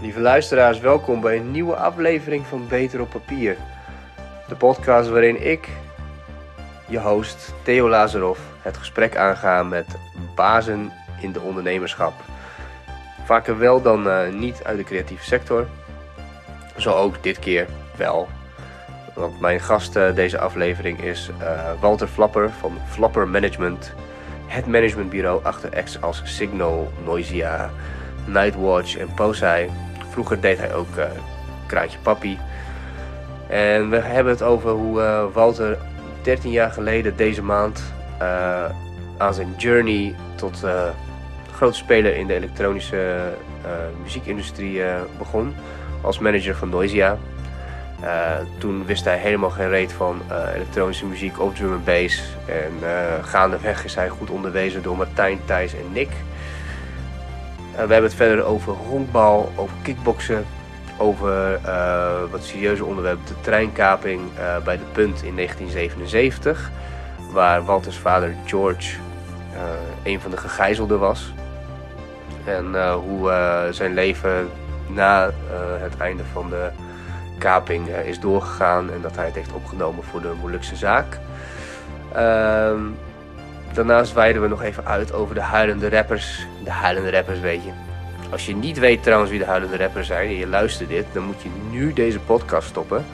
Lieve luisteraars, welkom bij een nieuwe aflevering van Beter op Papier. De podcast waarin ik, je host Theo Lazarov, het gesprek aanga met bazen in de ondernemerschap. Vaker wel dan eh, niet uit de creatieve sector. Zo ook dit keer wel. Want mijn gast eh, deze aflevering is eh, Walter Flapper van Flapper Management. Het managementbureau achter acts als Signal, Noisia, Nightwatch en Posei. Vroeger deed hij ook uh, Kraantje Papi. En we hebben het over hoe uh, Walter 13 jaar geleden deze maand uh, aan zijn journey tot grote speler in de elektronische muziekindustrie begon. Als manager van Noisia. toen wist hij helemaal geen reet van elektronische muziek of drum and bass. En gaandeweg is hij goed onderwezen door Martijn, Thijs en Nick. Uh, we hebben het verder over honkbal, over kickboksen, over uh, wat serieuze onderwerpen, de treinkaping uh, bij de Punt in 1977, waar Walters vader George een van de gegijzelden was. En hoe zijn leven na het einde van de kaping is doorgegaan en dat hij het heeft opgenomen voor de moeilijkste zaak. Ehm, Daarnaast wijden we nog even uit over de huilende rappers. De huilende rappers, weet je. Als je niet weet trouwens wie de huilende rappers zijn en je luistert dit, dan moet je nu deze podcast stoppen.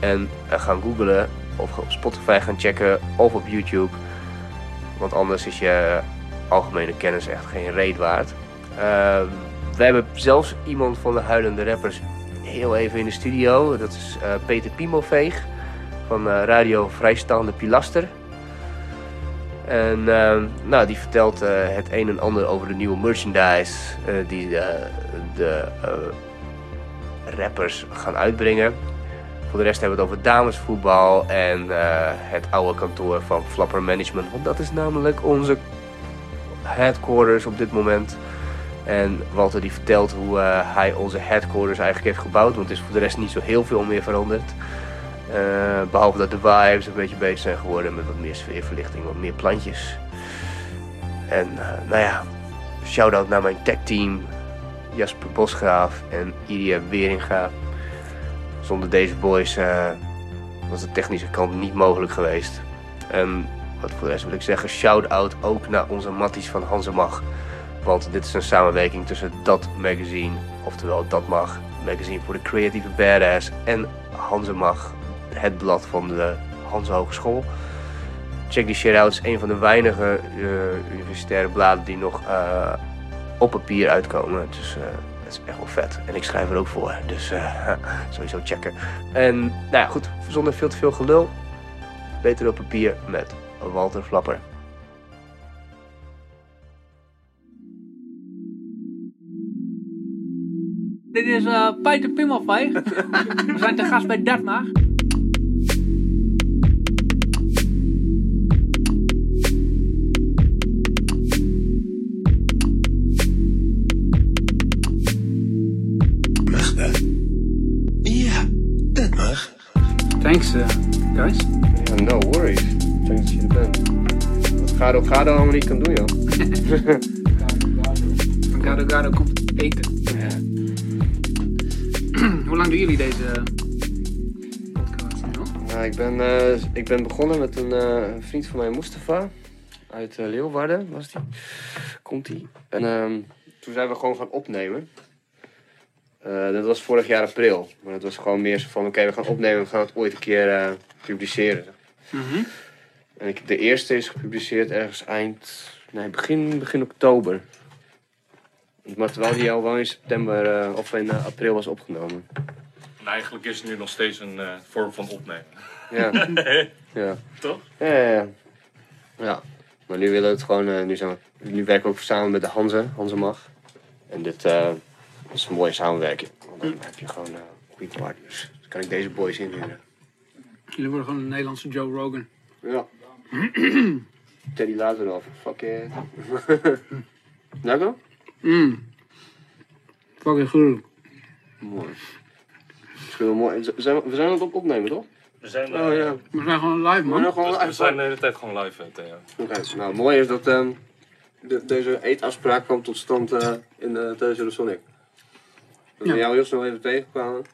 En gaan googlen of op Spotify gaan checken of op YouTube. Want anders is je algemene kennis echt geen reet waard. Uh, we hebben zelfs iemand van de huilende rappers heel even in de studio. Dat is uh, Peter Piemelveeg van uh, Radio Vrijstaande Pilaster. En uh, nou, die vertelt uh, het een en ander over de nieuwe merchandise uh, die de rappers gaan uitbrengen. Voor de rest hebben we het over damesvoetbal en het oude kantoor van Flapper Management. Want dat is namelijk onze headquarters op dit moment. En Walter die vertelt hoe hij onze headquarters eigenlijk heeft gebouwd. Want het is voor de rest niet zo heel veel meer veranderd. Uh, behalve dat de vibes een beetje beter zijn geworden met wat meer sfeerverlichting, wat meer plantjes. En uh, nou ja, shout-out naar mijn tech team, Jasper Bosgraaf en Iria Weringa. Zonder deze boys uh, was de technische kant niet mogelijk geweest. En wat voor de rest wil ik zeggen, shout-out ook naar onze matties van Hansemag. Want dit is een samenwerking tussen Dat Magazine, oftewel Dat Mag, magazine voor de creatieve badass, en Hansemag, het blad van de Hans Hogeschool. Check die shit out. Is een van de weinige uh, universitaire bladen die nog uh, op papier uitkomen. Dus uh, dat is echt wel vet. En ik schrijf er ook voor. Dus sowieso checken. En nou ja, goed. Zonder veel te veel gelul. Beter op papier met Walter Flapper. Dit is uh, Peter. We zijn te gast bij Detmar. Thanks, uh, guys. Yeah, no worries. Thanks dat je er bent. Wat Gado Gado allemaal niet kan doen, joh. Gado Gado komt eten. Hoe lang doen jullie deze podcast nog? Nou, ik, ben, uh, ik ben begonnen met een uh, vriend van mij, Mustafa. Uit uh, Leeuwarden was die. Komt die. En um, toen zijn we gewoon gaan opnemen. Uh, dat was vorig jaar april. Maar dat was gewoon meer zo van: oké, okay, we gaan opnemen, we gaan het ooit een keer uh, publiceren. Mm -hmm. En ik, de eerste is gepubliceerd ergens eind, nee, begin, begin oktober. Maar terwijl die al wel in september uh, of in april was opgenomen. En eigenlijk is het nu nog steeds een vorm van opnemen. Ja. ja. Toch? Ja, ja, ja. ja. Maar nu willen we het gewoon, nu, zijn we, nu werken we ook samen met de Hanze, Hanze Mag. En dit. Dat is een mooie samenwerking. Want dan heb je gewoon uh, goede partners. Dan kan ik deze boys inhuren. Jullie worden gewoon een Nederlandse Joe Rogan. Ja. Teddy Lazarov. Fuck it. Lekker? Mm. Fucking goed. Mooi. Misschien wel mooi. Zijn we, we zijn aan het opnemen, toch? We zijn, uh, oh, ja. we zijn gewoon live, man. We, gewoon live. we zijn de hele tijd gewoon live, Theo. Oké, okay. nou mooi is dat um, de, deze eetafspraak kwam tot stand uh, in uh, de Sonic. Dat Ja. we jou heel snel even tegenkwamen.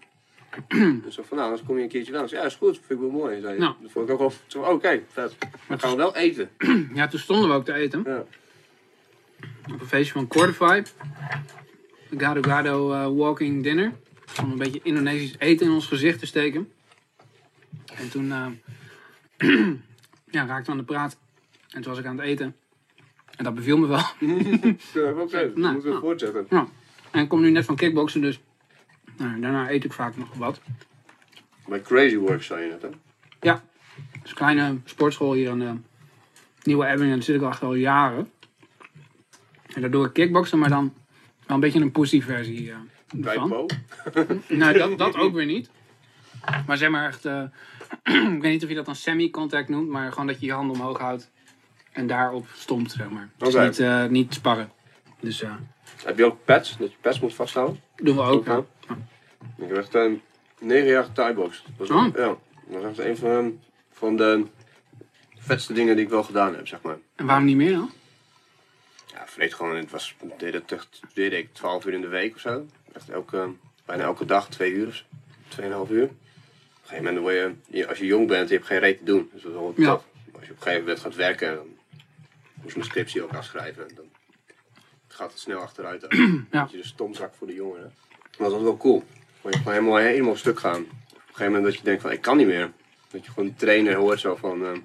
en zo van, nou, dan kom je een keertje langs. Ja, is goed. Vind ik wel mooi. Zei. Ja. Dat vond ik ook wel zo, oh, oké, vet. Dan gaan we wel eten. Ja, toen stonden we ook te eten. Ja. Op een feestje van Quarterfive. Gado Gado eh, Walking Dinner. Om een beetje Indonesisch eten in ons gezicht te steken. En toen eh, ja, raakten we aan de praat. En toen was ik aan het eten. En dat beviel me wel. Ja, Oké, dan Nou, moeten we nou. voortzetten. En ik kom nu net van kickboksen, dus nou, daarna eet ik vaak nog wat. Bij Crazy Works zei je net, hè? Ja, het is een kleine sportschool hier aan de Nieuwe Ebbing. En daar zit ik al echt al jaren. En daar doe ik kickboksen, maar dan wel een beetje een pussy versie eh, Bij van. Po. Nee, dat, dat ook weer niet. Maar zeg maar echt, eh, ik weet niet of je dat dan semi-contact noemt, maar gewoon dat je je handen omhoog houdt en daarop stompt, zeg maar. Dus niet, eh, niet sparren. Dus ja, Heb je ook pads? Dat je pads moet vasthouden? doen we ook. Ja. Ik heb echt een negen jaar thai-box. Dat was, Oh. ja, dat is echt een van, van de vetste dingen die ik wel gedaan heb, zeg maar. En waarom niet meer dan? Ja, vreet gewoon, het was, deed het deed ik 12 uur in de week of zo. Echt elke, bijna elke dag, twee uur, of tweeënhalf uur. Op een gegeven moment word je, je- als je jong bent, je hebt geen reet te doen. Dus dat is wel Ja. tof. Als je op een gegeven moment gaat werken, dan moest je mijn scriptie ook afschrijven. Dan gaat het snel achteruit. ook. Ja. Dat je de stomzak voor de jongeren. Maar dat was wel cool. Gewoon je gewoon helemaal, helemaal stuk gaan. Op een gegeven moment dat je denkt van, ik kan niet meer. Dat je gewoon die trainer hoort zo van... ehm,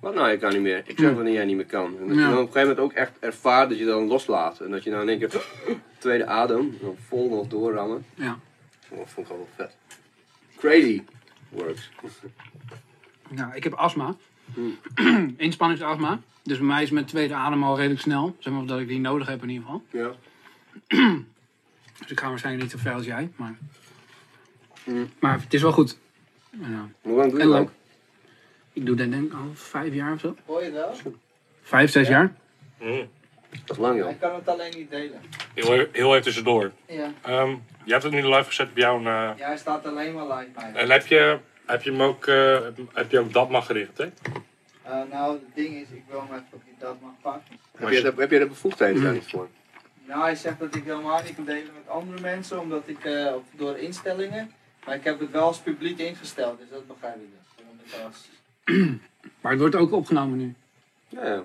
wat nou, ik kan niet meer. Ik zeg wanneer jij niet meer kan. En dat je Ja. dan op een gegeven moment ook echt ervaart dat je dan loslaat. En dat je dan in één keer tweede adem, dan vol nog doorrammen. Ja. Dat vond ik wel vet. Crazy works. Nou, ik heb astma. Hmm. Inspanningsastma. Dus bij mij is mijn tweede adem al redelijk snel. Zeg maar dat ik die nodig heb in ieder geval. Ja. Dus ik ga waarschijnlijk niet zo ver als jij. Maar, Hmm. maar het is wel goed. Ja. Hoe lang doe je dat? leuk. Ik doe dat denk ik al vijf jaar of zo. Hoor je wel? Vijf, zes jaar. Mm. Dat is lang, joh. Ik kan het alleen niet delen. Heel, heel even tussendoor. Ja. Ehm, je hebt het nu live gezet op jouw... eh, Ja, hij staat alleen maar live bij. en heb je, heb je hem ook, eh, heb je ook dat mag gericht, hè? Eh, nou, het ding is, ik wil even op die dat mag pakken. Heb je, de, heb je de bevoegdheden daar niet voor? Nou, hij zegt dat ik helemaal niet kan delen met andere mensen, omdat ik eh, op- door instellingen. Maar ik heb het wel als publiek ingesteld, dus dat begrijp ik dus. Ik Maar het wordt ook opgenomen nu. Ja, ja.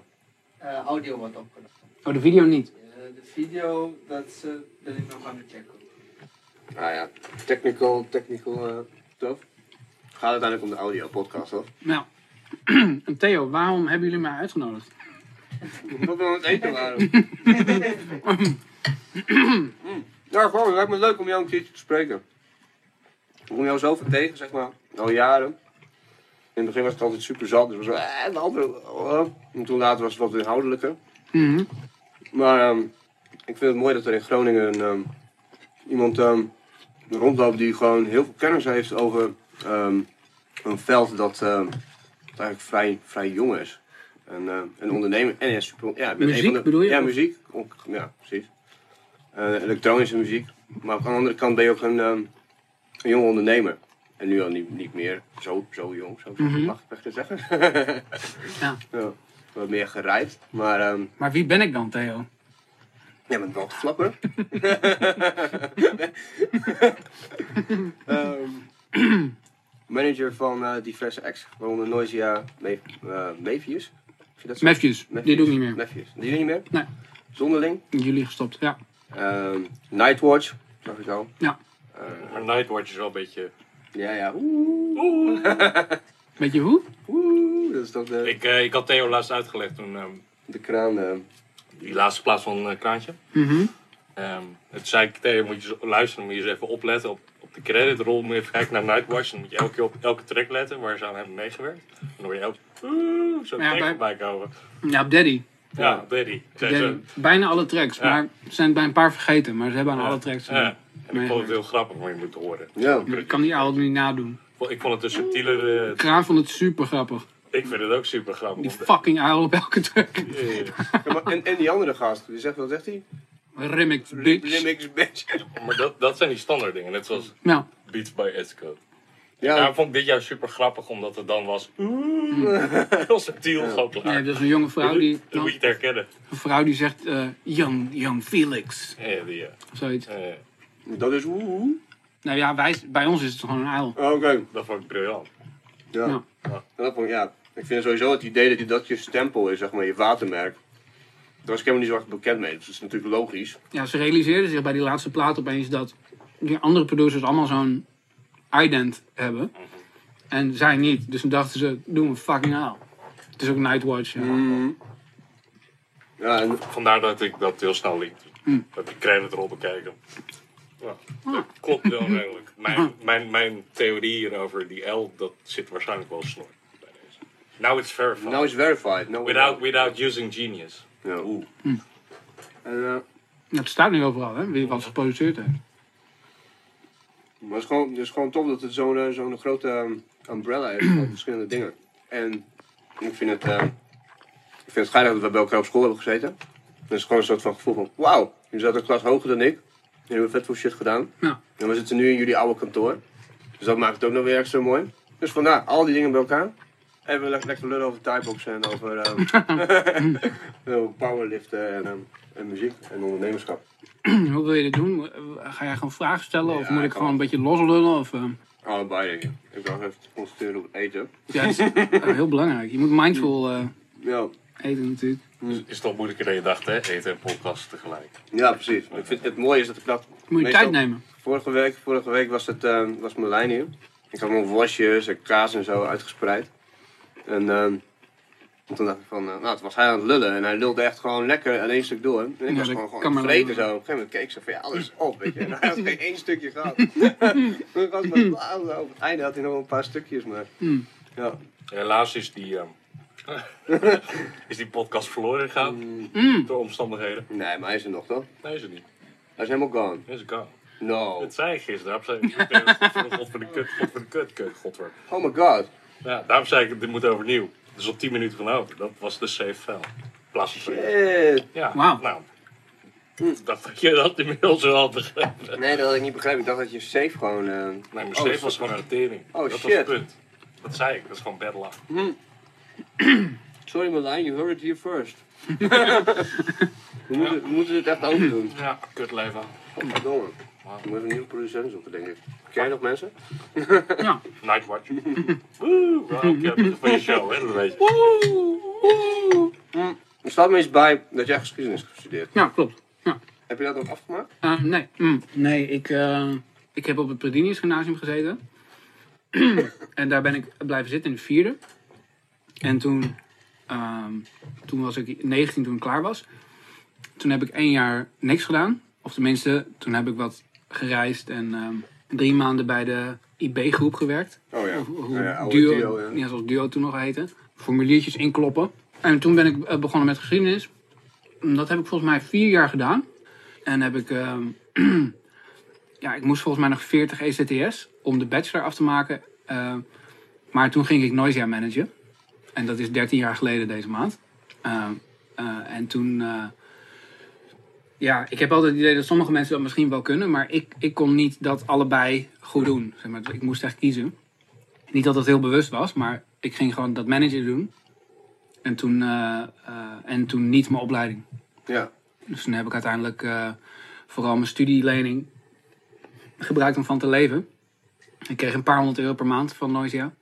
eh, audio wordt opgenomen. Oh, de video niet. De video, dat eh, ben ik nog aan het checken. Nou ja, technical, technical uh, stuff. Gaat uiteindelijk om de audio podcast, hoor. Nou, en Theo, waarom hebben jullie mij uitgenodigd? Wat we aan het eten waren. Mm. Ja, gewoon, het lijkt me leuk om jou een keertje te spreken. Ik kom jou zoveel tegen, zeg maar, al jaren. In het begin was het altijd super zat, dus was zo, eh, de andere, oh. En toen later was het wat inhoudelijker. Mhm. Maar ehm, ik vind het mooi dat er in Groningen ehm, iemand ehm, rondloopt die gewoon heel veel kennis heeft over een veld dat, dat eigenlijk vrij, vrij jong is. En, ehm, een ondernemer. En ja, super, ja, Muziek, de, bedoel je? Ja, muziek. Ook- Ja, precies. Eh, elektronische muziek. Maar aan de andere kant ben je ook een, ehm, een jonge ondernemer. En nu al niet, niet meer zo, zo jong, zo, Mhm. mag ik echt zeggen. Ja. ja. Wat meer gerijpt. Maar ehm, Maar wie ben ik dan, Theo? Jij bent wel te flappen. Manager van eh, diverse acts, waaronder Noisia Me eh, Mevius. Heb je dat die doe ik niet meer. Matthews. Die doe je niet meer? Nee. Zonderling. Jullie gestopt, ja. Ehm, Nightwatch, zag ik al. Ja. Eh, Maar Nightwatch is wel een beetje... ja, ja. Oeh. Weet je hoe? Oeh. Dat is toch de, Ik, eh, ik had Theo laatst uitgelegd toen... ehm, de kraan. die laatste plaats van eh, Kraantje. Mhm. Ehm toen zei ik, Theo, moet je luisteren, moet je eens even opletten op, op de creditrol. Moet je even kijken naar Nightwatch. Dan moet je elke keer op elke track letten waar ze aan hebben meegewerkt. En dan hoor je elke oeh, zo'n Ja, track bij- voorbij komen. Ja, op Daddy. Ja, Daddy. Bijna alle tracks, Ja. maar er zijn bij een paar vergeten. Maar ze hebben aan ja, alle tracks. Ja. En ik vond het heel grappig om je moet horen. Ja. Ik kan die oude niet nadoen. Ik vond het een subtiele... eh, Kraan vond het super grappig. ik vind het ook super grappig. Die fucking uil op elke track. Ja, Ja, maar- en, en die andere gast, die zegt, wat zegt hij? Remix, bitch. Remix bitch. maar dat, dat zijn die standaard dingen. Net zoals Ja, Beats by Esco. Ja, Ja, vond ik dit jaar super grappig, omdat het dan was... Heel subtiel, gewoon klaar. hebt dus een jonge vrouw die, Dan moet je het herkennen. een vrouw die zegt eh, young, young Felix. Ja, die, ja. Zoiets. Eh, Dat is oeh. Nou ja, wij, bij ons is het gewoon een uil. Oké. Dat vond ik briljant. Ja. Ja. Ja. Dat vond ik, ja. Ik vind sowieso het idee dat, je, dat je stempel is, zeg maar, je watermerk. Daar was ik helemaal niet zo erg bekend mee. Dus dat is natuurlijk logisch. Ja, ze realiseerden zich bij die laatste plaat opeens dat die andere producers allemaal zo'n ident hebben. En zij niet. Dus toen dachten ze, doen we fucking uil. Het is ook Nightwatch. Ja. Mm. Ja, en Vandaar dat ik dat heel snel liet. Mm. Dat ik credit erop bekeken. Ja, dat klopt wel redelijk. Mijn, mijn, mijn theorie hierover, die L, dat zit waarschijnlijk wel snor bij deze. Now it's verified. now it's verified. Now without, without using genius. Ja, oeh. Hm. En, eh, Het staat nu overal, hè, wie wat geproduceerd heeft. maar het is gewoon, het is gewoon tof dat het zo'n eh, zo'n grote eh, umbrella is van verschillende dingen. En ik vind het, eh, ik vind het geinig dat we bij elkaar op school hebben gezeten. Het is gewoon een soort van gevoel van, wauw, je zat een klas hoger dan ik. Jullie hebben vet veel shit gedaan. Ja. En we zitten nu in jullie oude kantoor. Dus dat maakt het ook nog weer extra mooi. Dus vandaar, al die dingen bij elkaar. Even lekker, lekker lullen over tieboxen en over, ehm, over powerliften en, ehm, en muziek en ondernemerschap. Hoe wil je dit doen? Ga jij gewoon vragen stellen? Of moet ik gewoon een beetje loslullen? Of, eh, Allebei denk ik. Ik wil even concentreren op het eten. ja, is eh, heel belangrijk. Je moet mindful eh, Ja, eten natuurlijk. Is het toch moeilijker dan je dacht, hè? Eten en podcast tegelijk. ja precies. Ik vind het mooie is dat ik dat... Moet je tijd nemen. Vorige week, vorige week was, het, was Marlijn hier. Ik had mijn worstjes en kaas en zo uitgespreid. En ehm, toen dacht ik van, eh, nou, het was hij aan het lullen. En hij lulde echt gewoon lekker aan één stuk door. En ik Ja, was gewoon, gewoon lullen. zo. Op een gegeven moment keek ik zo van, ja, alles op, weet je. En hij had geen één stukje gehad. Toen was het maar, op het einde had hij nog wel een paar stukjes, maar... Hmm. Ja. Helaas is die, ehm, is die podcast verloren gegaan. Mm. Door omstandigheden. Nee, maar hij is er nog toch? Nee, is het niet. Hij is helemaal gone. Is het kan. No. Dat zei ik gisteren. Daarom zei ik, God voor de god voor de kut, god voor de kut, kut, godver. Oh my god. Ja, daarom zei ik, dit moet overnieuw. Dus op 10 minuten van over. Dat was de safe file. Plaats. Ja, Wauw. nou. Ik dacht dat je dat inmiddels wel had begrepen. Nee, dat had ik niet begrepen. Ik dacht dat je safe gewoon... eh, Nee, mijn Oh, safe was gewoon een tering. Oh, dat was shit. het punt. Dat zei ik, dat is gewoon bad luck. Sorry Marlijn, you heard it here first. we, moeten, we moeten dit echt overdoen. Ja, kut leven. Godverdomme. We moeten een nieuwe producent zoeken, denk ik. Ken je nog mensen? Ja. Nightwatch. Woe! Ik heb het van je show, hè, dat weet je. Er staat me eens bij dat jij geschiedenis hebt gestudeerd. ja, klopt. Ja. Heb je dat ook afgemaakt? Eh, nee, mm, nee ik, eh, ik heb op het Predinius Gymnasium gezeten. en daar ben ik blijven zitten in de vierde. En toen, ehm, toen was ik 19 toen ik klaar was. Toen heb ik één jaar niks gedaan. Of tenminste, toen heb ik wat gereisd en ehm, drie maanden bij de IB-groep gewerkt. Oh ja. Of hoe Ja, duo, duo, ja. ja, zoals duo toen nog heette. Formuliertjes inkloppen. En toen ben ik eh, begonnen met geschiedenis. Dat heb ik volgens mij vier jaar gedaan. En heb ik... ehm, ja, ik moest volgens mij nog 40 ECTS om de bachelor af te maken. Eh, maar toen ging ik Noisia managen. En dat is 13 jaar geleden deze maand. Eh, eh, en toen... ja, ik heb altijd het idee dat sommige mensen dat misschien wel kunnen. Maar ik, ik kon niet dat allebei goed doen. Zeg maar, ik moest echt kiezen. Niet dat dat heel bewust was, maar ik ging gewoon dat managen doen. En toen, eh, eh, en toen niet mijn opleiding. Ja. Dus toen heb ik uiteindelijk eh, vooral mijn studielening gebruikt om van te leven. Ik kreeg een paar honderd euro per maand van Noisia.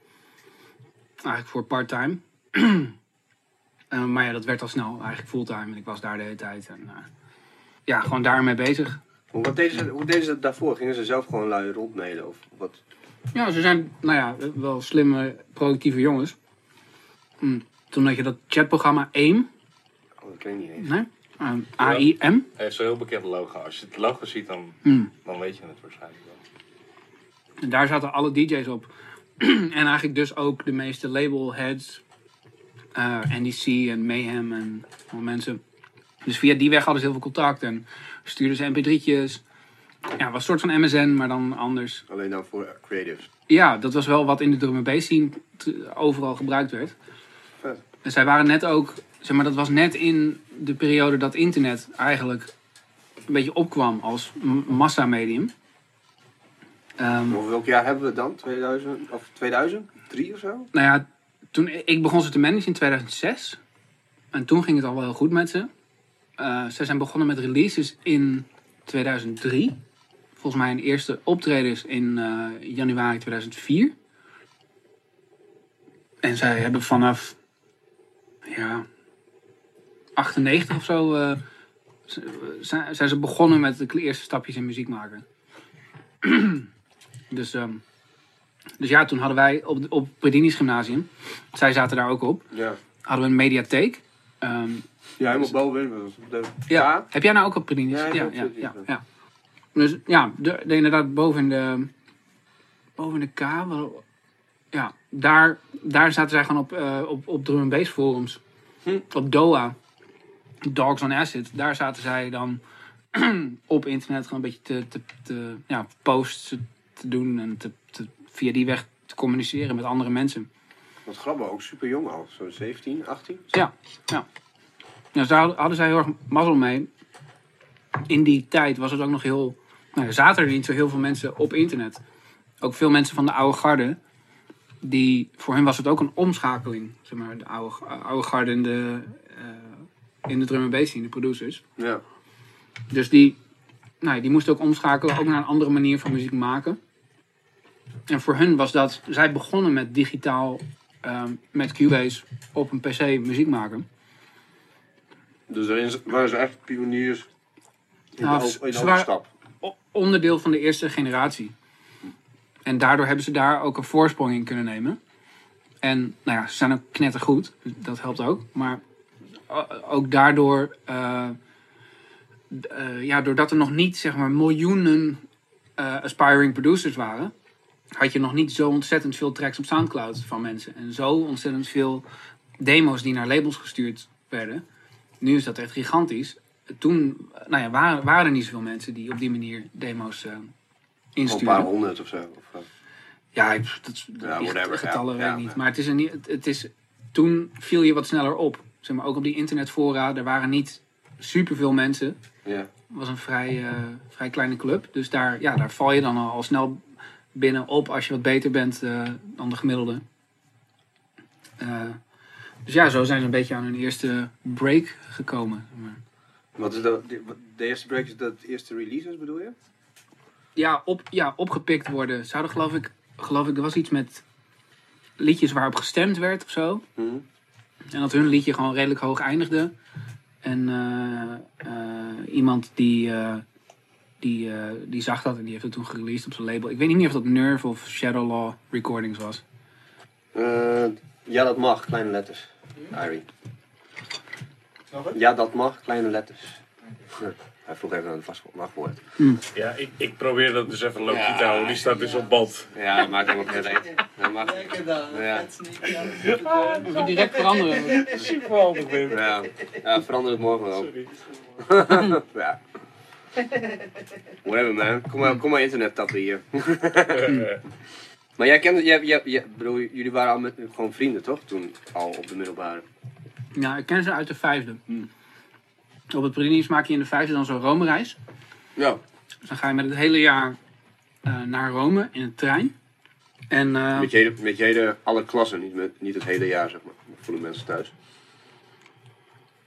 Eigenlijk voor part-time. Maar ja, dat werd al snel eigenlijk fulltime. En ik was daar de hele tijd. En, ja, gewoon daarmee bezig. Hoe, wat deden ze, hoe deden ze dat daarvoor? Gingen ze zelf gewoon lui rondmailen? Of wat? Ja, ze zijn, nou ja, wel slimme, productieve jongens. Hm. Toen had je dat chatprogramma AIM. Oh, dat ken ik niet eens. Nee? A-I-M. Hij heeft zo'n heel bekend logo. Als je het logo ziet, dan, Hm. dan weet je het waarschijnlijk wel. En daar zaten alle DJ's op. en eigenlijk dus ook de meeste labelheads. eh NDC en Mayhem en allemaal mensen. Dus via die weg hadden ze heel veel contact en stuurden ze mp3'tjes. Ja, was een soort van MSN, maar dan anders. Alleen dan voor creatives. Ja, dat was wel wat in de drum bass scene overal gebruikt werd. Vet. En zij waren net ook, zeg maar, dat was net in de periode dat internet eigenlijk een beetje opkwam als massamedium. Over welk jaar hebben we het dan? 2000? Of 2003 of zo? Nou ja, toen, ik begon ze te managen in 2006. En toen ging het al wel heel goed met ze. Eh, ze zijn begonnen met releases in 2003. volgens mij een eerste optredens in eh, januari 2004. En zij hebben vanaf ja, 98 of zo eh, zijn, zijn ze begonnen met de eerste stapjes in muziek maken. dus, ehm, dus ja, toen hadden wij op, op Predini's Gymnasium, zij zaten daar ook op, Ja. hadden we een mediatheek. Ehm, Ja, helemaal bovenin. was De ja. Heb jij nou ook op Predini's? Ja, ja, ja, ja. Dus ja, de, de- inderdaad boven de, boven de K. wel- Ja, daar, daar zaten zij gewoon op, eh, op, op drum bass forums. Hm. Op DOA. Dogs on Acid. Daar zaten zij dan op internet gewoon een beetje te, te, te ja, posts te doen. En te, te, via die weg te communiceren met andere mensen. Wat grappig, ook super jong al. Zo'n 17, 18. Ja, ja. Dus daar hadden- zij heel erg mazzel mee. In die tijd was het ook nog heel... Nou, zaten er niet zo heel veel mensen op internet. Ook veel mensen van de oude garde. Die, voor hen was het ook een omschakeling. Zeg maar, de oude, oude garde in de, eh, in de drum bass scene, de producers. Ja. Dus die, nou, die moesten ook omschakelen, ook naar een andere manier van muziek maken. En voor hun was dat, zij begonnen met digitaal, ehm, met Cubase op een PC muziek maken. Dus daarin waren ze echt pioniers in Nou, de, in. O- onderdeel van de eerste generatie. En daardoor hebben ze daar ook een voorsprong in kunnen nemen. En nou ja, ze zijn ook knettergoed, dat helpt ook. Maar ook daardoor, eh, eh, ja, doordat er nog niet zeg maar miljoenen eh, aspiring producers waren, had je nog niet zo ontzettend veel tracks op Soundcloud van mensen. En zo ontzettend veel demo's die naar labels gestuurd werden. Nu is dat echt gigantisch. Toen nou ja, waren, waren er niet zoveel mensen die op die manier demo's eh Gewoon een paar honderd of zo. Of, eh, Ja, ik- dat, Ja, whatever, getallen ja. weet ik Ja, niet. Maar het is, een, niet- het, is, toen viel je wat sneller op. Zeg maar, ook op die internetfora, er waren niet superveel mensen. ja. Het was een vrij, eh, vrij kleine club. Dus daar, ja, daar val je dan al, al snel binnen op als je wat beter bent dan de gemiddelde. Dus ja, zo zijn ze een beetje aan hun eerste break gekomen. Wat is de, de, de eerste break, is dat eerste releases bedoel je? ja, op, ja, opgepikt worden. Ze hadden geloof ik, geloof ik, er was iets met liedjes waarop gestemd werd of zo. Mhm. En dat hun liedje gewoon redelijk hoog eindigde. En eh, eh, iemand die, eh, die, die zag dat en die heeft het toen gereleased op zijn label. Ik weet niet meer of dat Nerve of Shadow Law Recordings was. Ja, dat mag, kleine letters. Ja, dat mag, kleine letters. Ja, Hij vroeg even naar een vast wachtwoord. Ja, ik, ik probeer dat dus even low Ja. te houden. Die staat dus op band. Ja, dat maakt helemaal geen reet. Dat mag. Lekker dan. Ja. Niet ja. Even direct veranderen. Super handig ben. Ja, ja verander het morgen wel. Sorry. ja. Whatever man, kom maar, kom maar internet tappen hier. Maar jij kende, jij, jij, jij, bedoel, jullie waren al met, gewoon vrienden toch? Toen al op de middelbare. Ja, ik ken ze uit de vijfde. Op het Prelims maak je in de vijfde dan zo'n Rome-reis. Ja. Dus dan ga je met het hele jaar eh, naar Rome in een trein. En eh, Met, je, hele- met je hele, alle klassen, niet, met, niet het hele jaar zeg maar. Voor de mensen thuis.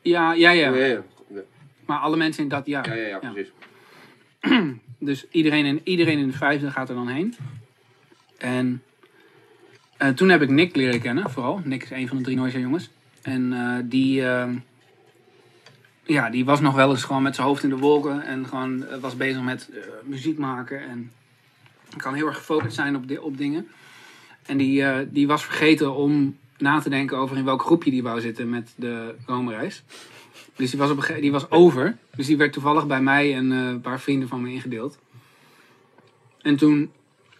ja, ja, ja. Ja, ja, ja. Maar alle mensen in dat jaar. ja, ja, ja, precies. Dus iedereen in, iedereen in de vijfde gaat er dan heen. En eh, toen heb ik Nick leren kennen, vooral. Nick is een van de drie Noisia jongens. En eh, die, eh, ja, die was nog wel eens gewoon met zijn hoofd in de wolken. En gewoon eh, was bezig met muziek maken. En kan heel erg gefocust zijn op, di- op dingen. En die, die was vergeten om na te denken over in welk groepje die wou zitten met de Rome-reis. Dus die was, op die was over. Dus die werd toevallig bij mij en een paar vrienden van me ingedeeld. En toen,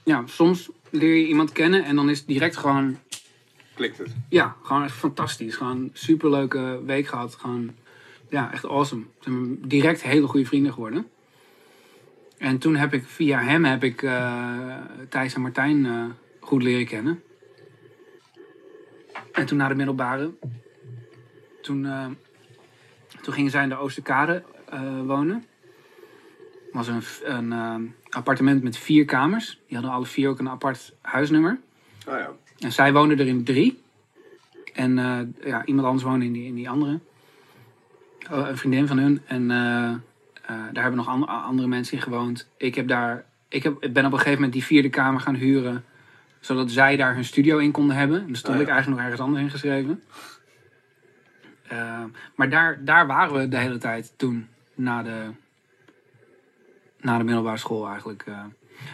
ja, soms leer je iemand kennen en dan is het direct gewoon, Klikt het. ja, gewoon echt fantastisch. Gewoon superleuke week gehad. Gewoon, ja, echt awesome. We zijn direct hele goede vrienden geworden. En toen heb ik, via hem heb ik eh, Thijs en Martijn eh, goed leren kennen. En toen naar de middelbare, toen, eh, toen gingen zij in de Oosterkade wonen. Het was een, een eh, appartement met vier kamers. Die hadden alle vier ook een apart huisnummer. Oh ja. En zij woonden er in drie. En eh, ja, iemand anders woonde in die, in die andere. Oh, een vriendin van hun. En, eh, Eh, daar hebben nog an- andere mensen in gewoond. Ik, heb daar, ik heb, ik ben op een gegeven moment die vierde kamer gaan huren. Zodat zij daar hun studio in konden hebben. En daar stond Oh ja. ik eigenlijk nog ergens anders ingeschreven. Eh, maar daar, daar waren we de hele tijd toen. Na de, na de middelbare school eigenlijk. eh.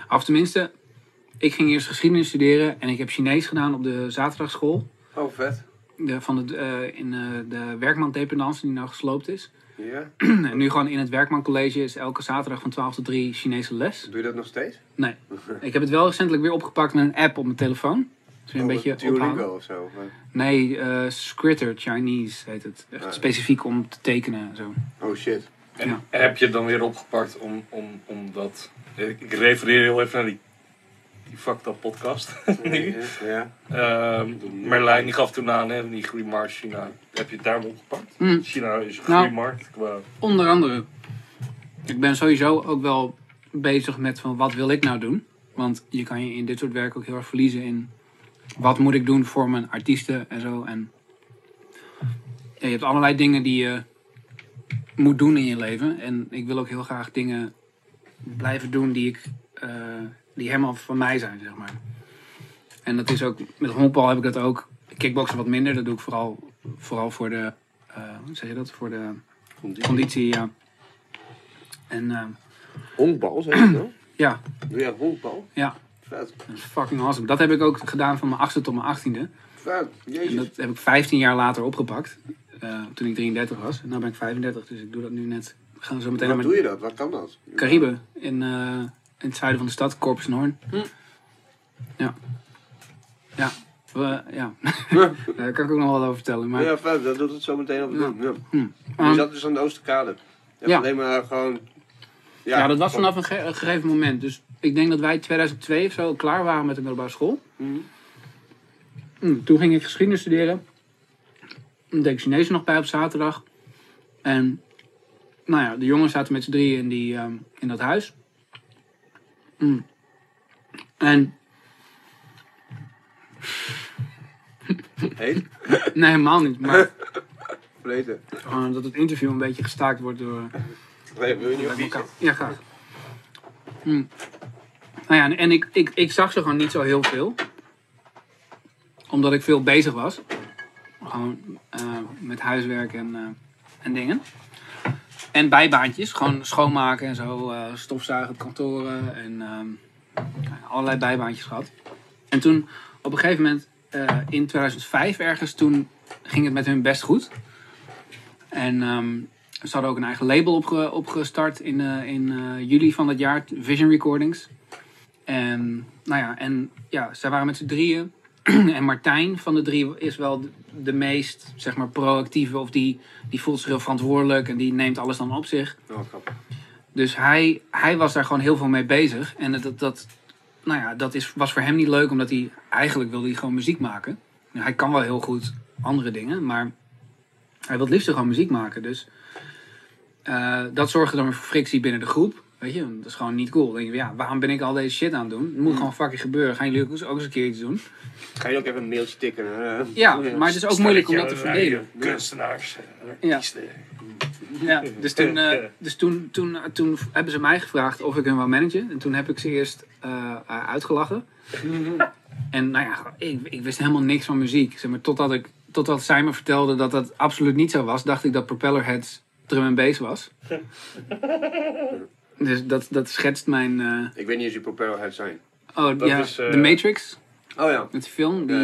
Of tenminste, ik ging eerst geschiedenis studeren. En ik heb Chinees gedaan op de zaterdagschool. Oh, vet. De, van de, eh, in eh, de werkman-dependance die nou gesloopt is. Ja. en nu gewoon in het Werkman College is elke zaterdag van 12 tot 3 Chinese les. Doe je dat nog steeds? Nee. Ik heb het wel recentelijk weer opgepakt met een app op mijn telefoon. Dus een Oh, beetje Duolingo of zo. maar- Nee, eh Scritter Chinese heet het. Echt Ah. specifiek om te tekenen en zo. Oh shit. En Ja. heb je het dan weer opgepakt om, om, om dat... Ik refereer heel even naar die, die fucked up podcast. nu. Ja. Ehm, Merlijn die gaf toen aan, hè, die groeimarkt China. Heb je het daarom opgepakt? Hmm. China is een Nou. groeimarkt. Qua... Onder andere. Ik ben sowieso ook wel bezig met van wat wil ik nou doen. Want je kan je in dit soort werk ook heel erg verliezen in wat moet ik doen voor mijn artiesten en zo. En ja, je hebt allerlei dingen die je moet doen in je leven. En ik wil ook heel graag dingen blijven doen die, ik, eh, die helemaal van mij zijn, zeg maar. En dat is ook, met honkbal heb ik dat ook. Kickboksen wat minder, dat doe ik vooral, vooral voor de, eh, hoe zeg je dat, voor de conditie, ja. En eh, Honkbal, zeg je nou? ja, Doe jij honkbal? ja, Vet. dat is fucking awesome. Dat heb ik ook gedaan van mijn achtste tot mijn achttiende. Vet. En Jezus. dat heb ik 15 jaar later opgepakt. Eh, toen ik 33 was. En nu ben ik 35, dus ik doe dat nu net. We gaan zo meteen Waar doe je dat? Waar kan dat? Caribe. In, eh, in het zuiden van de stad, Corpus Noorn. Ja. Ja. We, ja. Daar kan ik ook nog wel over vertellen. Maar, Ja, vet. Dat doet het zo meteen op Ja. doen. Ja. Hm. Je Um, zat dus aan de Oosterkade. Je Ja. alleen maar gewoon... Ja, dat was vanaf een, ge- een gegeven moment. Dus ik denk dat wij 2002 of zo klaar waren met de middelbare school. Mhm. Hm, Toen ging ik geschiedenis studeren. Ik Chinees nog bij op zaterdag. En nou ja, de jongens zaten met z'n drieën in, die, ehm, in dat huis. Hm. En Heet? nee, helemaal niet. Maar Vreten. gewoon dat het interview een beetje gestaakt wordt door... Nee, wil je niet op Ja, graag. Hm. Nou ja, en- en ik, ik, ik zag ze gewoon niet zo heel veel. Omdat ik veel bezig was. Gewoon eh, met huiswerk en, eh, en dingen. En bijbaantjes. Gewoon schoonmaken en zo. eh, stofzuigen op kantoren. En nou allerlei bijbaantjes gehad. En toen op een gegeven moment in 2005 ergens. Toen ging het met hun best goed. En ehm, ze hadden ook een eigen label opge- opgestart in, in juli van dat jaar, Vision Recordings. En, nou ja, en ja, zij waren met z'n drieën. en Martijn van de drie is wel de, meest, zeg maar, proactieve. Of die, die voelt zich heel verantwoordelijk en die neemt alles dan op zich. Oh, grappig. Dus hij, hij was daar gewoon heel veel mee bezig. En dat, dat, nou ja, dat is, was voor hem niet leuk, omdat hij eigenlijk wilde hij gewoon muziek maken. Nou, hij kan wel heel goed andere dingen, maar hij wil het liefst gewoon muziek maken. Dus eh, dat zorgde dan voor frictie binnen de groep. Weet je, dat is gewoon niet cool. Dan denk je, ja, waarom ben ik al deze shit aan het doen? Het moet gewoon fucking gebeuren. Gaan jullie ook eens, ook eens een keer iets doen? Ga je ook even een mailtje tikken? Ja, maar het is ook moeilijk om dat te verdelen. Kunstenaars, eh, Ja. Ja, dus toen, eh, dus toen, toen, toen hebben ze mij gevraagd of ik hun wou managen. En toen heb ik ze eerst eh, uitgelachen. En nou ja, ik, ik wist helemaal niks van muziek. Zeg maar, totdat, ik, totdat zij me vertelde dat dat absoluut niet zo was, dacht ik dat Propellerheads drum en bass was. Dus dat, dat schetst mijn... Eh, ik weet niet eens wie Propellerhead zijn. Oh, dat ja. Is, uh... The Matrix. Oh ja. Met de film. Die...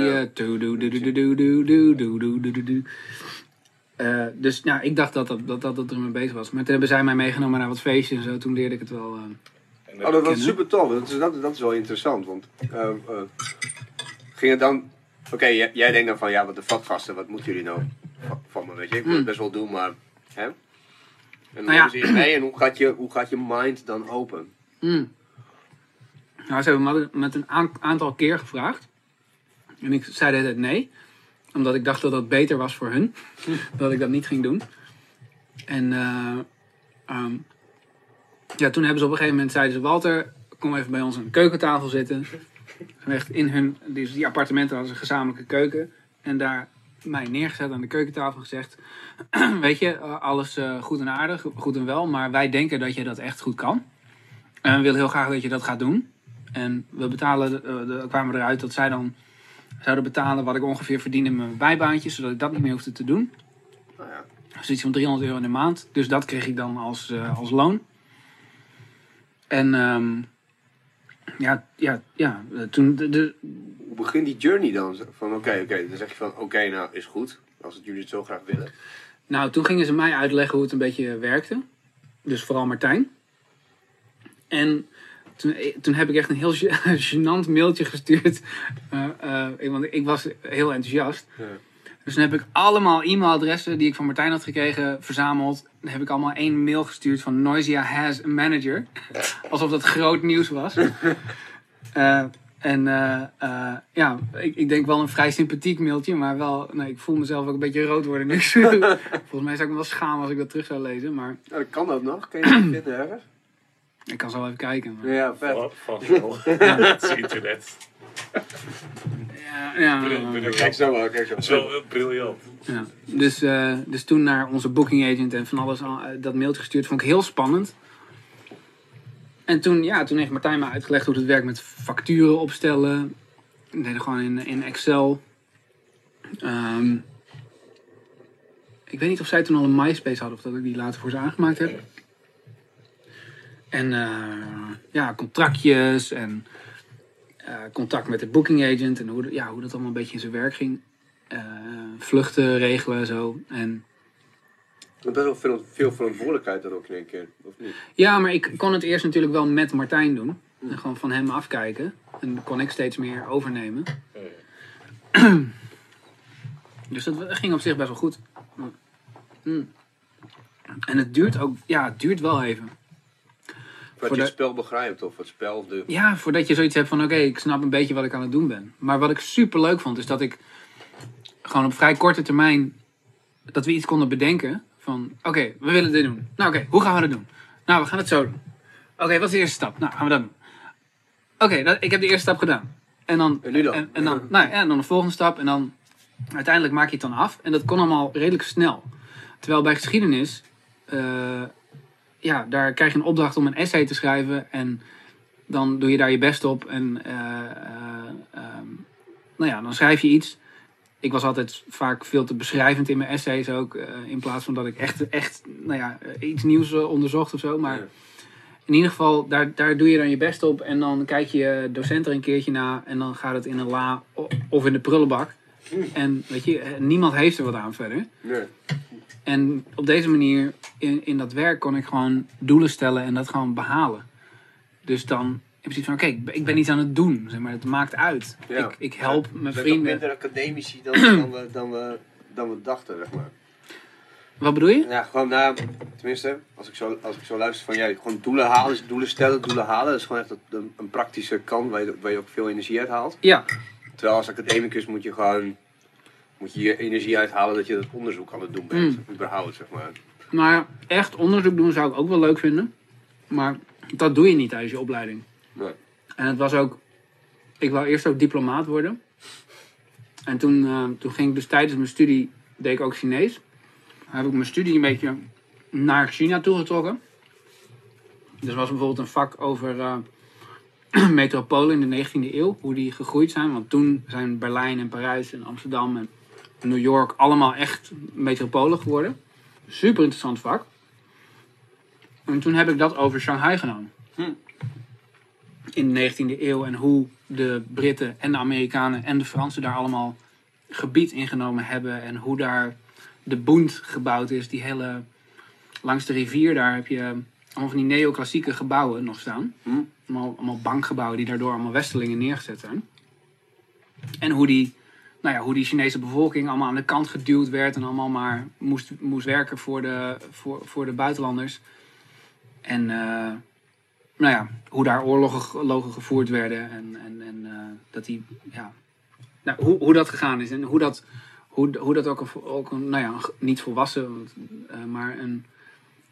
Dus ja, ik dacht dat dat, dat, dat, er mee bezig was. Maar toen hebben zij mij meegenomen naar wat feestjes en zo. Toen leerde ik het wel. Oh, dat was super tof. Dat is, dat, dat is wel interessant. Want uh, ging het dan. Oké, jij, denkt dan van ja, wat de vakgasten, wat moeten jullie nou van me? Weet je, ik wil het best wel doen, maar. Hè? En dan Nou ja. hebben ze je mee en hoe gaat, je, hoe gaat je mind dan open? Mm. Nou, ze hebben me met een aan- aantal keer gevraagd. En ik zei tijd nee. Omdat ik dacht dat dat beter was voor hun. dat ik dat niet ging doen. En eh, ehm, ja, toen hebben ze op een gegeven moment zeiden ze... Walter, kom even bij ons aan de keukentafel zitten. En echt in hun, die, die appartementen hadden ze een gezamenlijke keuken. En daar mij neergezet aan de keukentafel en gezegd... Weet je, eh, alles eh, goed en aardig, goed en wel, maar wij denken dat je dat echt goed kan. En we willen heel graag dat je dat gaat doen. En we betalen, eh, de, kwamen eruit dat zij dan zouden betalen wat ik ongeveer verdien in mijn bijbaantje, zodat ik dat niet meer hoefde te doen. Nou ja. Dus iets van 300 euro in de maand. Dus dat kreeg ik dan als, als loon. En ehm, ja, ja, ja, toen de, de, Hoe begint die journey dan? Van oké, oké, dan zeg je van oké, nou is goed. Als het jullie het zo graag willen. nou, toen gingen ze mij uitleggen hoe het een beetje werkte. Dus vooral Martijn. En toen, eh, toen heb ik echt een heel gênant mailtje gestuurd. Eh, eh, want ik was heel enthousiast. Ja. Dus toen heb ik allemaal e-mailadressen die ik van Martijn had gekregen verzameld. Dan heb ik allemaal één mail gestuurd van Noisia has a manager. Alsof dat groot nieuws was. En eh, eh, ja, ik, ik denk wel een vrij sympathiek mailtje. Maar wel, nee, ik voel mezelf ook een beetje rood worden nu. Volgens mij zou ik me wel schamen als ik dat terug zou lezen. Maar Nou, dan kan dat nog. Kun je dat vinden ergens? ik kan zo wel even kijken. Maar, Ja, vet. Wel. Het is internet. ja, ja, Kijk zo maar, kijk zo. Dat is wel eh, briljant. Ja, dus, eh, dus toen naar onze booking agent en van alles al, dat mailtje gestuurd. Vond ik heel spannend. En toen, ja, toen heeft Martijn me uitgelegd hoe het werkt met facturen opstellen. We deden gewoon in, in Excel. Ehm, ik weet niet of zij toen al een MySpace hadden of dat ik die later voor ze aangemaakt heb. En eh, ja, contractjes en eh, contact met de booking agent en hoe, ja, hoe dat allemaal een beetje in zijn werk ging eh, vluchten regelen en zo. En best wel veel, veel verantwoordelijkheid dan ook in één keer, of niet? ja, maar ik kon het eerst natuurlijk wel met Martijn doen. En gewoon van hem afkijken. En kon ik steeds meer overnemen. Dus dat ging op zich best wel goed. Mm. En het duurt ook, ja, het duurt wel even. Voordat Voor je het spel begrijpt, of het spel, de... Ja, voordat je zoiets hebt van, oké, ik snap een beetje wat ik aan het doen ben. Maar wat ik super leuk vond, is dat ik gewoon op vrij korte termijn, dat we iets konden bedenken. Van, oké, we willen dit doen. Nou, oké, hoe gaan we dat doen? Nou, we gaan het zo doen. Oké, wat is de eerste stap? Nou, gaan we dat doen. Oké, ik heb de eerste stap gedaan. En dan, En nu dan? En, en dan, nou, ja, en dan de volgende stap. En dan uiteindelijk maak je het dan af. En dat kon allemaal redelijk snel. Terwijl bij geschiedenis, eh, ja, daar krijg je een opdracht om een essay te schrijven. En dan doe je daar je best op. En eh, eh, ehm, nou ja, dan schrijf je iets. Ik was altijd vaak veel te beschrijvend in mijn essays ook. eh, in plaats van dat ik echt, echt nou ja, eh, iets nieuws eh, onderzocht of zo. Maar Ja. in ieder geval, daar, daar doe je dan je best op. En dan kijk je docent er een keertje na. En dan gaat het in een la of in de prullenbak. En weet je, niemand heeft er wat aan verder. Nee. En op deze manier, in, in dat werk, kon ik gewoon doelen stellen en dat gewoon behalen. Dus dan in principe van, oké, ik ben- ik ben iets aan het doen. Zeg maar, het maakt uit. Ja. Ik, ik help mijn We zijn toch vrienden. minder academici dan, dan, we, dan, we, dan we dachten, zeg maar. Wat bedoel je? Ja, gewoon na, tenminste, als ik zo, als ik zo luister van, ja, gewoon doelen halen, doelen stellen, doelen halen. Dat is gewoon echt een, een praktische kant waar je, waar je ook veel energie uit haalt. Ja, Terwijl als academicus moet je gewoon, moet je je energie uithalen dat je dat onderzoek aan het doen bent. Überhaupt, zeg maar. maar echt onderzoek doen zou ik ook wel leuk vinden. Maar dat doe je niet tijdens je opleiding. Nee. En het was ook, ik wou eerst ook diplomaat worden. En toen, eh, toen ging ik dus tijdens mijn studie, deed ik ook Chinees. Toen heb ik mijn studie een beetje naar China toegetrokken. Dus was bijvoorbeeld een vak over eh, metropolen in de 19e eeuw, hoe die gegroeid zijn. Want toen zijn Berlijn en Parijs en Amsterdam en New York allemaal echt metropolen geworden. Super interessant vak. En toen heb ik dat over Shanghai gedaan. In de 19e eeuw en hoe de Britten en de Amerikanen en de Fransen daar allemaal gebied ingenomen hebben. En hoe daar de Bund gebouwd is. Die hele, langs de rivier daar heb je allemaal van die neoclassieke gebouwen nog staan. Hm. Allemaal, allemaal bankgebouwen die daardoor allemaal Westelingen neergezet zijn. En hoe die, nou ja, hoe die Chinese bevolking allemaal aan de kant geduwd werd en allemaal maar moest, moest werken voor de, voor, voor de buitenlanders. En eh, nou ja, hoe daar oorlogen gevoerd werden en, en, en eh, dat die, ja, nou, hoe, hoe dat gegaan is en hoe dat, hoe, hoe dat ook een, ook een nou ja, een- niet volwassen, want, eh, maar een,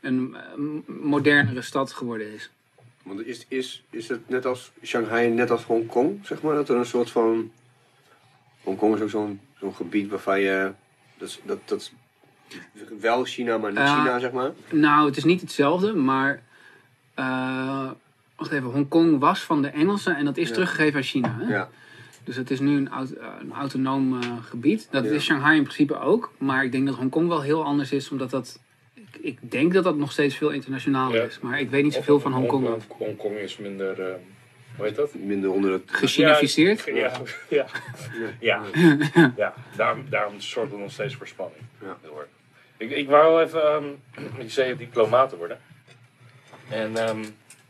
een modernere stad geworden is. Want is, is, is het net als Shanghai, net als Hongkong, zeg maar, dat er een soort van... Hongkong is ook zo'n zo'n gebied waarvan je Dat dat, dat wel China, maar niet. China, zeg maar. Nou, het is niet hetzelfde, maar. Eh wacht even, Hongkong was van de Engelsen en dat is Ja. teruggegeven aan China. Hè? Ja. Dus het is nu een, aut- eh, een autonoom eh, gebied. Dat Ja. is Shanghai in principe ook. Maar ik denk dat Hongkong wel heel anders is, omdat dat. Ik, ik denk dat dat nog steeds veel internationaler Ja. is. Maar ik weet niet zoveel van Hongkong. Hongkong is minder, eh, hoe heet dat? Minder onder het... Gechinificeerd. Ja, ja, ja. ja. Daarom, daarom zorgt het nog steeds voor spanning. Ja. Heel erg. Ik, ik wou wel even, ehm je zei diplomaat te worden. En, ehm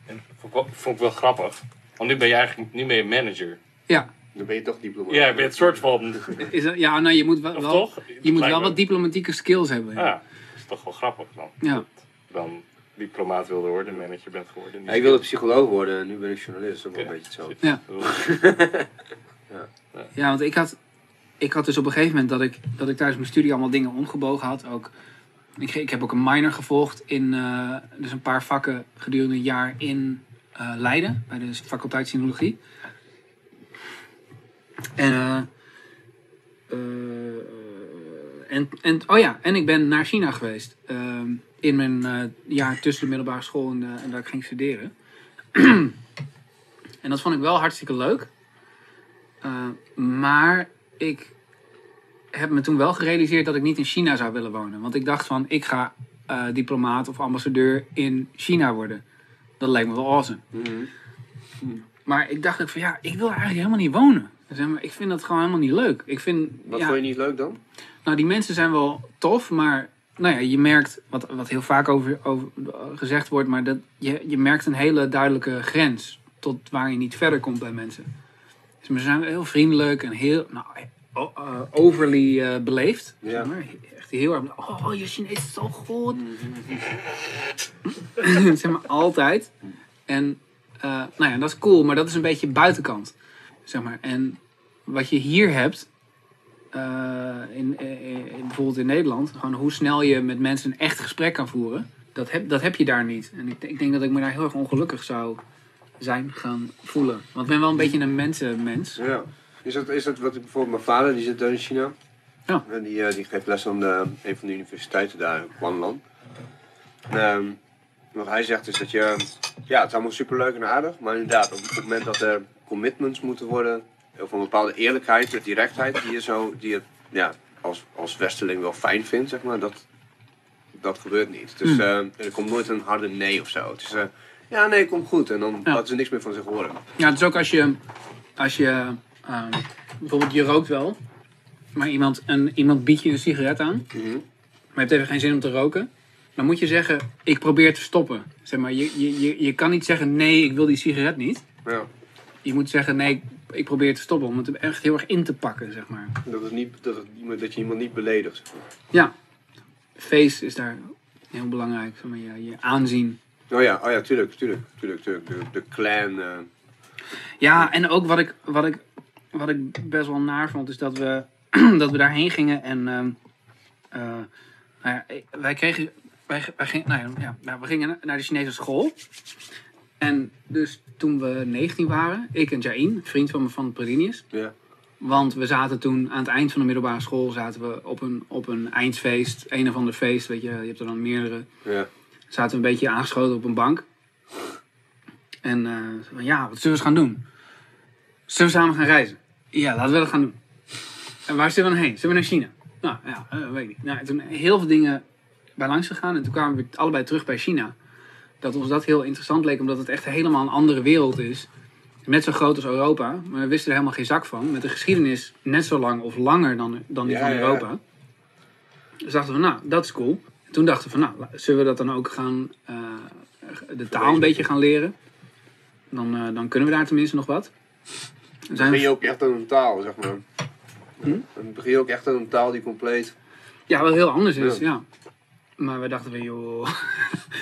en vond, ik wel, vond ik wel grappig. Want nu ben je eigenlijk nu ben je manager. Ja, Dan ben je toch diplomaat. Ja, je bent een soort van. is dat, ja nou, je moet wel, toch? je moet wel me- wat diplomatieke skills hebben. Ja, dat is toch wel grappig dan. Ja. Dan diplomaat wilde worden, manager bent geworden. Ja, ik wilde psycholoog worden en nu ben ik journalist. Dat is wel een beetje hetzelfde. Ja. Ja, want ik had, ik had dus op een gegeven moment dat ik, dat ik tijdens mijn studie allemaal dingen omgebogen had. Ook, ik, heb ook een minor gevolgd in eh, dus een paar vakken gedurende een jaar in eh, Leiden, bij de faculteit Sinologie. En, eh, en, en, oh ja, en ik ben naar China geweest. in mijn jaar tussen de middelbare school en, en dat ik ging studeren. en dat vond ik wel hartstikke leuk. Maar ik heb me toen wel gerealiseerd dat ik niet in China zou willen wonen. Want ik dacht van, ik ga eh, diplomaat of ambassadeur in China worden. Dat lijkt me wel awesome. Maar ik dacht ook van, ja, ik wil eigenlijk helemaal niet wonen. Zeg maar, ik vind dat gewoon helemaal niet leuk. Ik vind, Wat ja, vond je niet leuk dan? nou, die mensen zijn wel tof, maar nou ja, je merkt, wat, wat heel vaak over, over gezegd wordt, maar dat je, je merkt een hele duidelijke grens tot waar je niet verder komt bij mensen. Dus ze zijn heel vriendelijk en heel nou, eh, overly eh, beleefd. Ja. Zeg maar. Echt heel erg, oh, je Chinees is zo goed. zeg maar, altijd. En eh, nou ja, dat is cool, maar dat is een beetje buitenkant. Zeg maar. En wat je hier hebt, in, in- in- bijvoorbeeld in Nederland, gewoon hoe snel je met mensen een echt gesprek kan voeren, dat heb, dat heb je daar niet. En ik, ik denk dat ik me daar heel erg ongelukkig zou zijn gaan voelen. Want ik ben wel een beetje een mensenmens. Ja. Is dat, is dat wat ik bijvoorbeeld mijn vader, die zit daar in China. Ja. En die, eh, die geeft les aan de, een van de universiteiten daar, in ehm, wat hij zegt is dat je, ja, het is allemaal superleuk en aardig, maar inderdaad, op het moment dat er commitments moeten worden, of een bepaalde eerlijkheid, of directheid, die je zo, die je ja, als, als westerling wel fijn vindt, zeg maar, dat, dat gebeurt niet. Dus eh, er komt nooit een harde nee of zo. Het is, eh, ja, nee, komt goed. En dan Ja. laten ze niks meer van zich horen. Ja, het is ook als je, als je ehm, bijvoorbeeld je rookt wel, maar iemand, een, iemand biedt je een sigaret aan, Mhm. maar je hebt even geen zin om te roken, dan moet je zeggen, ik probeer te stoppen. Zeg maar, je, je, je, je kan niet zeggen, nee, ik wil die sigaret niet. Ja. Je moet zeggen, nee, ik, probeer te stoppen, om het er echt heel erg in te pakken, zeg maar. Dat, het niet, dat, het, dat je iemand niet beledigt. Zeg maar. Ja, face is daar heel belangrijk, zeg maar, je, je aanzien. Oh ja, oh ja, tuurlijk, tuurlijk, tuurlijk, tuurlijk. De, de clan. eh, Ja, en ook wat ik, wat ik, wat ik best wel naar vond, is dat we, dat we daarheen gingen en ehm, eh, nou ja, wij kregen, wij, wij gingen, nou ja, ja, nou, we gingen naar de Chinese school. En dus toen we 19 waren, ik en Jain, vriend van me van Predinius, ja. want we zaten toen aan het eind van de middelbare school zaten we op een, op een eindfeest, een of ander feest, weet je, je hebt er dan meerdere Ja. zaten we een beetje aangeschoten op een bank. En eh, van, ja, wat zullen we eens gaan doen? Zullen we samen gaan reizen? Ja, laten we dat gaan doen. En waar zullen we dan heen? Zullen we naar China? Nou, ja, eh, weet ik niet. Nou, toen heel veel dingen bij langs gegaan. En toen kwamen we allebei terug bij China. Dat ons dat heel interessant leek, omdat het echt helemaal een andere wereld is. Net zo groot als Europa, maar we wisten er helemaal geen zak van. Met een geschiedenis net zo lang of langer dan, dan die Ja, van ja, ja. Europa. Dus dachten we, nou, dat is cool. En toen dachten we van, nou, zullen we dat dan ook gaan, eh, de taal een beetje gaan leren? Dan, eh, dan kunnen we daar tenminste nog wat. We Dan begin je ook echt aan een taal, zeg maar. Hm? Dan begin je ook echt aan een taal die compleet... ja, wat heel anders is, Ja. ja. Maar we dachten van, joh,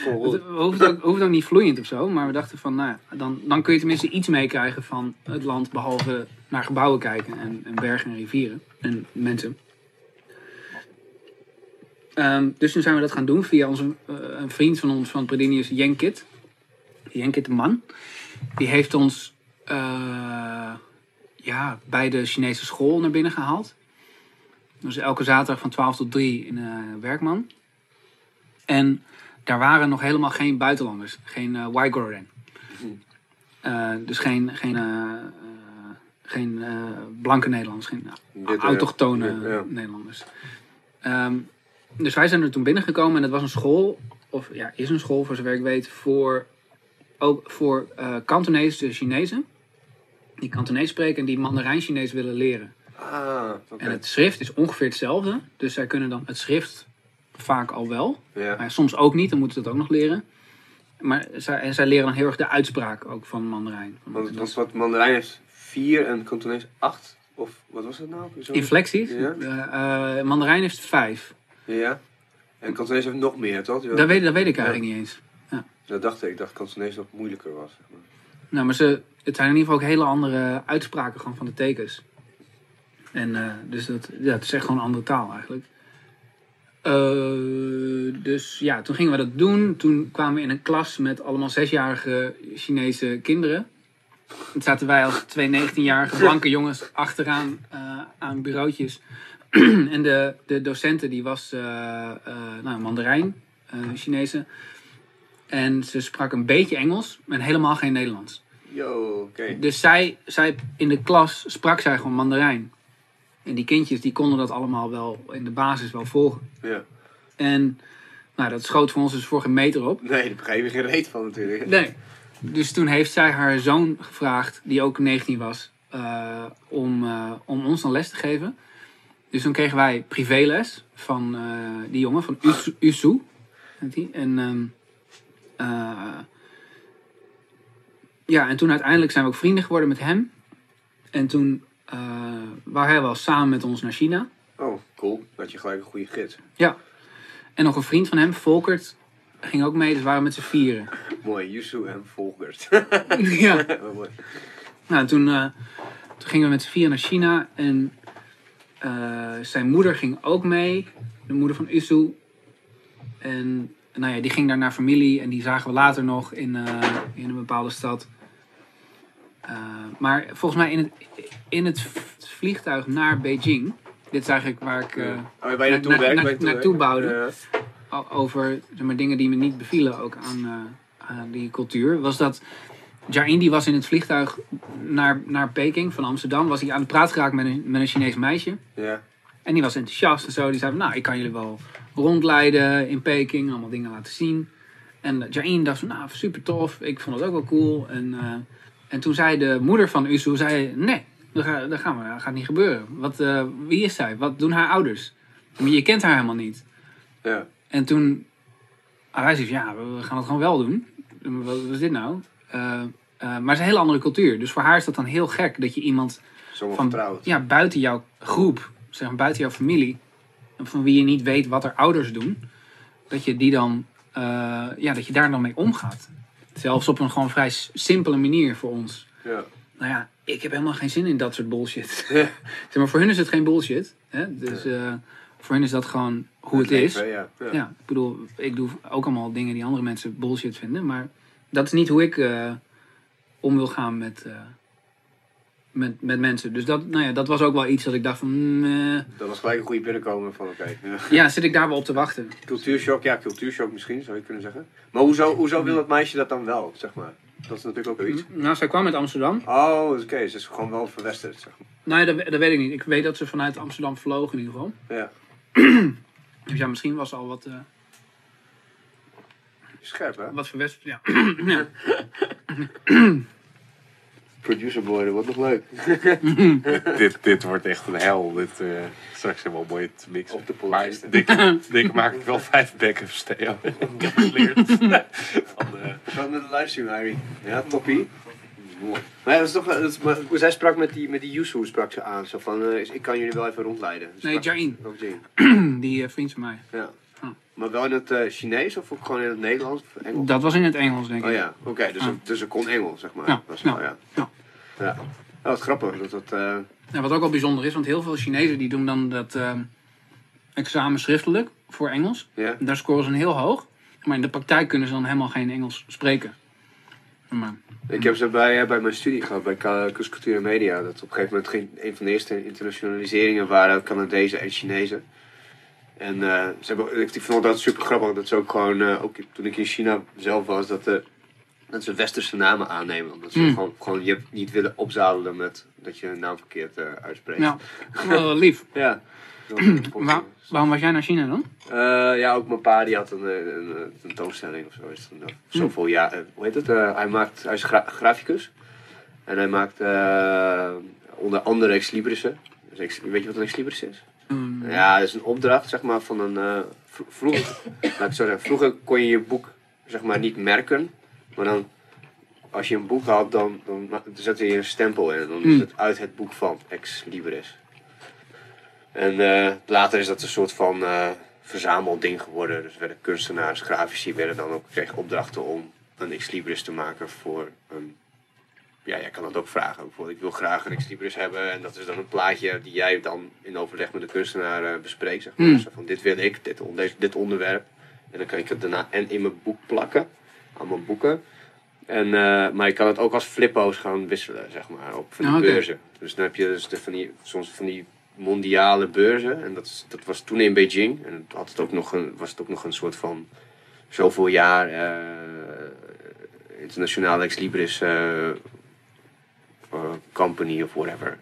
het hoeft ook, hoeft ook niet vloeiend of zo. Maar we dachten van, nou ja, dan, dan kun je tenminste iets meekrijgen van het land. Behalve naar gebouwen kijken en, en bergen en rivieren en mensen. Ehm, dus toen zijn we dat gaan doen via onze, eh, een vriend van ons van Predinius, Jenkit. Jenkit de man. Die heeft ons eh, ja, bij de Chinese school naar binnen gehaald. Dus elke zaterdag van 12 tot 3 in eh, Werkman. En daar waren nog helemaal geen buitenlanders. Geen eh Waigorren. Eh, dus geen, geen, geen blanke Nederlanders. Geen autochtone ja, ja. Nederlanders. Ehm, dus wij zijn er toen binnengekomen en het was een school, of ja, is een school voor zover ik weet, voor, ook voor Kantonese Chinezen. Die Kantonees spreken en die Mandarijn-Chinees willen leren. Ah. En het schrift is ongeveer hetzelfde. Dus zij kunnen dan het schrift vaak al wel. Ja. Maar soms ook niet, dan moeten ze het ook nog leren. Maar zij, en zij leren dan heel erg de uitspraak ook van Mandarijn. Want, wat Mandarijn heeft vier en Kantonees acht? Of wat was het nou? Inflecties. Ja. Eh, eh, Mandarijn heeft vijf. Ja. En Kantonees heeft nog meer, toch? Dat weet, dat weet ik eigenlijk niet eens. Dat dacht ik. Ik dacht Kantonees nog moeilijker was. Zeg maar. Nou, maar ze, het zijn in ieder geval ook hele andere uitspraken gewoon van de tekens. En eh, dus dat, ja, het is echt gewoon een andere taal eigenlijk. Eh, dus ja, toen gingen we dat doen. Toen kwamen we in een klas met allemaal zesjarige Chinese kinderen. Toen zaten wij als twee 19-jarige blanke jongens achteraan eh, aan bureautjes. en de, de docenten die was nou, Mandarijn, Chinese. En ze sprak een beetje Engels, maar helemaal geen Nederlands. Yo, oké. Dus zij, zij in de klas sprak zij gewoon Mandarijn. En die kindjes die konden dat allemaal wel in de basis wel volgen. Ja. En nou, dat schoot voor ons dus voor geen meter op. Nee, daar begrijp je geen reet van natuurlijk. Nee. Dus toen heeft zij haar zoon gevraagd, die ook 19 was, eh, om, eh, om ons dan les te geven. Dus toen kregen wij privéles van eh, die jongen, van Usu. En, eh, ja, en toen uiteindelijk zijn we ook vrienden geworden met hem. En toen eh wou hij wel samen met ons naar China. Oh, cool. Dat je gelijk een goede gids. Ja. En nog een vriend van hem, Volkert, ging ook mee. Dus we waren met z'n vieren. Mooi, Yusu en Volkert. ja. Mooi. Nou, toen, eh, toen gingen we met z'n vieren naar China. En eh, zijn moeder ging ook mee. De moeder van Usu. En nou ja, die ging daar naar familie. En die zagen we later nog in, eh, in een bepaalde stad. Eh, maar volgens mij in het, in het vliegtuig naar Beijing. Dit is eigenlijk waar ik... Oh, waar je naartoe werkt? bouwde. Ja. over zeg maar, dingen die me niet bevielen ook aan, eh, aan die cultuur. Was dat Jain die was in het vliegtuig naar, naar Peking van Amsterdam. Was hij aan het praten geraakt met een, met een Chinees meisje. Ja. En die was enthousiast en zo. Die zei van, nou, ik kan jullie wel rondleiden in Peking. Allemaal dingen laten zien. En Jain dacht van, nou, super tof. Ik vond het ook wel cool. En, eh, en toen zei de moeder van Usu, zei, nee, dat, ga- dat, gaan we, dat gaat niet gebeuren. Wat, eh, wie is zij? Wat doen haar ouders? Je kent haar helemaal niet. Ja. En toen, ah, hij zei, ja, we gaan het gewoon wel doen. Wat, wat is dit nou? Eh, eh, maar het is een hele andere cultuur. Dus voor haar is dat dan heel gek dat je iemand van vertrouwd. ja, buiten jouw groep, zeg maar buiten jouw familie, van wie je niet weet wat er ouders doen, dat je die dan, eh, ja, dat je daar dan mee omgaat. Zelfs op een gewoon vrij simpele manier voor ons. Ja. Nou ja, ik heb helemaal geen zin in dat soort bullshit. zeg maar, voor hun is het geen bullshit. Hè? Dus eh, voor hun is dat gewoon hoe het, is. leven, Ja. Ja. Ja, ik bedoel, ik doe ook allemaal dingen die andere mensen bullshit vinden. Maar dat is niet hoe ik eh, om wil gaan met, met, met mensen. Dus dat, nou ja, dat was ook wel iets dat ik dacht van... mm, eh, Dat was gelijk een goede binnenkomen van oké. ja. ja, zit ik daar wel op te wachten? Cultuurshock, ja, cultuurshock misschien zou je kunnen zeggen. Maar hoezo, hoezo wil dat meisje dat dan wel, zeg maar? Dat is natuurlijk ook wel iets. Nou, zij kwam uit Amsterdam. Oh, oké, ze is gewoon wel verwesterd, zeg maar. Nee, dat, dat weet ik niet. Ik weet dat ze vanuit Amsterdam vloog in ieder geval. Ja. Dus ja, misschien was ze al wat, eh Scherp, hè? wat verwesterd. Ja. ja. Producer boy, dat wordt nog leuk. dit, dit wordt echt een hel. Dit, eh, straks we mooi te mixen. Op de Maar podcast. dikke, dikke maak ik wel vijf backups, Theo. ik heb geleerd. Van, eh, Gaat met de livestream, Harry. Ja, toppie. Mooi. Maar ja, dat is toch, dat is, maar, zij sprak met die, met die Yusu sprak ze aan. Zo van, eh, ik kan jullie wel even rondleiden. Nee, sprak- Jain. Jain. Die eh, vriend van mij. Ja. Hm. Maar wel in het eh, Chinees of ook gewoon in het Nederlands of Engels? Dat was in het Engels, denk ik. Oh ja, oké, dus, Ja. ze- dus kon Engels, zeg maar. Ja, is ja, wel, ja. ja. Ja. Wat grappig. Dat dat, eh, Ja, wat ook wel bijzonder is, want heel veel Chinezen die doen dan dat eh, examen schriftelijk voor Engels. ja. Daar scoren ze een heel hoog. Maar in de praktijk kunnen ze dan helemaal geen Engels spreken. Maar, Ik heb ze bij, bij mijn studie gehad, bij kunstcultuur en media. Dat op een gegeven moment ging een van de eerste internationaliseringen waren Canadezen en Chinezen. En eh, ze hebben, ik vond dat super grappig dat ze ook gewoon, eh, ook toen ik in China zelf was, dat, eh, dat ze westerse namen aannemen. Omdat ze Hmm. gewoon, gewoon je niet willen opzadelen met dat je een naam verkeerd uitspreekt. ja, wel lief. Ja. Waar- waarom was jij naar China dan? Ja, ook mijn pa die had een, een, een tentoonstelling of zo. Is het, eh, zoveel jaar. hoe heet het? Hij, maakt, hij is gra- graficus. En hij maakt onder andere ex librissen. Dus ex- weet je wat een ex is? Hmm. Ja, dat is een opdracht zeg maar van een. eh, vro- vroeger, laat ik zo zeggen, vroeger kon je je boek zeg maar niet merken. Maar dan, als je een boek had, dan, dan zette je een stempel in. En dan is Hmm. het uit het boek van ex libris. En eh, later is dat een soort van eh verzamelding geworden. Dus werden kunstenaars, grafici werden dan ook kregen opdrachten om een ex libris te maken voor een. Ja, jij kan dat ook vragen. Bijvoorbeeld, ik wil graag een ex libris hebben. En dat is dan een plaatje die jij dan in overleg met de kunstenaar eh, bespreekt. Zeg maar. Hmm. Zo van, dit wil ik, dit, on- deze- dit onderwerp. En dan kan ik het daarna en in mijn boek plakken. Aan mijn boeken. En, eh, maar je kan het ook als flippo's gaan wisselen, zeg maar, op van die Ah, beurzen. Dus dan heb je dus de, van die, soms van die mondiale beurzen. En dat, is, dat was toen in Beijing. En had het ook nog een, was het ook nog een soort van zoveel jaar eh, internationale ex libris company of whatever.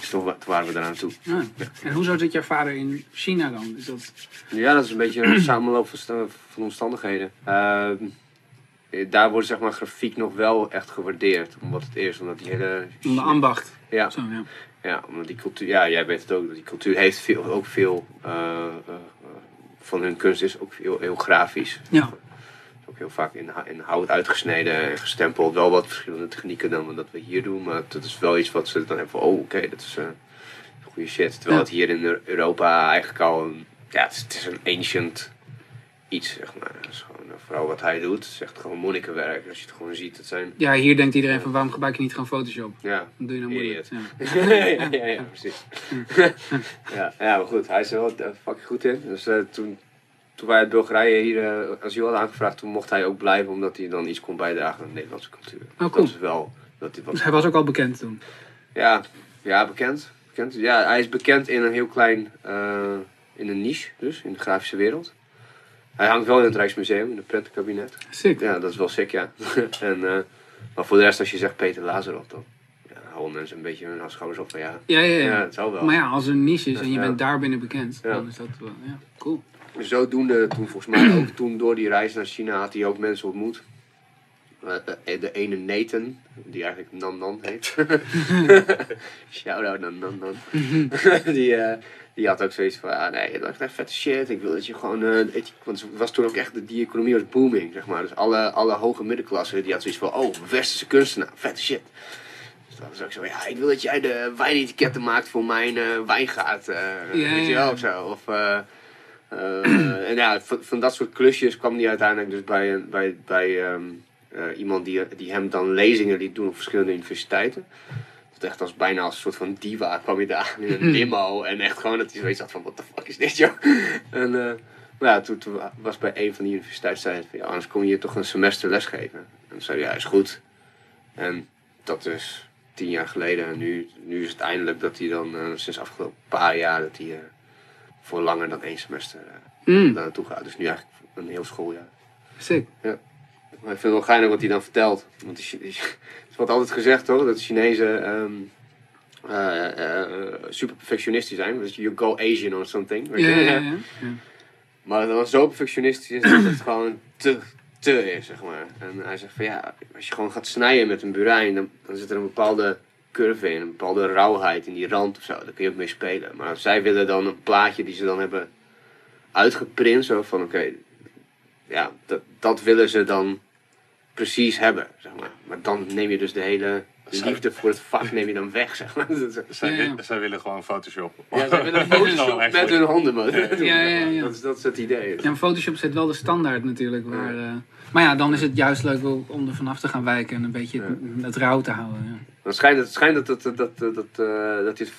Dus toen, wa- toen waren we eraan toe. Ja. En hoezo zit jouw vader in China dan? Is dat... Ja, dat is een beetje een samenloop van, van omstandigheden. Ehm, eh, daar wordt zeg maar grafiek nog wel echt gewaardeerd. Omdat het eerst, omdat die hele... Om de ambacht. Ja, Zo, ja. ja, omdat die cultuur, ja, jij weet het ook, die cultuur heeft veel, ook veel eh, eh, eh, van hun kunst is ook heel, heel grafisch. Ja. Ook heel vaak in, in hout uitgesneden en gestempeld. Wel wat verschillende technieken dan wat we hier doen, maar dat is wel iets wat ze dan hebben van, oh oké, dat is eh goede shit. Terwijl het hier in Eu- Europa eigenlijk al, een, ja, het is, het is een ancient iets, zeg maar. Het is gewoon, eh, vooral wat hij doet, het is echt gewoon monnikenwerk. Als je het gewoon ziet, het zijn, ja, hier denkt iedereen van waarom gebruik je niet gewoon Photoshop? ja, Wat doe je nou moeilijk? Ja. ja, ja, ja, precies. ja, ja, maar goed, hij is er wel eh, fucking goed in. Dus toen, toen wij uit Bulgarije hier eh, asiel hadden aangevraagd, toen mocht hij ook blijven, omdat hij dan iets kon bijdragen aan de Nederlandse cultuur. cool. Dat is wel, dat hij Dus was ook al bekend toen. ja, ja, bekend. bekend. Ja, hij is bekend in een heel klein, eh, in een niche dus, in de grafische wereld. Hij hangt wel in het Rijksmuseum, in het prentenkabinet. Sick. Ja, dat is wel sick, ja. en, eh, maar voor de rest, als je zegt Peter Lazarov, dan ja, houden mensen een beetje hun schouders op van ja, Ja, ja, ja, ja. het zal wel. Maar ja, als er een niche is en je bent daar binnen bekend, dan is dat wel, ja, cool. Zodoende, toen volgens mij ook toen door die reis naar China had hij ook mensen ontmoet. Eh, eh, de ene Nathan, die eigenlijk Nan Nan heet. Shout-out naar Nan Nan. die, eh, die had ook zoiets van, ah nee, dat is echt vette shit. Ik wil dat je gewoon, je, want het was toen ook echt, de- die economie was booming, zeg maar. Dus alle, alle hoge middenklasse, die had zoiets van, oh, westerse kunstenaar, vette shit. Dus dat was ook zo, ja, ik wil dat jij de wijnetiketten maakt voor mijn eh, wijngaard. Ja, weet je wel, of zo. Of, en ja, van, van dat soort klusjes kwam hij uiteindelijk dus bij, een- bij, bij ehm, eh, iemand die, die hem dan lezingen liet doen op verschillende universiteiten. Dat echt als bijna als een soort van diva kwam je daar in een limo. En echt gewoon dat hij zoiets had van, what the fuck is dit joh? En eh, maar ja, toen, toen was bij een van die universiteiten zei hij van, ja, anders kom je hier toch een semester lesgeven. En toen zei hij, ja, is goed. En dat is tien jaar geleden. En nu, nu is het eindelijk dat hij dan, eh, sinds afgelopen paar jaar, dat hij eh, voor langer dan één semester eh, Mm, daar naartoe gaat. Dus nu eigenlijk een heel schooljaar. sick. Maar ik vind het wel geinig wat hij dan vertelt. Want het wordt altijd gezegd toch, dat de Chinezen ehm, eh, eh, super perfectionistisch zijn. Dus you go Asian or something. Ja, ja, ja. ja. Maar dan zo perfectionistisch is dat het gewoon te, te is, zeg maar. En hij zegt van ja, als je gewoon gaat snijden met een burijn, dan, dan zit er een bepaalde curve in, een bepaalde rauwheid in die rand of zo. Daar kun je ook mee spelen. Maar zij willen dan een plaatje die ze dan hebben uitgeprint, zo van oké, ja, dat, dat willen ze dan precies hebben, zeg maar. Maar dan neem je dus de hele liefde voor het vak neem je dan weg, zeg maar. Zij, Ja, ja. zij willen gewoon Photoshop. Ja, zij willen Photoshop met hun handen, man. Ja, ja, ja. Dat, is, dat is het idee. Ja, maar Photoshop zet wel de standaard natuurlijk. Waar, eh, maar ja, dan is het juist leuk om er vanaf te gaan wijken en een beetje het, het rauw te houden. Ja. Het schijnt, het schijnt dat, dat, dat, dat, dat, eh, dat dit,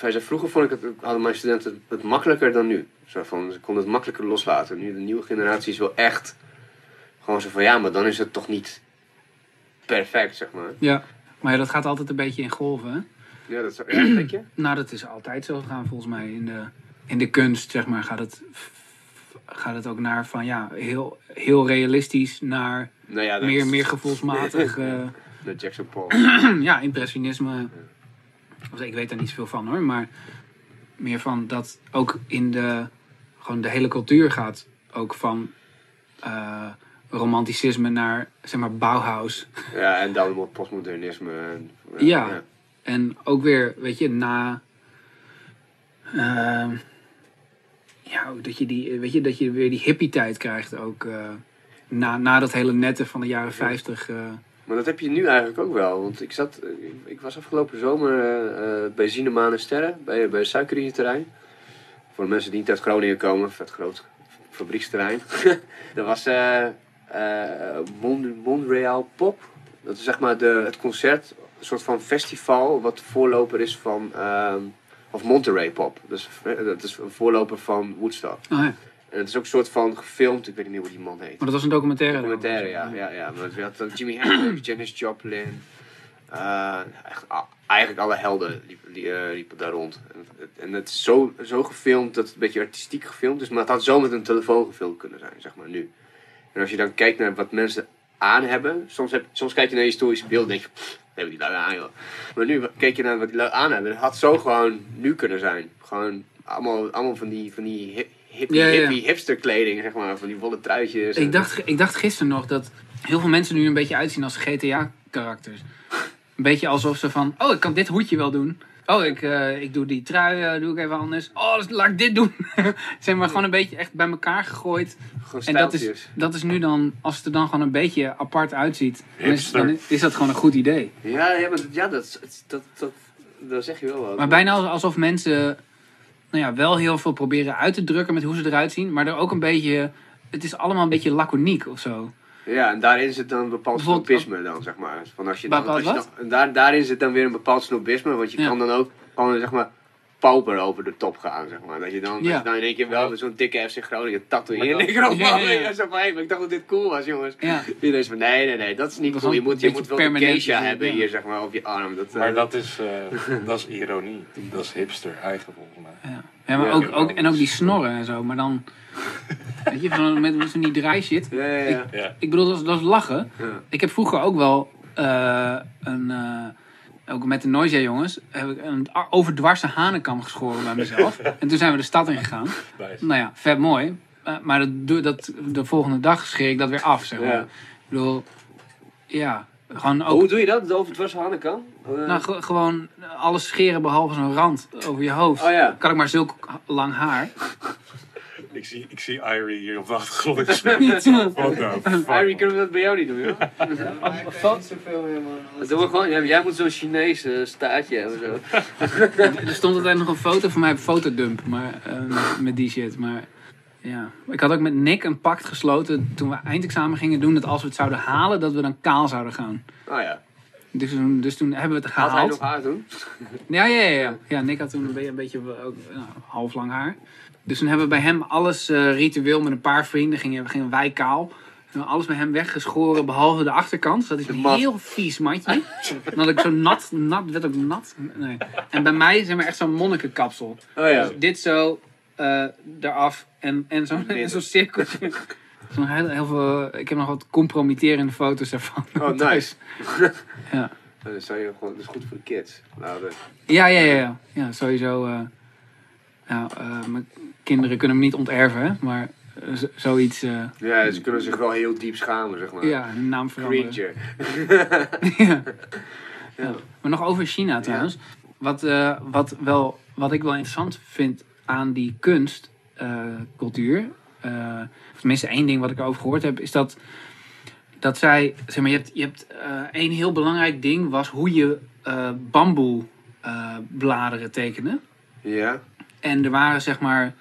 hij zei, vroeger vond ik het, hadden mijn studenten het makkelijker dan nu. Zo van, ze konden het makkelijker loslaten. Nu de nieuwe generatie is wel echt gewoon zo van, ja, maar dan is het toch niet perfect, zeg maar. Ja. Maar ja, dat gaat altijd een beetje in golven. Hè? Ja, dat is, ja, denk je? Nou, dat is altijd zo gegaan volgens mij. In de, in de kunst, zeg maar, gaat het, gaat het ook naar van ja, heel, heel realistisch naar Nou ja, meer, is- meer gevoelsmatig. eh, De Jackson Paul. ja, impressionisme. Of, Ik weet daar niet zoveel van hoor, maar meer van dat ook in de, gewoon de hele cultuur gaat ook van eh, romanticisme naar zeg maar Bauhaus. Ja, en dan wordt postmodernisme. En, Ja. En ook weer, weet je, na. ehm, ja, dat je, die, weet je, dat je weer die hippie-tijd krijgt ook. eh, na, na dat hele nette van de jaren 50. eh. Maar dat heb je nu eigenlijk ook wel. Want ik, zat, ik was afgelopen zomer eh, bij Zinemaan en Sterren, bij, bij het suikerrieterrein. Voor de mensen die niet uit Groningen komen, vet groot fabrieksterrein. dat was Mon- Montreal Pop. Dat is zeg maar de, het concert, een soort van festival, wat de voorloper is van. Of Monterey Pop. Dus, eh, dat is een voorloper van Woodstock. Oh, ja. En het is ook een soort van gefilmd, ik weet niet meer hoe die man heet. Maar dat was een documentaire. Documentaire, daarover. ja. ja, ja. Maar hadden Jimi Hendrix, Janis Joplin. eh, echt, eigenlijk alle helden liepen, die, eh, liepen daar rond. En, het- en het is zo, zo gefilmd dat het een beetje artistiek gefilmd is. Maar het had zo met een telefoon gefilmd kunnen zijn, zeg maar, nu. En als je dan kijkt naar wat mensen aan hebben. Soms, heb, soms kijk je naar historische beelden en denk je... "Pff, wat hebben die lui aan, joh. Maar nu kijk je naar wat die lui aan hebben. Het had zo gewoon nu kunnen zijn. Gewoon allemaal, allemaal van die, van die hip, hippie, Ja, ja, ja. hippie hipster kleding, zeg maar. Van die wollen truitjes. Ik dacht, ik dacht gisteren nog dat heel veel mensen nu een beetje uitzien als GTA-karakters. Een beetje alsof ze van, oh, ik kan dit hoedje wel doen. Oh, ik, eh, ik doe die trui eh, doe ik even anders. Oh, dus laat ik dit doen. zeg maar gewoon een beetje echt bij elkaar gegooid. Gewoon En dat is, dat is nu dan, als het er dan gewoon een beetje apart uitziet, dan is, Hipster. dan is dat gewoon een goed idee. Ja, ja, maar dat- ja dat, dat, dat, dat, dat zeg je wel wat. Maar bijna alsof mensen nou ja, wel heel veel proberen uit te drukken met hoe ze eruit zien. Maar er ook een beetje, het is allemaal een beetje laconiek of zo. Ja, en daarin zit dan een bepaald snobisme dan, zeg maar. Van als je dan, als je dan- en daar, daarin zit dan weer een bepaald snobisme, want je Ja. kan dan ook gewoon, zeg maar, pauper over de top gaan, zeg maar. Dat je dan, dat Ja. je dan in één keer wel met zo'n dikke FC Groningen tattoo in linkerhand Ja, ja, zo van, hé, maar ik dacht dat dit cool was, jongens. Ja. Iedereen is van, nee, nee, nee, dat is niet Dat cool. Je een moet, je moet wel permanent, geisha ja. hebben hier, zeg maar, op je arm. Dat, eh, Maar dat is, eh, dat is ironie. Dat is hipster eigen volgens mij. Ja, ja maar Ja, ook, ook, en ook die snorren en zo. Maar dan, weet je, van, met, met van die draai shit. Ja, ja, ja. Ja. Ik bedoel, dat is, dat is lachen. Ja. Ik heb vroeger ook wel eh, een, eh, ook met de Noisia jongens, heb ik een overdwarse hanenkam geschoren bij mezelf. en toen zijn we de stad in gegaan. Nice. Nou ja, vet mooi. Eh, maar dat, dat, de volgende dag scheer ik dat weer af, zeg maar. Ja. Ik bedoel, ja, gewoon ook... Hoe doe je dat? De over het was handen kan? Eh, Nou, ge- gewoon alles scheren behalve zo'n rand over je hoofd. Oh ja. Kan ik maar zulk lang haar. Ik zie, ik zie Irie hier op de achtergrond. Harry, kunnen we dat bij jou niet doen, joh? Ja, niet zoveel meer, man. Dat doen we gewoon. Ja, jij moet zo'n Chinese staartje hebben. Zo. Er stond altijd nog een foto van mij op fotodump maar, eh, met, die shit. Maar ja. Ik had ook met Nick een pact gesloten toen we eindexamen gingen doen. Dat als we het zouden halen, dat we dan kaal zouden gaan. Oh ja. Dus, toen- dus toen hebben we het Had hij nog gehaald. haar toen? Ja, ja, ja, ja. Ja, Nick had toen een beetje, een beetje ook, nou, half lang haar. Dus toen hebben we bij hem alles eh, ritueel met een paar vrienden. Gingen, gingen wij kaal. We hebben alles bij hem weggeschoren, behalve de achterkant. Dus dat is De een heel vies matje. Dan had ik zo nat, nat, werd ook nat. Nee. En bij mij zijn we echt zo'n monnikenkapsel. Oh ja. Dus dit zo, eh eraf en, en zo'n en zo'n cirkeltje. Zo'n heel, heel veel, ik heb nog wat compromitterende foto's ervan. Oh, nice. Ja. Dat is, je gewoon, dat is goed voor de kids. Nou, dat- Ja, ja, ja, ja. ja sowieso. eh nou, mijn kinderen kunnen me niet onterven, hè, maar eh, z- zoiets. eh, ja, ze kunnen zich wel heel diep schamen, zeg maar. ja, hun naam veranderen. Creature. ja. Ja. Maar nog over China trouwens. Wat, eh, wat, wel, wat ik wel interessant vind aan die kunstcultuur. of tenminste één ding wat ik erover gehoord heb. Is dat, dat zij... Zeg maar, je hebt, je hebt eh, één heel belangrijk ding was hoe je eh bamboe eh, bladeren tekenen. Ja. En er waren zeg maar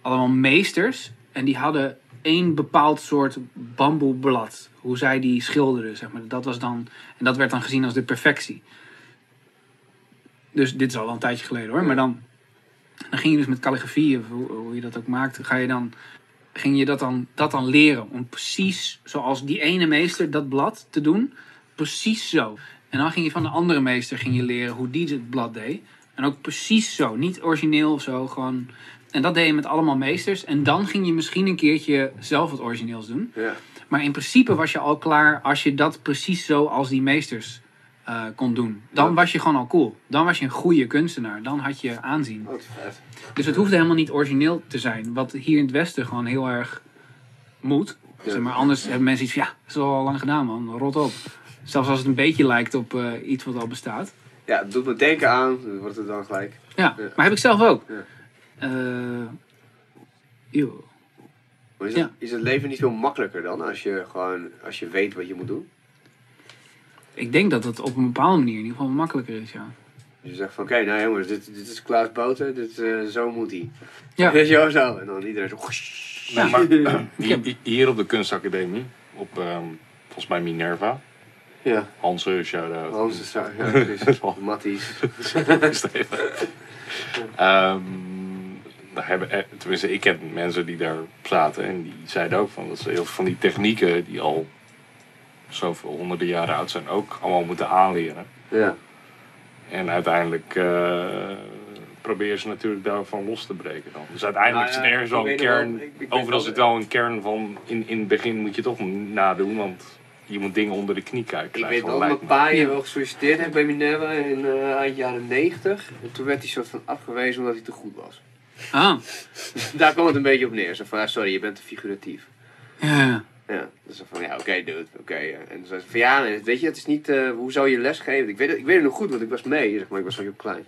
allemaal meesters. En die hadden één bepaald soort bamboeblad. Hoe zij die schilderden, zeg maar. Dat was dan, en dat werd dan gezien als de perfectie. Dus dit is al een tijdje geleden hoor. Maar dan, dan ging je dus met calligrafie, of hoe, hoe je dat ook maakte, ga je dan, ging je dat dan, dat dan leren. Om precies zoals die ene meester dat blad te doen. precies zo. En dan ging je van de andere meester ging je leren hoe die het blad deed. En ook precies zo. Niet origineel of zo. Gewoon. En dat deed je met allemaal meesters. En dan ging je misschien een keertje zelf wat origineels doen. Ja. Maar in principe was je al klaar als je dat precies zo als die meesters eh, kon doen. Dan Ja. was je gewoon al cool. Dan was je een goede kunstenaar. Dan had je aanzien. Vet. Dus het hoefde helemaal niet origineel te zijn. Wat hier in het Westen gewoon heel erg moet. Ja. Zeg maar anders hebben mensen iets van, ja, dat is al lang gedaan man, rot op. Zelfs als het een beetje lijkt op eh, iets wat al bestaat. Ja, het doet me denken aan, wordt het dan gelijk. Ja, Ja. maar heb ik zelf ook. Ja. Eh, eeuw. Maar is, het, Ja. is het leven niet veel makkelijker dan als je gewoon, als je weet wat je moet doen? Ik denk dat het op een bepaalde manier in ieder geval makkelijker is, ja. Dus je zegt van, oké, nou jongens, dit, dit is Klaas Boter, dit, eh, zo moet hij. Ja. Weet je wel zo? En dan iedereen zo... Nee, maar, hier, op de kunstacademie, op ehm, volgens mij Minerva, Ja, Hanse, shout-out. Hans is zo, ja. Matties. Steven. Daar hebben, eh, tenminste, ik ken mensen die daar zaten en die zeiden ook van dat ze heel veel van die technieken die al zoveel honderden jaren oud zijn, ook allemaal moeten aanleren. Ja. En uiteindelijk eh proberen ze natuurlijk daarvan los te breken dan. Dus uiteindelijk Nou ja, zit ergens wel een wel- kern, ik- ik weet overal wel- zit wel een kern van, in, in het begin moet je toch nadoen, want je moet dingen onder de knie kijken. Ik weet wel mijn pa hier wel gesolliciteerd heeft bij Minerva in eh eind jaren 90. En toen werd hij soort van afgewezen omdat hij te goed was. Ah, Daar kwam het een beetje op neer. Zo van, ah, sorry, je bent te figuratief. ja. Ja, dus zo van, ja, oké, dude, oké. ja. En toen zei ze van, ja, nee, weet je, het is niet, eh, hoe zou je les geven? Ik weet, het, ik weet het nog goed, want ik was mee, zeg maar, ik was zo heel klein.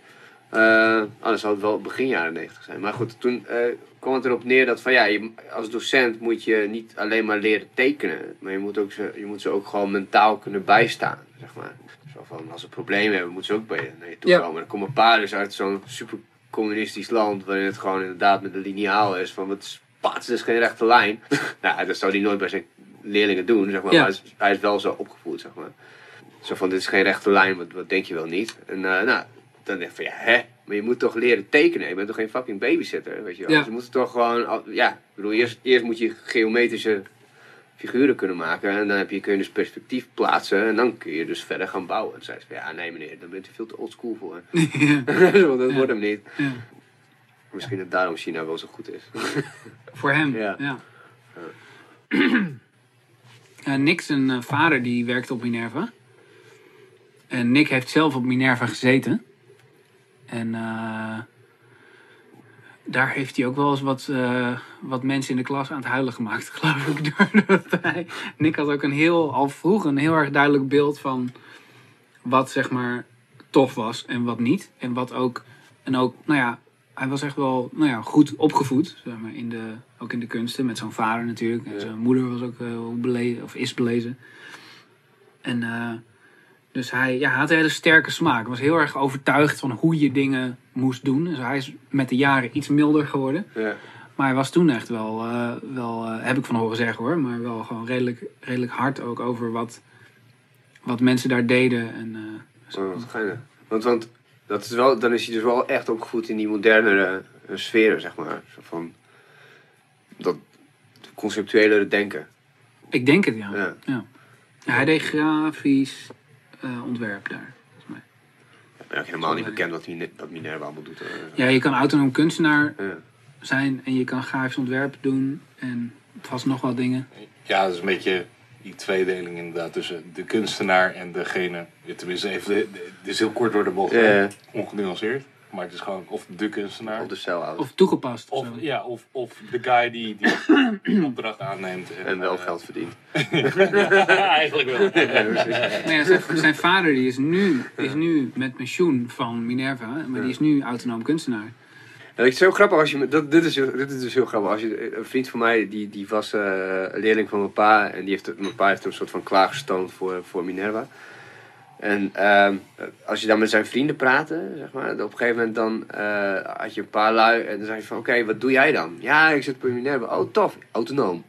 Eh, anders zou het wel begin jaren 90 zijn. Maar goed, toen eh, kwam het erop neer dat van, ja, je, als docent moet je niet alleen maar leren tekenen, maar je moet, ook ze, je moet ze ook gewoon mentaal kunnen bijstaan, zeg maar. Zo van, als ze problemen hebben, moeten ze ook bij je naar je toe Ja. komen. Dan komt een paar dus uit zo'n super communistisch land, waarin het gewoon inderdaad met een lineaal is van, wat spats, is geen rechte lijn. nou, dat zou hij nooit bij zijn leerlingen doen, zeg maar. Ja. Maar hij is, hij is wel zo opgevoed, zeg maar. Zo van, dit is geen rechte lijn, wat, wat denk je wel niet? En eh, nou, dan denk ik van, ja, hè? Maar je moet toch leren tekenen? Je bent toch geen fucking babysitter, weet je wel? Ja. Dus je moet toch gewoon, ja, ik bedoel, eerst, eerst moet je geometrische figuren kunnen maken. En dan heb je, kun je dus perspectief plaatsen. En dan kun je dus verder gaan bouwen. En zei ze van, ja, nee meneer, daar bent u veel te oldschool voor. ja. Want dat Ja. wordt hem niet. ja. Misschien dat daarom China wel zo goed is. Voor hem, Ja. Eh, Nick, zijn eh, vader, die werkt op Minerva. En Nick heeft zelf op Minerva gezeten. En eh, daar heeft hij ook wel eens wat, eh, wat mensen in de klas aan het huilen gemaakt, geloof ik. Doordat hij, Nick had ook een heel, al vroeg een heel erg duidelijk beeld van wat zeg maar tof was en wat niet. En wat ook, en ook, nou ja, hij was echt wel nou ja, goed opgevoed, zeg maar, in de, ook in de kunsten. Met zijn vader natuurlijk. En Ja. zijn moeder was ook eh, heel belezen, of is belezen. En eh, dus hij, ja, hij had een hele sterke smaak. Hij was heel erg overtuigd van hoe je dingen moest doen. Dus hij is met de jaren iets milder geworden. Ja. Maar hij was toen echt wel, eh, wel eh, heb ik van horen zeggen hoor, maar wel gewoon redelijk, redelijk hard ook over wat, wat mensen daar deden. En, eh, Oh, wat geinig. Want, want dat is wel, dan is hij dus wel echt opgevoed in die modernere sferen, zeg maar. Van dat conceptuelere denken. ik denk het ja. Ja. Ja. Hij deed grafisch ontwerp daar. Helemaal niet bekend wat, Mine- wat Minerva allemaal doet. eh. Ja, je kan autonoom kunstenaar zijn en je kan grafisch ontwerp doen en vast nog wel dingen. Ja, dat is een beetje die tweedeling inderdaad tussen de kunstenaar en degene. Tenminste, even, de- is heel kort door de bocht, ja. ongenuanceerd. Maar het is gewoon of de kunstenaar. Op de cel houden. Of toegepast. Of Of, zo. ja, of, of de guy die die opdracht aanneemt. En wel eh, geld verdient. Eigenlijk wel. Maar ja, zijn, zijn vader die is, nu, is nu met pensioen van Minerva, maar die is nu autonoom kunstenaar. Ja, het is heel grappig als je. Dat, dit, is, dit is dus heel grappig. Als je, een vriend van mij, die, die was eh, een leerling van mijn pa. En die heeft, mijn pa heeft hem een soort van klaargestoomd voor, voor Minerva. En ehm, als je dan met zijn vrienden praatte, zeg maar. Op een gegeven moment dan eh, had je een paar lui. En dan zei je van, oké, wat doe jij dan? Ja, ik zit bij Minerva. Oh, tof. Autonoom.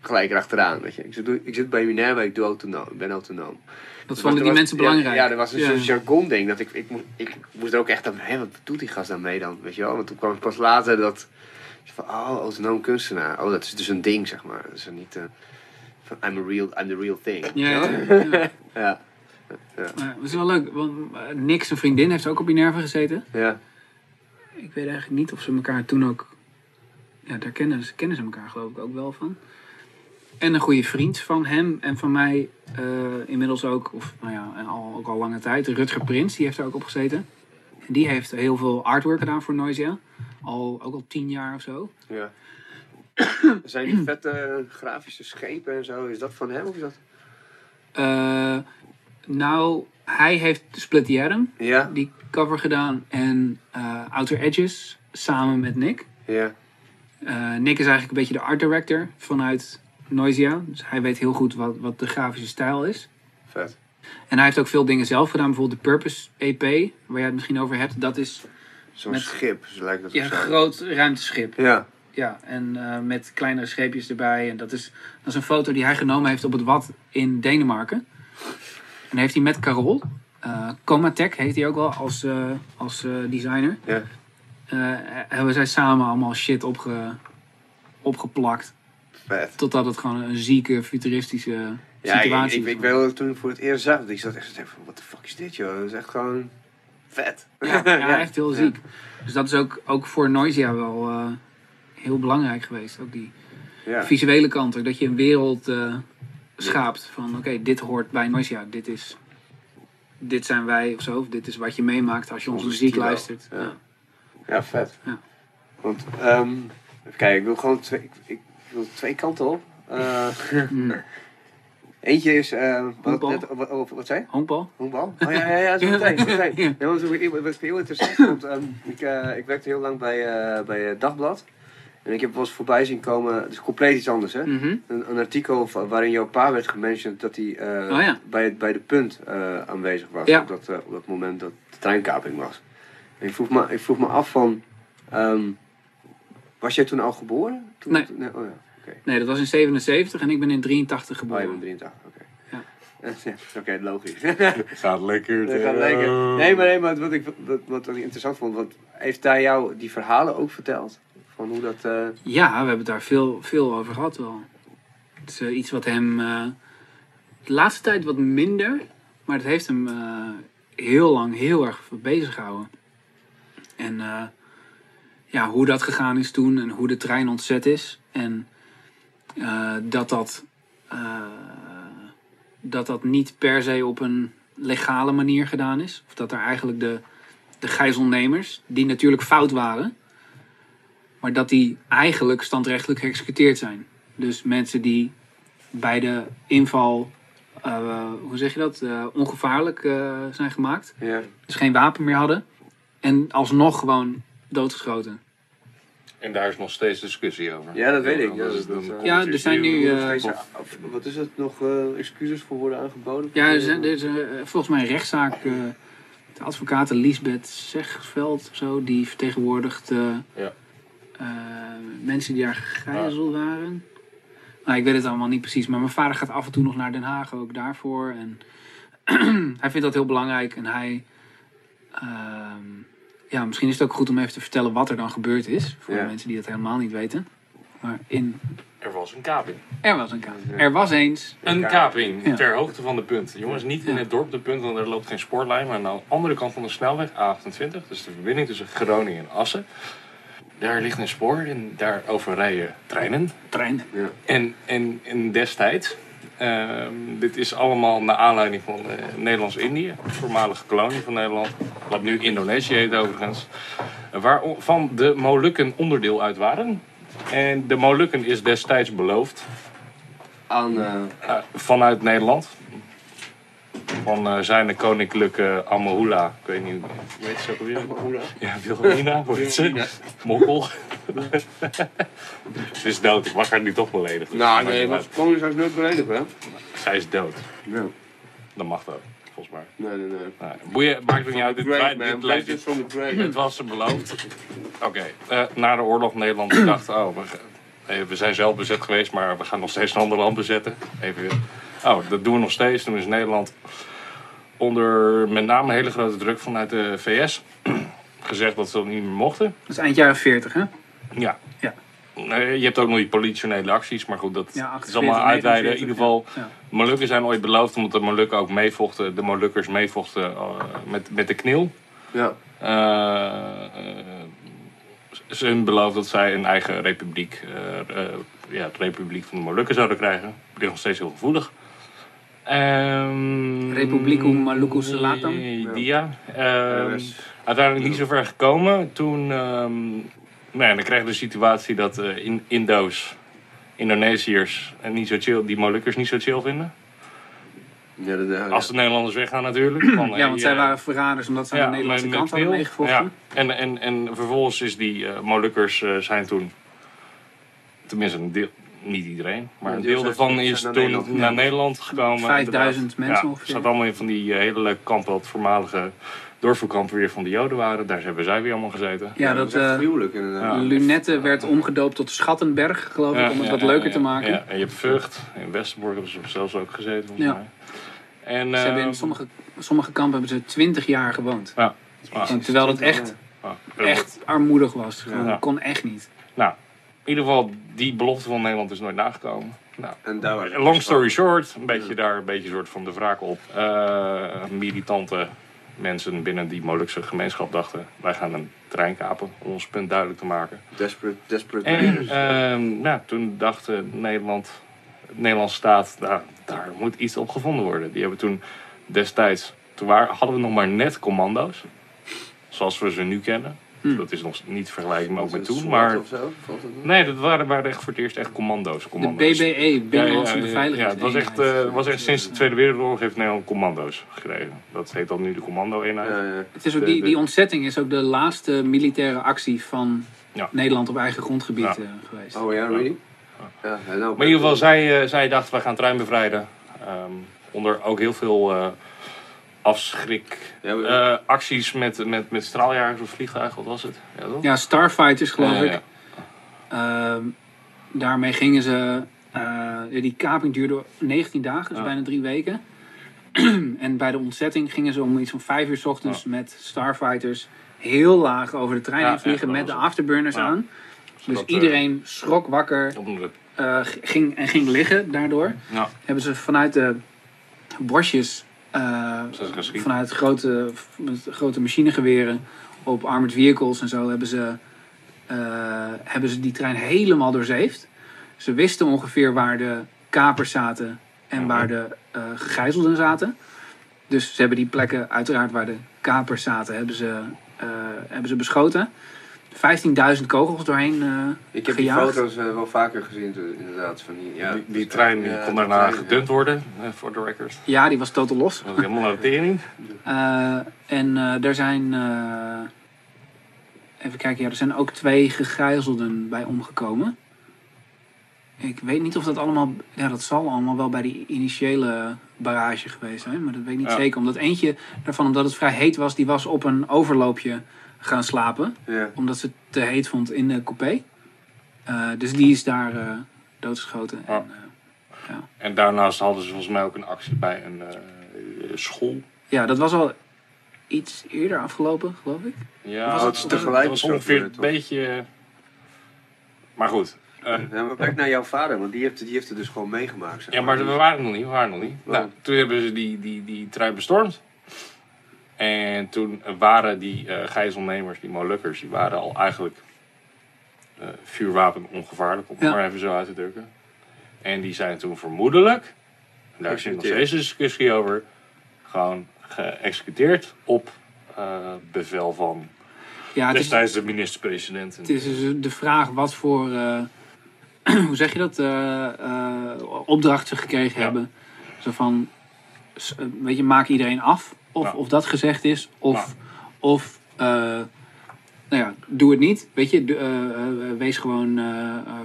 Gelijk erachteraan, weet je. Ik zit, ik zit bij Minerva, ik doe autonoom. Ik ben autonoom. Dat vonden was- die mensen ja, belangrijk. Ja, er was een Ja. soort jargon ding. Dat ik, ik, moest, ik moest er ook echt aan, hé, wat doet die gast daarmee dan? Weet je wel? Want toen kwam het pas later dat, van, oh, autonoom kunstenaar. Oh, dat is dus een ding, zeg maar. Dat is niet, eh, van, I'm, a real, I'm the real thing. Ja, ja, ja. het is wel leuk, want eh, Nick, zijn vriendin, heeft ook op Minerva gezeten. Ja. Ik weet eigenlijk niet of ze elkaar toen ook... Ja, daar kennen ze, kennen ze elkaar geloof ik ook wel van. En een goede vriend van hem en van mij, eh, inmiddels ook, of nou ja, al, ook al lange tijd, Rutger Prins, die heeft er ook op gezeten. En die heeft heel veel artwork gedaan voor Noisia. Al, ook al tien jaar of zo. ja. Zijn die vette grafische schepen en zo, is dat van hem of is dat? Eh, nou, hij heeft Split the Atom, Ja. die cover gedaan. En eh, Outer Edges, samen met Nick. Ja. Eh, Nick is eigenlijk een beetje de art director vanuit Noisia. Dus hij weet heel goed wat, wat de grafische stijl is. Vet. En hij heeft ook veel dingen zelf gedaan. Bijvoorbeeld de Purpose EP, waar jij het misschien over hebt. Dat is Zo'n Met- schip, zo lijkt dat ja, een groot ruimteschip. Ja. Ja, en eh, met kleinere scheepjes erbij. En dat is, dat is een foto die hij genomen heeft op het Wad in Denemarken. En heeft hij met Carol, Comatec heet hij ook wel als, eh, als eh, designer. Ja. hebben zij samen allemaal shit opge, opgeplakt. Vet. Totdat het gewoon een zieke, futuristische Ja, ik, situatie ik, is. ik weet wel dat toen ik voor het eerst zag, dat ik zat echt zo te denken van, what the fuck is dit joh? Dat is echt gewoon vet. Ja, ja, echt heel ziek. Dus dat is ook, ook voor Noisia wel heel belangrijk geweest. Ook die visuele kant. ook Dat je een wereld schaapt van oké, dit hoort bij Noisia. Dit is... Dit zijn wij of zo. Of dit is wat je meemaakt als je onze muziek stilo. luistert. Ja. Ja. Ja, vet. Ja. Want, ehm even kijken, ik wil gewoon twee, ik, ik wil twee kanten op. Eh, Mm. eentje is, eh wat, net, wat, wat, wat zei je? Honkbal? Honkbal? Oh ja, ja, ja, zo meteen. zo meteen. Ja. Ja, want wat heel interessant vond, ehm, ik, eh, ik werkte heel lang bij, bij Dagblad. En ik heb wel eens voorbij zien komen, het is compleet iets anders hè. Mhm. Een, een artikel waarin jouw pa werd gementiond dat hij eh, Oh ja. bij, bij de punt eh, aanwezig was. Ja. Op, dat, eh, op dat moment dat de treinkaping was. En ik vroeg me, ik vroeg me af van, ehm, was jij toen al geboren? Toen, Nee. toen- oh ja, oké. Nee, dat was in 77 en ik ben in 83 Oh, geboren. je bent 83, oké. Ja. Ja, oké, logisch. Gaat lekker. Dat gaat lekker. Nee, maar, nee, maar wat, ik, wat, wat ik interessant vond, wat, heeft hij jou die verhalen ook verteld? Dat... eh, Ja, we hebben daar veel, veel over gehad wel. Het is eh, iets wat hem eh, de laatste tijd wat minder, maar het heeft hem heel lang heel erg bezig gehouden. En ja, hoe dat gegaan is toen en hoe de trein ontzet is. En dat, dat, dat dat niet per se op een legale manier gedaan is. Of dat er eigenlijk de, de gijzelnemers, die natuurlijk fout waren, maar dat die eigenlijk standrechtelijk geëxecuteerd zijn. Dus mensen die bij de inval, eh, hoe zeg je dat, eh, ongevaarlijk eh, zijn gemaakt. ja. Dus geen wapen meer hadden. En alsnog gewoon doodgeschoten. En daar is nog steeds discussie over. Ja, dat weet ik. Ja, dat- dat, er zijn nu, eh, wat is het nog eh, excuses voor worden aangeboden? Ja, er, zijn, er is volgens mij een rechtszaak. eh, de advocaat Lisbeth Zegveld of zo, die vertegenwoordigt eh, Ja. Eh, mensen die daar gegijzeld waren. Nou, ik weet het allemaal niet precies, maar mijn vader gaat af en toe nog naar Den Haag ook daarvoor. En hij vindt dat heel belangrijk en hij. ehm, ja, misschien is het ook goed om even te vertellen wat er dan gebeurd is. Voor Ja. de mensen die dat helemaal niet weten. Maar in. Er was een kaping. Er was een kaart. Er was eens. Een kaping Ja. ter hoogte van de punt. Jongens, niet in het dorp de punt, want er loopt geen spoorlijn. Maar aan de andere kant van de snelweg, A28, dus de verbinding tussen Groningen en Assen. Daar ligt een spoor en daarover rijden treinen. Trein. En, en, en destijds, ehm, dit is allemaal naar aanleiding van eh, Nederlands-Indië, voormalige kolonie van Nederland, wat nu Indonesië heet overigens, waarvan de Molukken onderdeel uit waren. En de Molukken is destijds beloofd Aan, eh, eh, vanuit Nederland. Van eh, zijn koninklijke Amahula. Ik weet niet, hoe heet ze ook alweer? Ja, Wilhelmina, hoe heet ze? Mokkel. ze is dood, ik mag haar nu toch beledigen. nou, nee, niet maar uit. Koningshuis nooit beledigd, hè? Zij is dood. Nee, Dat mag ook, volgens mij. nee, nee. nee. Nou, boeien, maakt het niet uit. Dit, Great, dit, from the was ze beloofd. Oké, eh, na de oorlog Nederland dacht, oh, we, eh, we zijn zelf bezet geweest, maar we gaan nog steeds een ander land bezetten. Even weer. Oh, dat doen we nog steeds. Toen is Nederland onder met name hele grote druk vanuit de VS gezegd dat ze dat niet meer mochten. Dat is eind jaren 40, hè? Ja. Ja. Je hebt ook nog die politionele acties, maar goed, dat Ja, het is allemaal 48, uitweiden. In 49, ieder geval, ja. Molukken zijn ooit beloofd, omdat de Molukken ook meevochten, de Molukkers meevochten eh, met, met de knil. Ja. Eh, eh, ze hebben beloofd dat zij een eigen republiek, eh, eh, ja, de Republiek van de Molukken zouden krijgen. Ligt nog steeds heel gevoelig. Ehm, Republicum Maluku eh, Die ja. Dus- uiteindelijk niet zo ver gekomen. Toen ehm, nou ja, dan kreeg je de situatie dat eh, in Indo's, Indonesiërs, en niet zo chill, die Molukkers niet zo chill vinden. Ja, dat, ja, Als de Nederlanders weggaan natuurlijk. Van, Ja, want zij eh, waren verraders omdat aan de Nederlandse kant hadden meegevochten. Ja. En, en, en vervolgens is die eh, Molukkers eh, zijn toen, tenminste een deel, niet iedereen, maar Ja, een deel daarvan is naar toen Nederland naar. Nederland gekomen. 5000 inderdaad. mensen ja, ongeveer. zat allemaal in van die eh, hele kampen, wat voormalige doorvoerkampen weer van de Joden waren. Daar hebben zij weer allemaal gezeten. Ja, dat dat eh gruwelijk inderdaad. Ja. Lunette werd omgedoopt tot Schattenberg, geloof ik, Ja, om het ja, wat ja, leuker ja, te maken. Ja, en je hebt Vught, in Westerbork hebben ze zelfs ook gezeten volgens Ja. mij. En, Ze hebben in eh, sommige, sommige kampen hebben ze 20 jaar gewoond. ah, En terwijl het echt, ah, echt armoedig was. Gewoon, Ja. kon echt niet. Nou, ieder geval, die belofte van Nederland is nooit nagekomen. Nou, En daar was long story short, een beetje daar een beetje soort van de wraak op. Eh, militante mensen binnen die Molukse gemeenschap dachten, wij gaan een trein kapen om ons punt duidelijk te maken. Desperate, desperate En measures. ehm, nou, toen dachten Nederland, de Nederlandse staat, nou, daar moet iets op gevonden worden. Die hebben toen destijds, toen waren, hadden we nog maar net commando's, zoals we ze nu kennen. Hm. Dat is nog niet vergelijkbaar ook met toen, maar Of zo? Het nee, dat waren, waren echt voor het eerst echt commando's. De commando's. BBE, Binnenlandse Ja, ja, ja, Beveiliging. Ja, het was echt, eh, was echt sinds de Tweede Wereldoorlog heeft Nederland commando's gekregen. Dat heet dan nu de commando-eenheid. Ja, ja. Het is ook de- die, de- die ontzetting is ook de laatste militaire actie van Ja. Nederland op eigen grondgebied Ja. eh, geweest. Oh ja, really? Ja, nou, Maar in ieder geval, zij, eh, zij dachten, wij gaan trein bevrijden. Ehm, onder ook heel veel afschrik eh, acties met, met, met straaljagers of vliegtuigen, wat was het? Ja, toch? Ja, Starfighters geloof ik. Ehm, daarmee gingen ze. eh, die kaping duurde 19 dagen, dus Ja. bijna drie weken. en bij de ontzetting gingen ze om iets van 5 uur 's ochtends met Starfighters heel laag over de trein Ja, heen vliegen met de afterburners Ja. aan. Dus eh, iedereen schrok wakker eh, ging, en ging liggen daardoor. Ja, Hebben ze vanuit de bosjes, eh, vanuit grote, grote machinegeweren op armored vehicles en zo, hebben ze, eh, hebben ze die trein helemaal doorzeefd. Ze wisten ongeveer waar de kapers zaten en waar de eh gegijzelden zaten. Dus ze hebben die plekken, uiteraard waar de kapers zaten, hebben ze, hebben ze beschoten. 15.000 kogels doorheen eh, ik heb die foto's eh, wel vaker gezien, inderdaad. Van die, ja, die, die trein die Ja, kon daarna trein, gedund worden, eh, voor de record. Ja, die was totaal los. Dat was helemaal naar de tering. Eh, en eh er zijn. eh, even kijken, ja, er zijn ook twee gegijzelden bij omgekomen. Ik weet niet of dat allemaal. Ja, dat zal allemaal wel bij die initiële barrage geweest zijn. Maar dat weet ik niet Ja. zeker. Omdat eentje daarvan, omdat het vrij heet was, die was op een overloopje gaan slapen. Ja. Omdat ze het te heet vond in de coupé. Eh, dus die is daar eh, doodgeschoten. Ja. En, eh, En daarnaast hadden ze volgens mij ook een actie bij een eh, school. ja, dat was al iets eerder afgelopen, geloof ik. Ja, Was het tegelijk was ongeveer een beetje... Maar goed. Ja, maar kijk naar jouw vader, want die heeft, die heeft het dus gewoon meegemaakt. zeg ja, maar we Dus- waren nog niet. We waren nog niet. Nou, toen hebben ze die, die, die trein bestormd. En toen waren die eh gijzelnemers, die Molukkers, die waren al eigenlijk eh, vuurwapen ongevaarlijk, om het Ja. maar even zo uit te drukken. En die zijn toen vermoedelijk, en daar is nog steeds een discussie over, gewoon geëxecuteerd op eh, bevel van Ja, het is, destijds de minister-president. Het is dus de vraag wat voor, eh, hoe zeg je dat, eh, eh, opdracht ze gekregen Ja. hebben. Zo van, weet je, maak iedereen af. Of, Ja. of dat gezegd is. Of, of eh, nou ja, doe het niet. Weet je, eh, eh, wees gewoon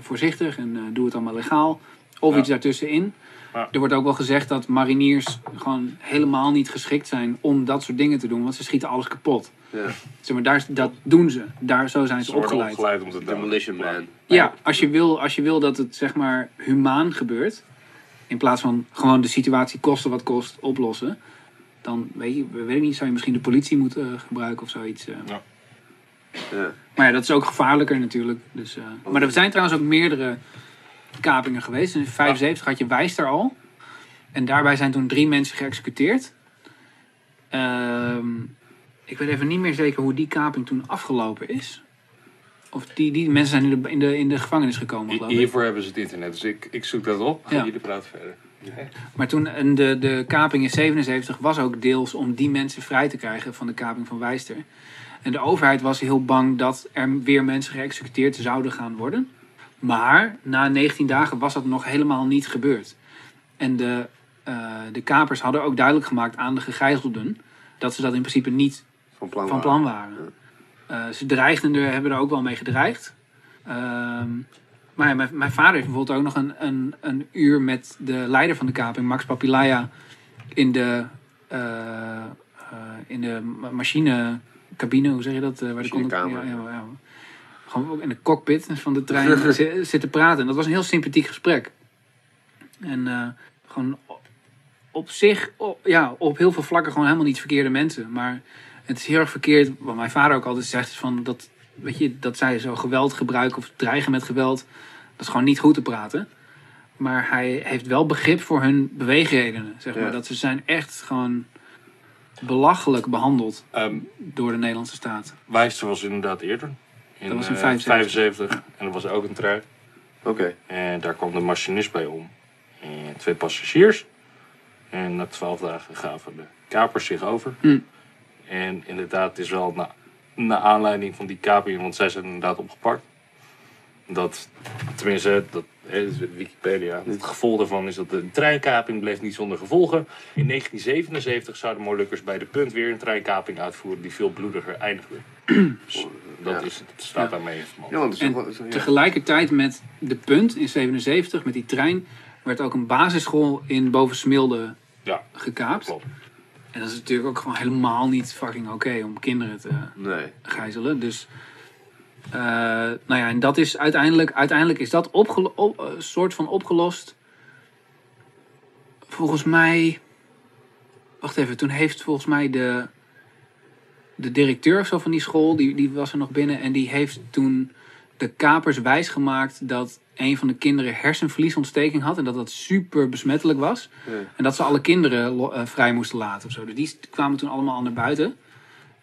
voorzichtig en eh, doe het allemaal legaal. Of Ja. iets daartussenin. Ja. Er wordt ook wel gezegd dat mariniers gewoon helemaal niet geschikt zijn om dat soort dingen te doen. Want ze schieten alles kapot. Ja. Zeg maar, daar, dat doen ze. Daar, zo zijn Ze ze worden opgeleid. opgeleid om te. Demolition Man. Ja, als je, wil, als je wil dat het zeg maar humaan gebeurt, in plaats van gewoon de situatie kosten wat kost oplossen, dan weet je, weet ik niet, zou je misschien de politie moeten eh, gebruiken of zoiets. eh. Ja. Maar ja, dat is ook gevaarlijker natuurlijk. Dus, eh, maar er zijn trouwens ook meerdere kapingen geweest. In 75 had je Wijster al. En daarbij zijn toen drie mensen geëxecuteerd. Ehm, ik weet even niet meer zeker hoe die kaping toen afgelopen is. Of die, die mensen zijn in de, in de, in de gevangenis gekomen, Hi- geloof ik. Hiervoor hebben ze het internet, dus ik, ik zoek dat op. Ja. Jullie praten verder. Maar toen en de, de kaping in 77 was ook deels om die mensen vrij te krijgen van de kaping van Wijster. En de overheid was heel bang dat er weer mensen geëxecuteerd zouden gaan worden. Maar na 19 dagen was dat nog helemaal niet gebeurd. En de, eh, de kapers hadden ook duidelijk gemaakt aan de gegijzelden dat ze dat in principe niet Van plan. van waren. plan waren. Eh, ze dreigden er, hebben er ook wel mee gedreigd. Ehm, maar ja, mijn, mijn vader heeft bijvoorbeeld ook nog een, een, een uur met de leider van de kaping, Max Papilaya, in de, eh, in de ma- machinecabine, hoe zeg je dat? Eh, waar de conduct- Machinekamer. ja, ja, ja. Gewoon ook in de cockpit van de trein zi- zitten praten. En dat was een heel sympathiek gesprek. En gewoon op zich, op, ja, op heel veel vlakken gewoon helemaal niet verkeerde mensen. Maar het is heel erg verkeerd, wat mijn vader ook altijd zegt, is van dat, weet je, dat zij zo geweld gebruiken of dreigen met geweld, dat is gewoon niet goed te praten. Maar hij heeft wel begrip voor hun beweegredenen, zeg maar. Ja. Dat ze zijn echt gewoon belachelijk behandeld Ehm, door de Nederlandse staat. Wijster was inderdaad eerder. In, Dat was in eh, 75. 75. En er was ook een trein. Oké. En daar kwam de machinist bij om. En twee passagiers. En na twaalf dagen gaven de kapers zich over. Hm. En inderdaad, het is wel na, na aanleiding van die kaping, want zij zijn inderdaad opgepakt. Dat, tenminste, dat is Wikipedia. Het gevolg daarvan is dat de treinkaping bleef niet zonder gevolgen. In 1977 zouden Molukkers bij de punt weer een treinkaping uitvoeren die veel bloediger eindigde. Dus dat, Ja. is, dat staat Ja. daarmee in verband. Ja, want En toch wel- ja. Tegelijkertijd met de punt in 77, met die trein, werd ook een basisschool in Bovensmilde Ja, gekaapt. klopt. En dat is natuurlijk ook gewoon helemaal niet fucking oké om kinderen te Nee. gijzelen. Dus, eh, nou ja, en dat is uiteindelijk, uiteindelijk is dat opgelo- op, eh, soort van opgelost. Volgens mij, wacht even, toen heeft volgens mij de, de directeur of zo van die school, die, die was er nog binnen. En die heeft toen de kapers wijsgemaakt dat een van de kinderen hersenverliesontsteking had. En dat dat super besmettelijk was. Ja. En dat ze alle kinderen eh, vrij moesten laten of zo. Dus die kwamen toen allemaal al naar buiten.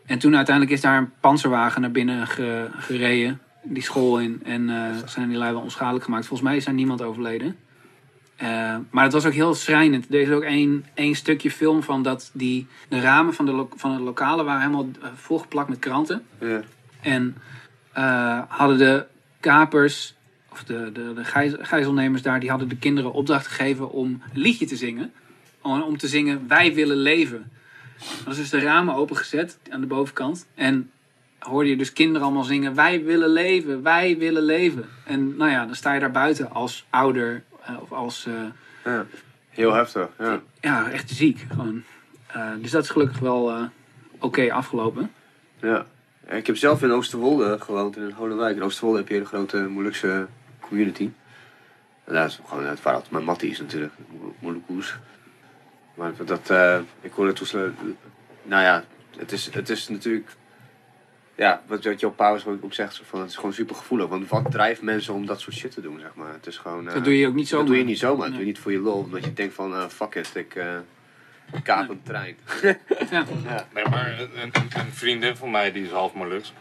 En toen uiteindelijk is daar een panzerwagen naar binnen ge- gereden. Die school in. En eh, zijn die lui wel onschadelijk gemaakt. Volgens mij is daar niemand overleden. Eh, maar het was ook heel schrijnend. Er is ook één, één stukje film van dat die, de ramen van de, lo- van de lokalen waren helemaal volgeplakt met kranten. Ja. En hadden de kapers, of de, de, de gijz- gijzelnemers daar, die hadden de kinderen opdracht gegeven om een liedje te zingen. Om, om te zingen Wij willen leven. Dat is dus de ramen opengezet aan de bovenkant. En hoorde je dus kinderen allemaal zingen Wij willen leven, wij willen leven. En nou ja, dan sta je daar buiten als ouder eh, of als... eh, Ja. Heel heftig. Ja. ja, echt ziek. Gewoon. Eh, dus dat is gelukkig wel oké afgelopen. Ja. Ik heb zelf in Oosterwolde gewoond, in Holewijk. In Oosterwolde heb je een grote Molukse community. En dat is gewoon het mijn mattie is natuurlijk, Mo- Molukoes. Maar dat, eh, ik hoorde toen. Nou ja, het is, het is natuurlijk... Ja, wat, wat jouw Paus ook ook zegt, zo van, het is gewoon super gevoelig. Want wat drijft mensen om dat soort shit te doen, zeg maar. Het is gewoon... eh, Dat doe je ook niet zo. Dat doe je niet zomaar. Dat Nee. doe je niet voor je lol. Omdat je denkt van, eh, fuck it, ik eh kaap een trein. Ja. Nee, maar een, een, een vriendin van mij die is half Moluks.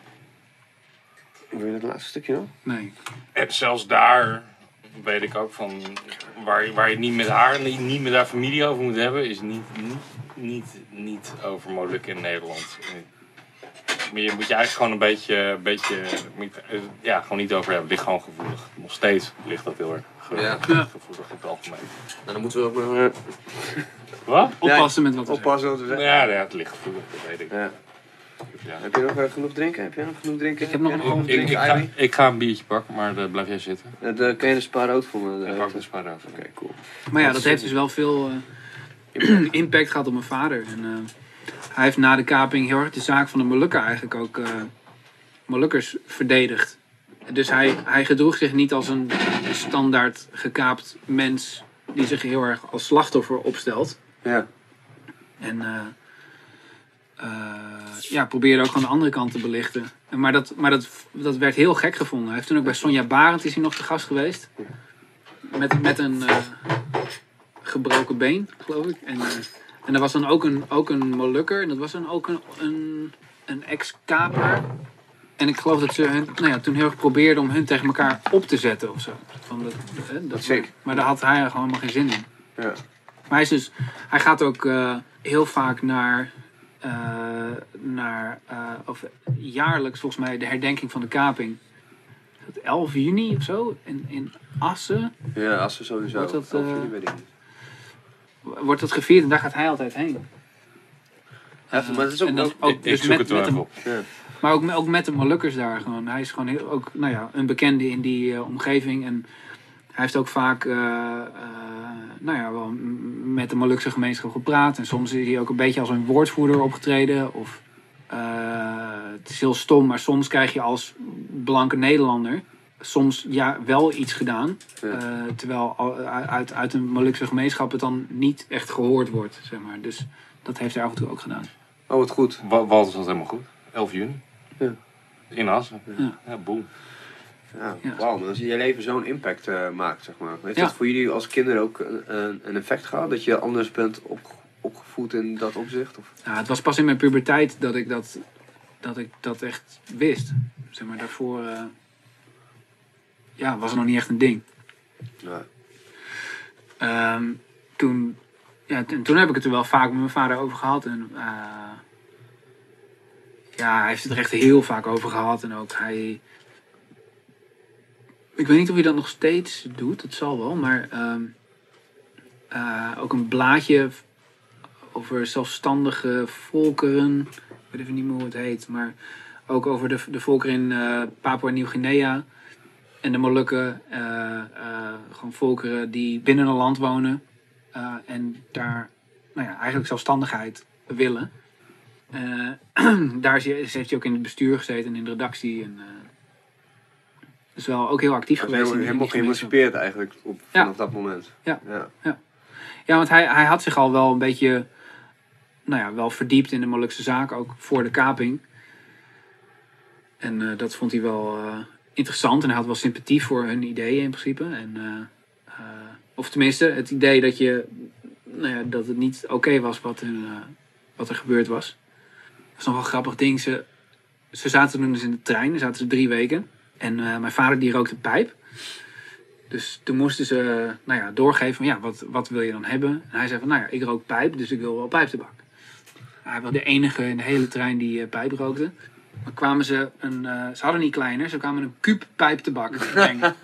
Wil je dat laatste stukje nog? Nee. En zelfs daar weet ik ook van waar, waar je niet met haar, niet, niet met haar familie over moet hebben, is niet, niet, niet, niet over in Nederland. Maar je moet je eigenlijk gewoon een beetje, een beetje moet- eh, ja, gewoon niet over hebben. Het ligt gewoon gevoelig. Nog steeds ligt dat heel erg ge- Ja. Gevoelig in het algemeen. Nou, dan moeten we ook maar eh, Wat? Oppassen met wat we zeggen. oppassen wat we zeggen. Ja, ja, het ligt gevoelig, dat weet ik. Ja. Ja. Heb je nog eh, genoeg drinken? Heb je nog genoeg drinken? Ik heb nog een genoeg Ik, ik, ga, ik ga een biertje pakken, maar daar blijf jij zitten. Eh, de- Kun je de spa rood voor me? Ik eh, pak Oké, dus maar over. cool. Maar ja, dat heeft dus wel veel eh, impact gehad op mijn vader. En, eh, hij heeft na de kaping heel erg de zaak van de Molukken eigenlijk ook eh Molukkers verdedigd. Dus hij, hij gedroeg zich niet als een standaard gekaapt mens die zich heel erg als slachtoffer opstelt. Ja. En eh, eh, ja, probeerde ook gewoon de andere kant te belichten. En Maar, dat, maar dat, dat werd heel gek gevonden. Hij heeft toen ook bij Sonja Barend is hij nog te gast geweest. Met, met een eh, gebroken been, geloof ik. En, eh, en er was dan ook een, ook een Molukker. En dat was dan ook een, een, een ex-kaper. En ik geloof dat ze hun, nou ja, toen heel erg probeerden om hun tegen elkaar op te zetten of zo. Van dat, hè, dat, Sick. maar daar had hij gewoon helemaal geen zin in. Ja. Maar hij, is dus, hij gaat ook eh, heel vaak naar, eh, naar eh, of jaarlijks volgens mij de herdenking van de kaping. Is dat 11 juni of zo? In, in Assen Ja, ze sowieso. Wordt dat, Elf eh, juni weet ik niet. wordt dat gevierd en daar gaat hij altijd heen. Heftig, maar het is ook, en ook- ik dus zoek met, het wel met even hem, op. ja. Maar ook, ook met de Molukkers daar gewoon. Hij is gewoon heel, ook nou ja, een bekende in die eh, omgeving. En hij heeft ook vaak eh, eh, nou ja, wel met de Molukse gemeenschap gepraat. En soms is hij ook een beetje als een woordvoerder opgetreden. Of, eh, het is heel stom, maar soms krijg je als blanke Nederlander soms ja, wel iets gedaan. Ja. eh, terwijl uit, uit een Molukse gemeenschap het dan niet echt gehoord wordt. Zeg maar. Dus dat heeft hij af en toe ook gedaan. Oh, wat goed. Wa- Wat is dat helemaal goed? 11 juni? Ja. In Assen? Ja. Ja, boem. Ja, Ja. Wauw, als je je leven zo'n impact eh, maakt, zeg maar. Heeft dat voor jullie als kinderen ook een, een, een effect gehad? Dat je anders bent op, opgevoed in dat opzicht? Of? Ja, het was pas in mijn puberteit dat ik dat, dat, ik dat echt wist. Zeg maar, daarvoor eh, ja, was het nog niet echt een ding. Ja. Ehm, toen, ja, toen heb ik het er wel vaak met mijn vader over gehad. En, eh, ja, hij heeft het er echt heel vaak over gehad. En ook hij... Ik weet niet of hij dat nog steeds doet, dat zal wel. Maar ehm, eh, ook een blaadje over zelfstandige volkeren. Ik weet even niet meer hoe het heet. Maar ook over de, de volkeren in eh Papua Nieuw-Guinea. En de Molukken. eh, gewoon volkeren die binnen een land wonen. en daar nou ja, eigenlijk zelfstandigheid willen. Daar is heeft hij ook in het bestuur gezeten en in de redactie. En, dus wel ook heel actief geweest. helemaal, in helemaal geëmancipeerd eigenlijk op, vanaf dat moment. Ja. ja. Ja, want hij, hij had zich al wel een beetje nou ja, wel verdiept in de Molukse zaak, ook voor de kaping. En eh, dat vond hij wel eh, interessant en hij had wel sympathie voor hun ideeën in principe. En, eh, of tenminste, het idee dat, je, nou ja, dat het niet oké was wat, hun, wat er gebeurd was. Dat is nog wel een grappig ding. Ze, ze zaten toen dus in de trein, daar zaten ze drie weken. En eh, mijn vader die rookte pijp. Dus toen moesten ze nou ja, doorgeven van ja, wat, wat wil je dan hebben? En hij zei van nou ja, ik rook pijp, dus ik wil wel pijptabak. Hij was de enige in de hele trein die eh, pijp rookte. Dan kwamen ze een, eh, ze hadden niet kleiner, ze kwamen een kuub pijptabak brengen.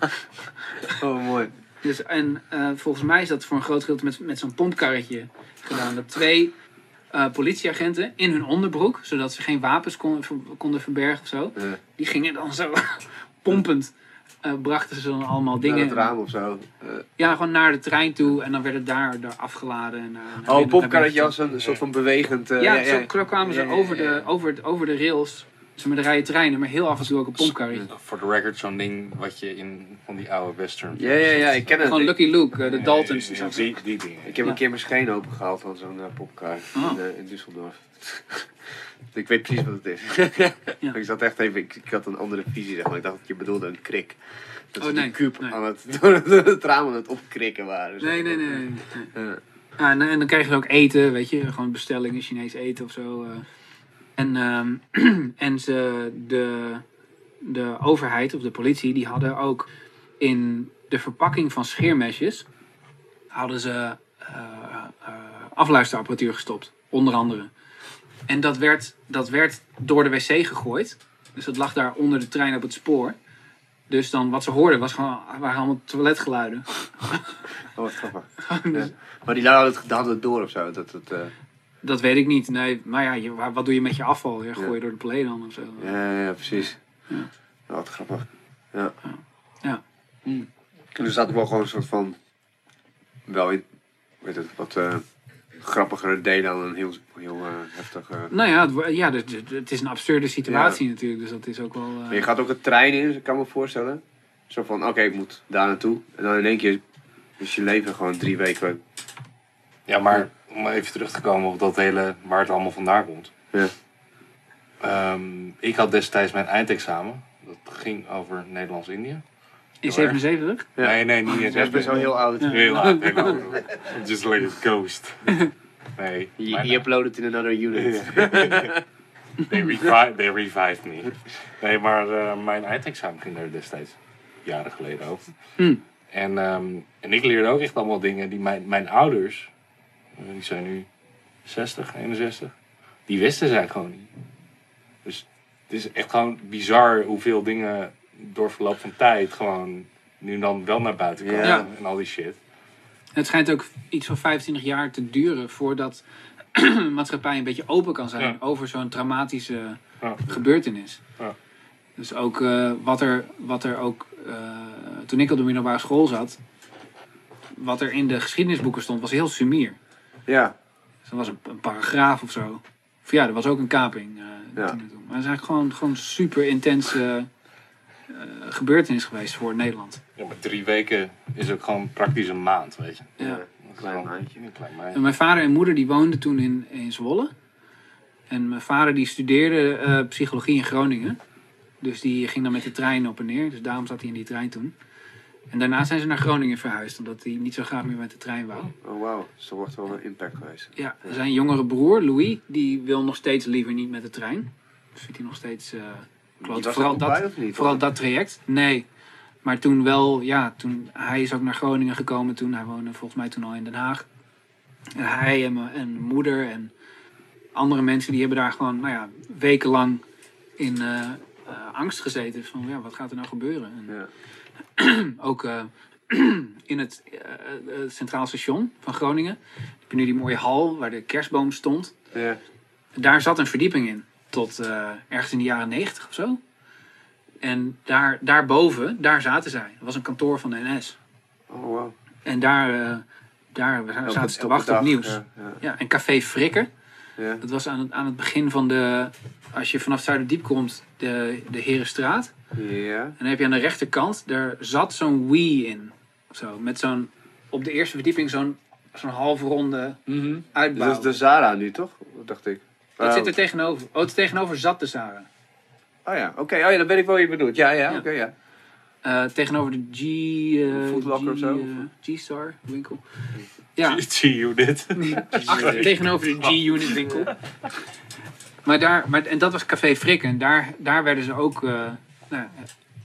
Oh, mooi. Dus, en volgens mij is dat voor een groot gedeelte met, met zo'n pompkarretje gedaan. Dat twee politieagenten in hun onderbroek, zodat ze geen wapens kon, ver- konden verbergen of zo, die gingen dan zo pompend, eh, brachten ze dan allemaal Naar dingen. het raam of zo. Eh, Ja, gewoon naar de trein toe en dan werd het daar, daar afgeladen. En, naar, naar oh, een popkarretje naar als een soort van bewegend... eh, binnen. Ja, zo kwamen ze Ja, ja, over, ja, ja. de, over, het- over de rails. Maar, de rijden treinen, maar heel af en toe ook een pompkarretje. Voor de record, zo'n ding wat je in van die oude western. Ja, ja, ja, ik ken het. Gewoon Lucky Luke, eh, de Ja, Daltons. ja, die ja, die, ik heb Ja. een keer mijn scheen opengehaald van zo'n uh, popkar Oh. in, eh, in Düsseldorf. Ik weet precies wat het is. Ja. Ik zat echt even, ik, ik had een andere visie zeg maar. Ik dacht dat je bedoelde een krik. Dat Oh, nee, die kuub nee. aan het, door, door het raam aan het opkrikken waren. Nee, nee, nee. nee. Ja. Ja, en, en dan kregen ze ook eten, weet je, gewoon bestellingen, Chinees eten of zo. eh. En, ehm, en ze, de, de overheid of de politie, die hadden ook in de verpakking van scheermesjes, hadden ze eh, eh, afluisterapparatuur gestopt, onder andere. En dat werd, dat werd door de wc gegooid. Dus dat lag daar onder de trein op het spoor. Dus dan wat ze hoorden was gewoon, waren allemaal toiletgeluiden. Oh, wat grappig. Ja. Maar die hadden het, hadden het door of zo. Dat het, eh, Dat weet ik niet. Nee, maar ja, je, wat doe je met je afval? Je gooi je door de play dan of zo. ja, ja, precies. Ja. Wat grappig. Ja. Ja. Hm. En er staat ook wel gewoon een soort van... Wel, weet het, wat eh, grappigere delen dan een heel, heel eh, heftig... eh, Nou ja, het, ja het, is een absurde situatie natuurlijk. Dus dat is ook wel... eh, Maar je gaat ook een trein in, ik kan me voorstellen. Zo van, oké, ik moet daar naartoe. En dan in één keer is je leven gewoon drie weken... Ja, maar om even terug te komen op dat hele waar het allemaal vandaan komt. Ja. Ja. Ehm, ik had destijds mijn eindexamen. Dat ging over Nederlands-Indië. In Heel erg. 77? Ja. Nee, nee, niet eens. Dat is best wel heel oud. Heel no. Just like a ghost. Nee. He, mijn- he uploaded in another unit. they, revi they revived me. Nee, maar eh, mijn eindexamen ging daar destijds jaren geleden over. Hmm. En, ehm, en ik leerde ook echt allemaal dingen die mijn, mijn ouders, eh, die zijn nu 60, 61, die wisten zij gewoon niet. Dus het is echt gewoon bizar hoeveel dingen door verloop van tijd gewoon nu en dan wel naar buiten komen Ja. en al die shit. Het schijnt ook iets van 25 jaar te duren voordat de maatschappij een beetje open kan zijn Ja. over zo'n traumatische Ja. gebeurtenis. Ja. Dus ook eh, wat, er, wat er ook, eh, toen ik op de middelbare school zat, wat er in de geschiedenisboeken stond, was heel sumier. Ja. Dus er was een, een paragraaf of zo. Of ja, er was ook een kaping. eh, Ja. Maar het is eigenlijk gewoon, gewoon super intense gebeurtenis geweest voor Nederland. Ja, maar drie weken is ook gewoon praktisch een maand, weet je. Ja. Een klein maandje. Een klein En maandje. mijn vader en moeder die woonden toen in, in Zwolle. En mijn vader die studeerde eh, psychologie in Groningen. Dus die ging dan met de trein op en neer. Dus daarom zat hij in die trein toen. En daarna zijn ze naar Groningen verhuisd. Omdat hij niet zo graag meer met de trein wou. Oh wauw. Dus dat wordt wel een impact geweest. Ja, zijn jongere broer, Louis, die wil nog steeds liever niet met de trein. Dat vindt hij nog steeds uh, Vooral, dat, bij of niet? vooral dat traject. Nee. Maar toen wel, ja, toen, hij is ook naar Groningen gekomen toen. Hij woonde volgens mij toen al in Den Haag. En hij en mijn, moeder en andere mensen die hebben daar gewoon, nou ja, wekenlang in eh, eh, angst gezeten. Van, ja, wat gaat er nou gebeuren? En Ja. ook eh, in het Centraal Station van Groningen. Heb je nu die mooie hal waar de kerstboom stond. Ja. Daar zat een verdieping in. Tot eh, ergens in de jaren negentig of zo. En daar, daarboven, daar zaten zij. Dat was een kantoor van de NS. Oh wauw. En daar, eh, daar zaten Elke- ze te wachten op nieuws. Ja. Ja. Ja, en Café Frikker. Ja. Dat was aan het, aan het begin van de... Als je vanaf Zuiderdiep komt, de, de Herenstraat. ja. En dan heb je aan de rechterkant, daar zat zo'n Wii in. Zo, met zo'n, op de eerste verdieping zo'n zo'n halfronde Dus uitbouw. dat is de Zara nu toch? Dacht ik. Dat zit er tegenover. Oh, het tegenover zat de Zara. Oh ja, oké. Oh ja, dan weet ik wel wat je bedoelt. Ja, ja, Ja. oké, ja. Eh, tegenover de G... eh, G, of zo? eh, G-Star winkel. Ja, achter, tegenover de G-Unit winkel. Maar daar, maar, en dat was Café Frik. En daar, daar werden ze ook... eh, nou,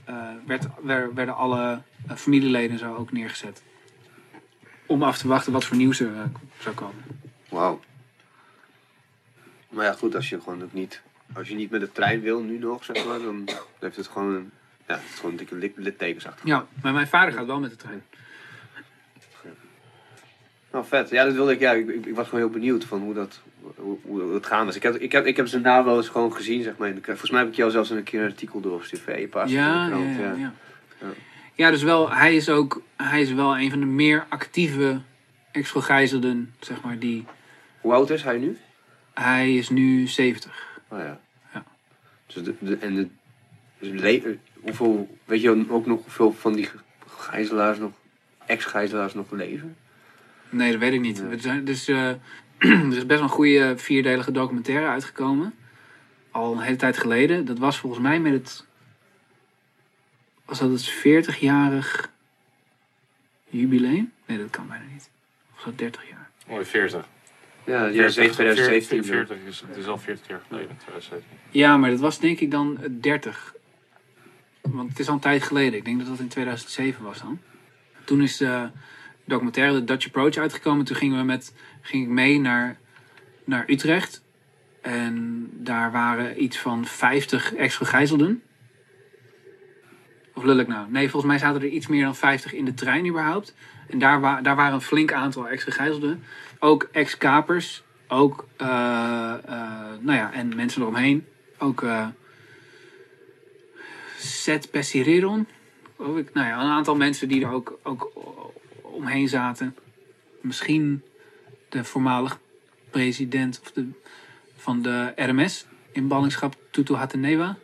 eh, werd, wer- werden alle familieleden zo ook neergezet. Om af te wachten wat voor nieuws er zou komen. Wauw. Maar ja, goed, als je gewoon ook niet... Als je niet met de trein wil, nu nog, zeg maar, dan heeft het gewoon een... Ja, het is gewoon een dikke lit- littekens achter. Ja, maar mijn vader gaat wel met de trein. Nou, vet. Ja, dat wilde ik. Ja, ik, ik, ik was gewoon heel benieuwd van hoe dat, hoe, hoe het gaan was. Ik heb, ik, heb, ik heb ze na wel eens gewoon gezien, zeg maar. in de krant. Volgens mij heb ik jou zelfs een keer een artikel doorgestuurd via e-pas in Ja, ja, ja, Ja. ja. Ja. Ja, dus wel, hij is ook hij is wel een van de meer actieve ex-gegijzelden, zeg maar, die... Hoe oud is hij nu? Hij is nu 70. Oh ja. Ja. Dus de, de, en de, dus le- hoeveel, weet je ook nog hoeveel van die gijzelaars nog, ex-gijzelaars nog leven? Nee, dat weet ik niet. Nee. Zijn- Dus, eh, er is best wel een goede vierdelige documentaire uitgekomen. Al een hele tijd geleden. Dat was volgens mij met het... Was dat het 40-jarig jubileum? Nee, dat kan bijna niet. Of was dat 30 jaar? Mooi 40. Ja, ja 2017. 40 is, het is al 40 jaar geleden. 2017. Ja, maar dat was denk ik dan eh, 30. Want het is al een tijd geleden. Ik denk dat dat in 2007 was dan. Toen is de documentaire The Dutch Approach uitgekomen. Toen gingen we met, ging ik mee naar, naar Utrecht. En daar waren iets van 50 ex-gegijzelden. Of lul ik nou? Nee, volgens mij zaten er iets meer dan 50 in de trein überhaupt. En daar, wa daar waren een flink aantal ex-gegijzelden. Ook ex-kapers. Ook, eh, eh, nou ja, en mensen eromheen. Ook eh Seth ik. Nou ja, een aantal mensen die er ook, ook omheen zaten. Misschien de voormalig president of de, van de RMS in ballingschap Tutu Hatenewa.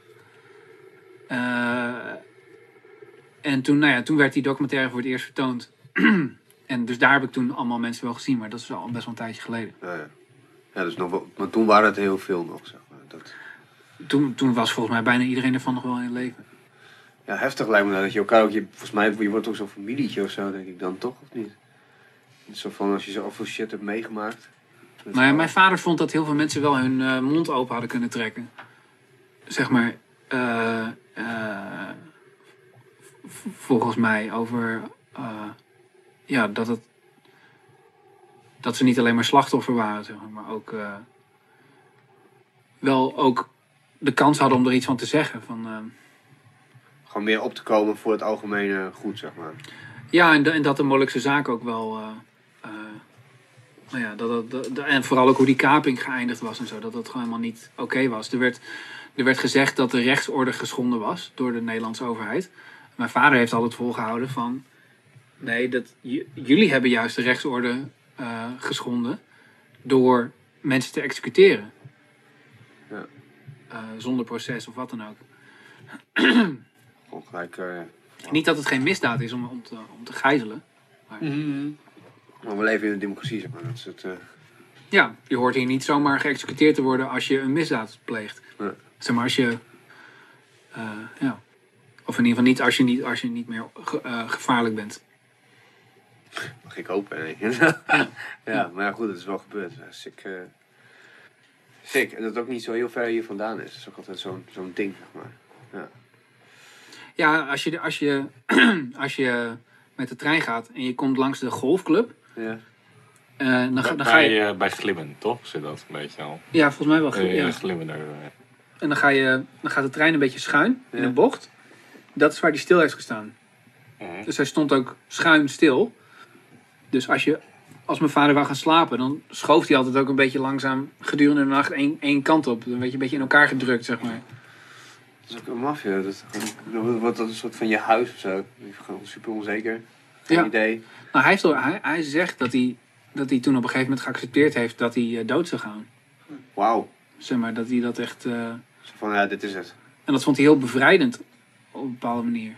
En toen, nou ja, toen werd die documentaire voor het eerst vertoond. en dus daar heb ik toen allemaal mensen wel gezien, maar dat is al best wel een tijdje geleden. Ja, ja. ja, dus nog wel, maar toen waren het heel veel nog zo. dat, Toen, toen was volgens mij bijna iedereen ervan nog wel in leven. ja, heftig lijkt me dat, dat je elkaar ook, je, volgens mij, je wordt ook zo'n familietje of zo, denk ik dan toch, of niet? Zo van als je zoveel shit hebt meegemaakt. Nou ja, mijn vader vond dat heel veel mensen wel hun eh, mond open hadden kunnen trekken. Zeg maar, eh, eh, volgens mij over, ja, dat het, dat ze niet alleen maar slachtoffer waren, zeg maar, maar ook, eh, wel ook de kans hadden om er iets van te zeggen. Van, eh, Gewoon meer op te komen voor het algemene goed, zeg maar. Ja, en, de- en dat de Molukse zaak ook wel. eh, nou ja, dat, dat, dat- dat- en vooral ook hoe die kaping geëindigd was en zo. Dat dat gewoon helemaal niet oké was. Er werd, er werd gezegd dat de rechtsorde geschonden was door de Nederlandse overheid. Mijn vader heeft altijd volgehouden van. Nee, dat, jullie hebben juist de rechtsorde eh, geschonden door mensen te executeren. Ja. Eh, zonder proces of wat dan ook. Eh, Niet dat het geen misdaad is om, om, te, om te gijzelen. maar we leven in een democratie, zeg maar. Dat is het, eh, Ja, je hoort hier niet zomaar geëxecuteerd te worden als je een misdaad pleegt. Nee. Zeg maar als je. eh, ja. Of in ieder geval niet als je niet, als je niet meer ge- eh, gevaarlijk bent. Mag ik hopen. Nee. ja, maar ja, goed, het is wel gebeurd. Ja, Sick, eh sick. En dat het ook niet zo heel ver hier vandaan is. Dat is ook altijd zo'n zo'n ding, zeg maar. Ja, als je, als, je, als je met de trein gaat en je komt langs de golfclub. Ja. eh, dan, ga- Bij, dan ga je. bij, eh, bij Glimmen, toch? Zit dat een beetje al. Ja, volgens mij wel. Eh, ja. Glimmen daar. eh. En dan, ga je, dan gaat de trein een beetje schuin in Ja. een bocht. Dat is waar die stil heeft gestaan. Mhm. Dus hij stond ook schuin stil. Dus als, je, als mijn vader wou gaan slapen, dan schoof hij altijd ook een beetje langzaam gedurende de nacht één, één kant op. Dan werd je een beetje in elkaar gedrukt, zeg maar. Dat is ook een maffia. Dat, is gewoon- dat wordt dat een soort van je huis of zo. Gewoon super onzeker. Geen Ja. idee. Nou, hij, heeft, al- hij, hij zegt dat hij, dat hij toen op een gegeven moment geaccepteerd heeft dat hij eh, dood zou gaan. Wauw. Zeg maar, dat hij dat echt... Zo van, ja, dit is het. En dat vond hij heel bevrijdend op een bepaalde manier.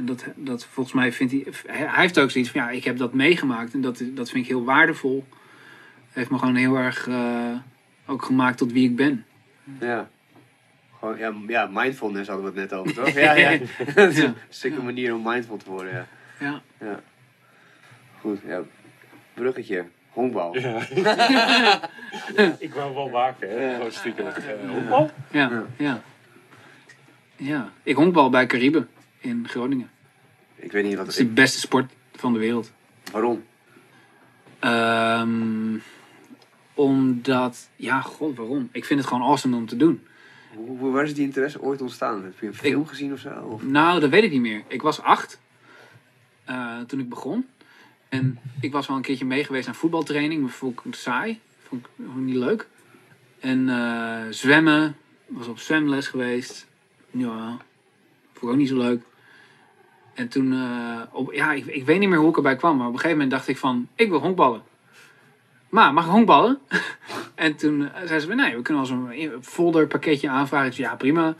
En dat, dat volgens mij vindt hij. Hij heeft ook zoiets van ja, ik heb dat meegemaakt en dat, dat vind ik heel waardevol. Heeft me gewoon heel erg eh, ook gemaakt tot wie ik ben. Ja. Gewoon, ja, ja, mindfulness hadden we het net over, toch? Ja, ja. Dat is Ja. een manier om mindful te worden, ja. Ja. Goed, ja. Bruggetje. Honkbal. Ik wou wel maken, hè? Gewoon stiekem. Eh, Ja, Ja. ja. ja. Ik honkbal bij Caribe in Groningen. Ik weet niet wat het is de beste sport van de wereld. Waarom? Ehm, omdat, ja, god, waarom? Ik vind het gewoon awesome om te doen. Hoe, hoe- waar is die interesse ooit ontstaan? Heb je een film gezien of zo? Of? Nou, dat weet ik niet meer. Ik was acht eh, toen ik begon. En ik was wel een keertje mee geweest aan voetbaltraining, maar vond ik het saai. Vond ik, vond ik niet leuk. En eh, zwemmen, was op zwemles geweest. Ja, vond ik ook niet zo leuk. En toen, eh, op, ja, ik, ik weet niet meer hoe ik erbij kwam, maar op een gegeven moment dacht ik van, ik wil honkballen. Maar, mag ik honkballen? en toen eh, zei ze, nee, we kunnen wel zo'n folder pakketje aanvragen. Ja, prima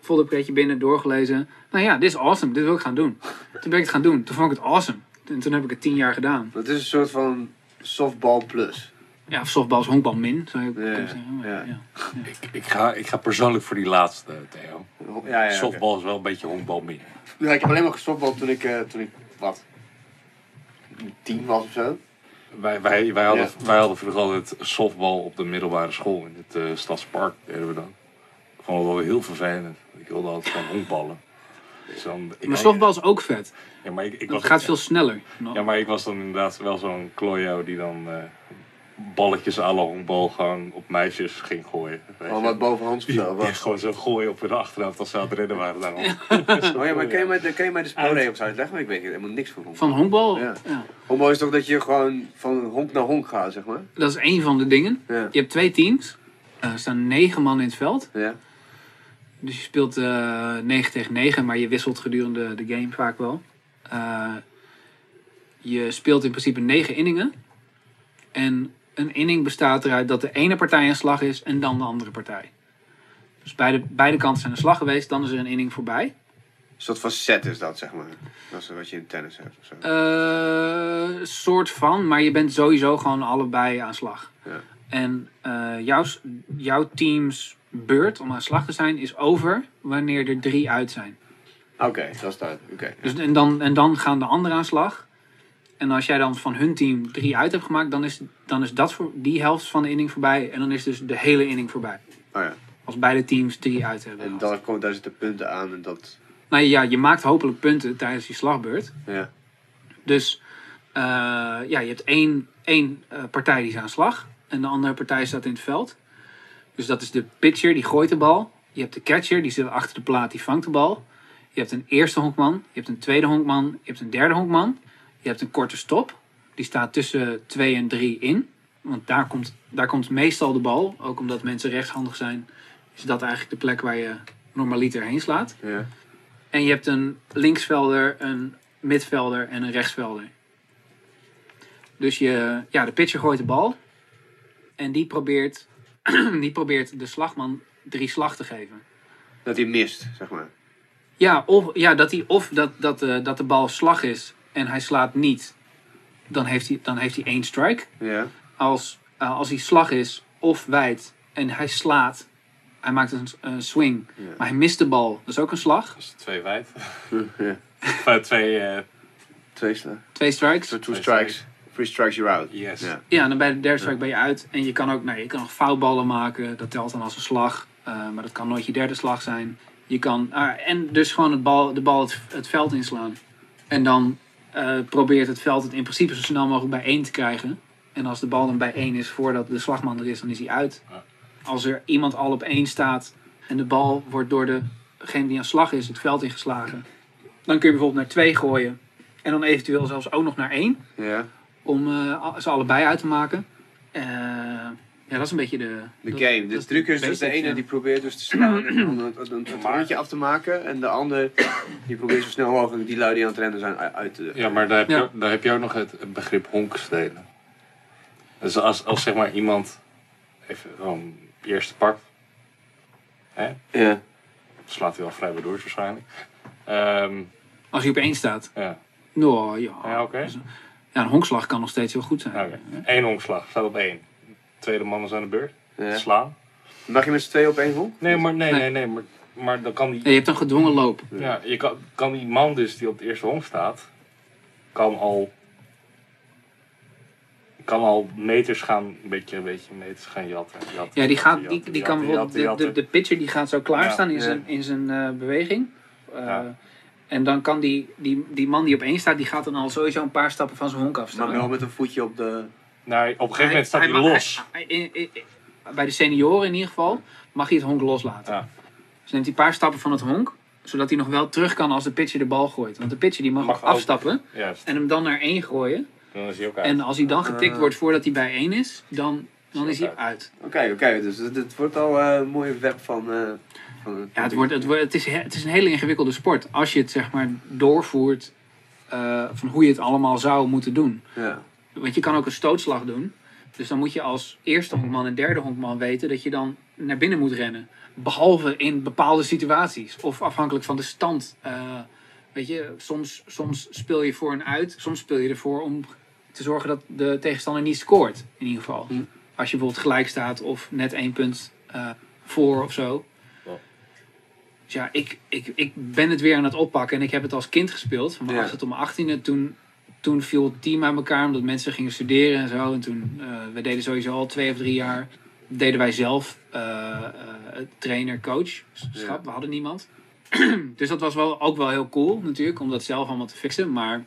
folderpakketje binnen, doorgelezen. Nou ja, dit is awesome, dit wil ik gaan doen. Toen ben ik het gaan doen, toen vond ik het awesome. En toen heb ik het tien jaar gedaan. Het is een soort van softball plus. Ja, of softbal is honkbal min, zou je ook kunnen zeggen. Ja. ja. Ik, ik, ga, ik ga persoonlijk voor die laatste, Theo. Ja, ja, oké. Softbal is wel een beetje honkbal meer. Ja, ik heb alleen maar gesoftbal toen ik, eh, toen ik, wat, tien was of zo. Wij, wij, wij, hadden, wij hadden vroeger altijd softbal op de middelbare school in het eh, Stadspark, deden we dan. Ik vond het wel heel vervelend. Ik wilde altijd gewoon honkballen. Dus dan, ik, Maar softbal is ook vet. Ja, maar ik, ik Het was, gaat veel sneller. Ja, maar ik was dan inderdaad wel zo'n klojo die dan eh, balletjes à la honkbal gewoon op meisjes ging gooien. weet Gewoon je. wat bovenhands zo. Wat? gewoon zo gooien op hun achterhoofd als ze aan het rennen waren. Daarom. Oh ja, maar kan je mij, de- kan je mij de spelregels uitleggen? Want ik weet helemaal niks van honkbal. Van honkbal, Ja. ja. Honkbal is toch dat je gewoon van honk naar honk gaat, zeg maar? dat is één van de dingen. Ja. Je hebt twee teams. Eh, Er staan negen man in het veld. Ja. Dus je speelt eh 9 tegen 9, maar je wisselt gedurende de game vaak wel. Eh, je speelt in principe negen inningen. En een inning bestaat eruit dat de ene partij een slag is en dan de andere partij. Dus beide, beide kanten zijn een slag geweest, dan is er een inning voorbij. Een soort van set is dat, zeg maar. Dat is wat je in tennis hebt of zo. Eh, soort van, maar je bent sowieso gewoon allebei aan slag. Ja. En eh, jouw, jouw teams beurt om aan slag te zijn is over wanneer er drie uit zijn. Oké, dat is duidelijk. Oké. Dus, en, dan, en dan gaan de anderen aan slag. En als jij dan van hun team drie uit hebt gemaakt, dan is, dan is dat voor die helft van de inning voorbij. En dan is dus de hele inning voorbij. Oh ja. Als beide teams drie uit hebben. En daar, komt, daar zitten punten aan en dat... Nou ja, je maakt hopelijk punten tijdens die slagbeurt. Ja. Dus eh, ja, je hebt één, één eh, partij die is aan slag. En de andere partij staat in het veld. Dus dat is de pitcher, die gooit de bal. Je hebt de catcher, die zit achter de plaat, die vangt de bal. Je hebt een eerste honkman, je hebt een tweede honkman, je hebt een derde honkman. Je hebt een korte stop, die staat tussen 2 en 3 in. Want daar komt, daar komt meestal de bal. Ook omdat mensen rechtshandig zijn, is dat eigenlijk de plek waar je normaliter heen slaat. Ja. En je hebt een linksvelder, een midvelder en een rechtsvelder. Dus je, ja, de pitcher gooit de bal. En die probeert, die probeert de slagman drie slag te geven. Dat hij mist, zeg maar. Ja, of, ja dat, hij, of dat, dat, eh, dat de bal slag is en hij slaat niet. Dan heeft hij, dan heeft hij één strike. Ja. Als, eh, als hij slag is of wijd en hij slaat. Hij maakt een, een swing, Ja. maar hij mist de bal. Dat is ook een slag. Dat is twee wijd. ja. Of twee, eh, Twee slag. Twee strikes. So two Twee strikes. Three strikes, you're out. yes. Ja. Ja, en dan bij de derde strike ben je uit. En je kan ook, nou, je kan nog foutballen maken. Dat telt dan als een slag. Eh, maar dat kan nooit je derde slag zijn. Je kan, ah, en dus gewoon het bal, de bal het, het veld inslaan. En dan eh, probeert het veld het in principe zo snel mogelijk bij één te krijgen. En als de bal dan bij één is voordat de slagman er is, dan is hij uit. Als er iemand al op één staat en de bal wordt door degene die aan slag is het veld ingeslagen. Dan kun je bijvoorbeeld naar twee gooien. En dan eventueel zelfs ook nog naar één Ja. om eh, ze allebei uit te maken. Eh, ja, dat is een beetje de... De dat- game. De truc is dus de ene ja. die probeert dus te slaan en dan een, rondje af te maken. En de ander die probeert zo snel mogelijk die lui die aan het rennen zijn uit te Ja, maar daar heb, Ja. je, ook- daar heb je ook nog het, begrip honkstelen. Dus als, als zeg maar iemand even gewoon eerste pakt, hè, Ja. slaat hij wel vrij door waarschijnlijk. Ehm, Als hij op één staat. ja, Nou, ja. ja oké. Dus, ja, een honkslag kan nog steeds heel goed zijn. Oké. Eén honkslag, staat op één. Tweede man is aan de beurt. ja. Slaan. Mag je met z'n tweeën op één honk? Nee, maar, nee, Nee. nee, nee, maar, maar dan kan die, je hebt een gedwongen loop. ja, je kan, kan die man dus die op de eerste honk staat, kan al, kan al meters gaan, een beetje, een beetje meters gaan jatten. jatten Ja, die, gaat, jatten, die, jatten, die kan bijvoorbeeld, de, jatten, de, de pitcher die gaat zo klaarstaan in Ja, zijn, in zijn eh, beweging. Eh, Ja. En dan kan die, die, die man die op één staat, die gaat dan al sowieso een paar stappen van zijn honk Maar afstaan. wel met een voetje op de... Nou, op een gegeven moment staat hij, los. hij- hij- in- in- bij de senioren in ieder geval mag hij het honk loslaten. Ja. Dus neemt hij een paar stappen van het honk, zodat hij nog wel terug kan als de pitcher de bal gooit. Want de pitcher die mag, Mag ook ook. afstappen en hem dan naar één gooien. dan is hij ook uit. En als hij dan getikt wordt voordat hij bij één is, dan, dan is hij uit. Oké, oké. dus het, wordt al eh, een mooie web van... eh, van Ja, het, wordt, het, wordt, het, is, he- het is een hele ingewikkelde sport. Als je het zeg maar doorvoert eh, van hoe je het allemaal zou moeten doen. Ja. Want je kan ook een stootslag doen. Dus dan moet je als eerste honkman en derde honkman weten dat je dan naar binnen moet rennen. Behalve in bepaalde situaties. Of afhankelijk van de stand. Eh, weet je, soms, soms speel je voor een uit. Soms speel je ervoor om te zorgen dat de tegenstander niet scoort. In ieder geval. Hm. Als je bijvoorbeeld gelijk staat of net één punt eh, voor of zo. Ja. Dus ja, ik, ik, ik ben het weer aan het oppakken. En ik heb het als kind gespeeld. Van mijn Ja. 8 tot mijn 18e. Toen, toen viel het team uit elkaar. Omdat mensen gingen studeren en zo. En toen, eh we deden sowieso al twee of drie jaar. Deden wij zelf eh, eh, trainer, coach. Schap, we hadden niemand. dus dat was wel, ook wel heel cool natuurlijk. Om dat zelf allemaal te fixen. Maar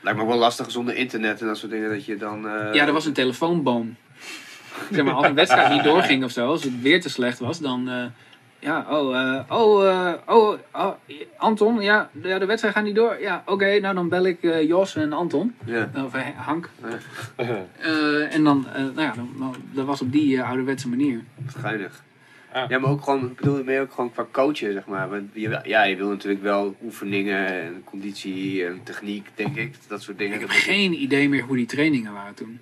Lijkt me wel lastig zonder internet en dat soort dingen dat je dan... ja, er was een telefoonboom. zeg maar, als een wedstrijd niet doorging of zo. Als het weer te slecht was. Dan... ja, oh, eh, oh, eh, oh, oh, Anton, ja, ja, de wedstrijd gaat niet door. Ja, oké, nou dan bel ik eh, Jos en Anton. Ja. Of Hank. Eh, en dan, eh, nou ja, dan, dan- dat was op die ouderwetse manier. Geinig. Ja. Ja, maar ook gewoon, ik bedoel, ben je ook gewoon qua coachen, zeg maar. Want je, ja, je wil natuurlijk wel oefeningen en conditie en techniek, denk ik. Dat soort dingen. Ik heb geen idee meer hoe die trainingen waren toen.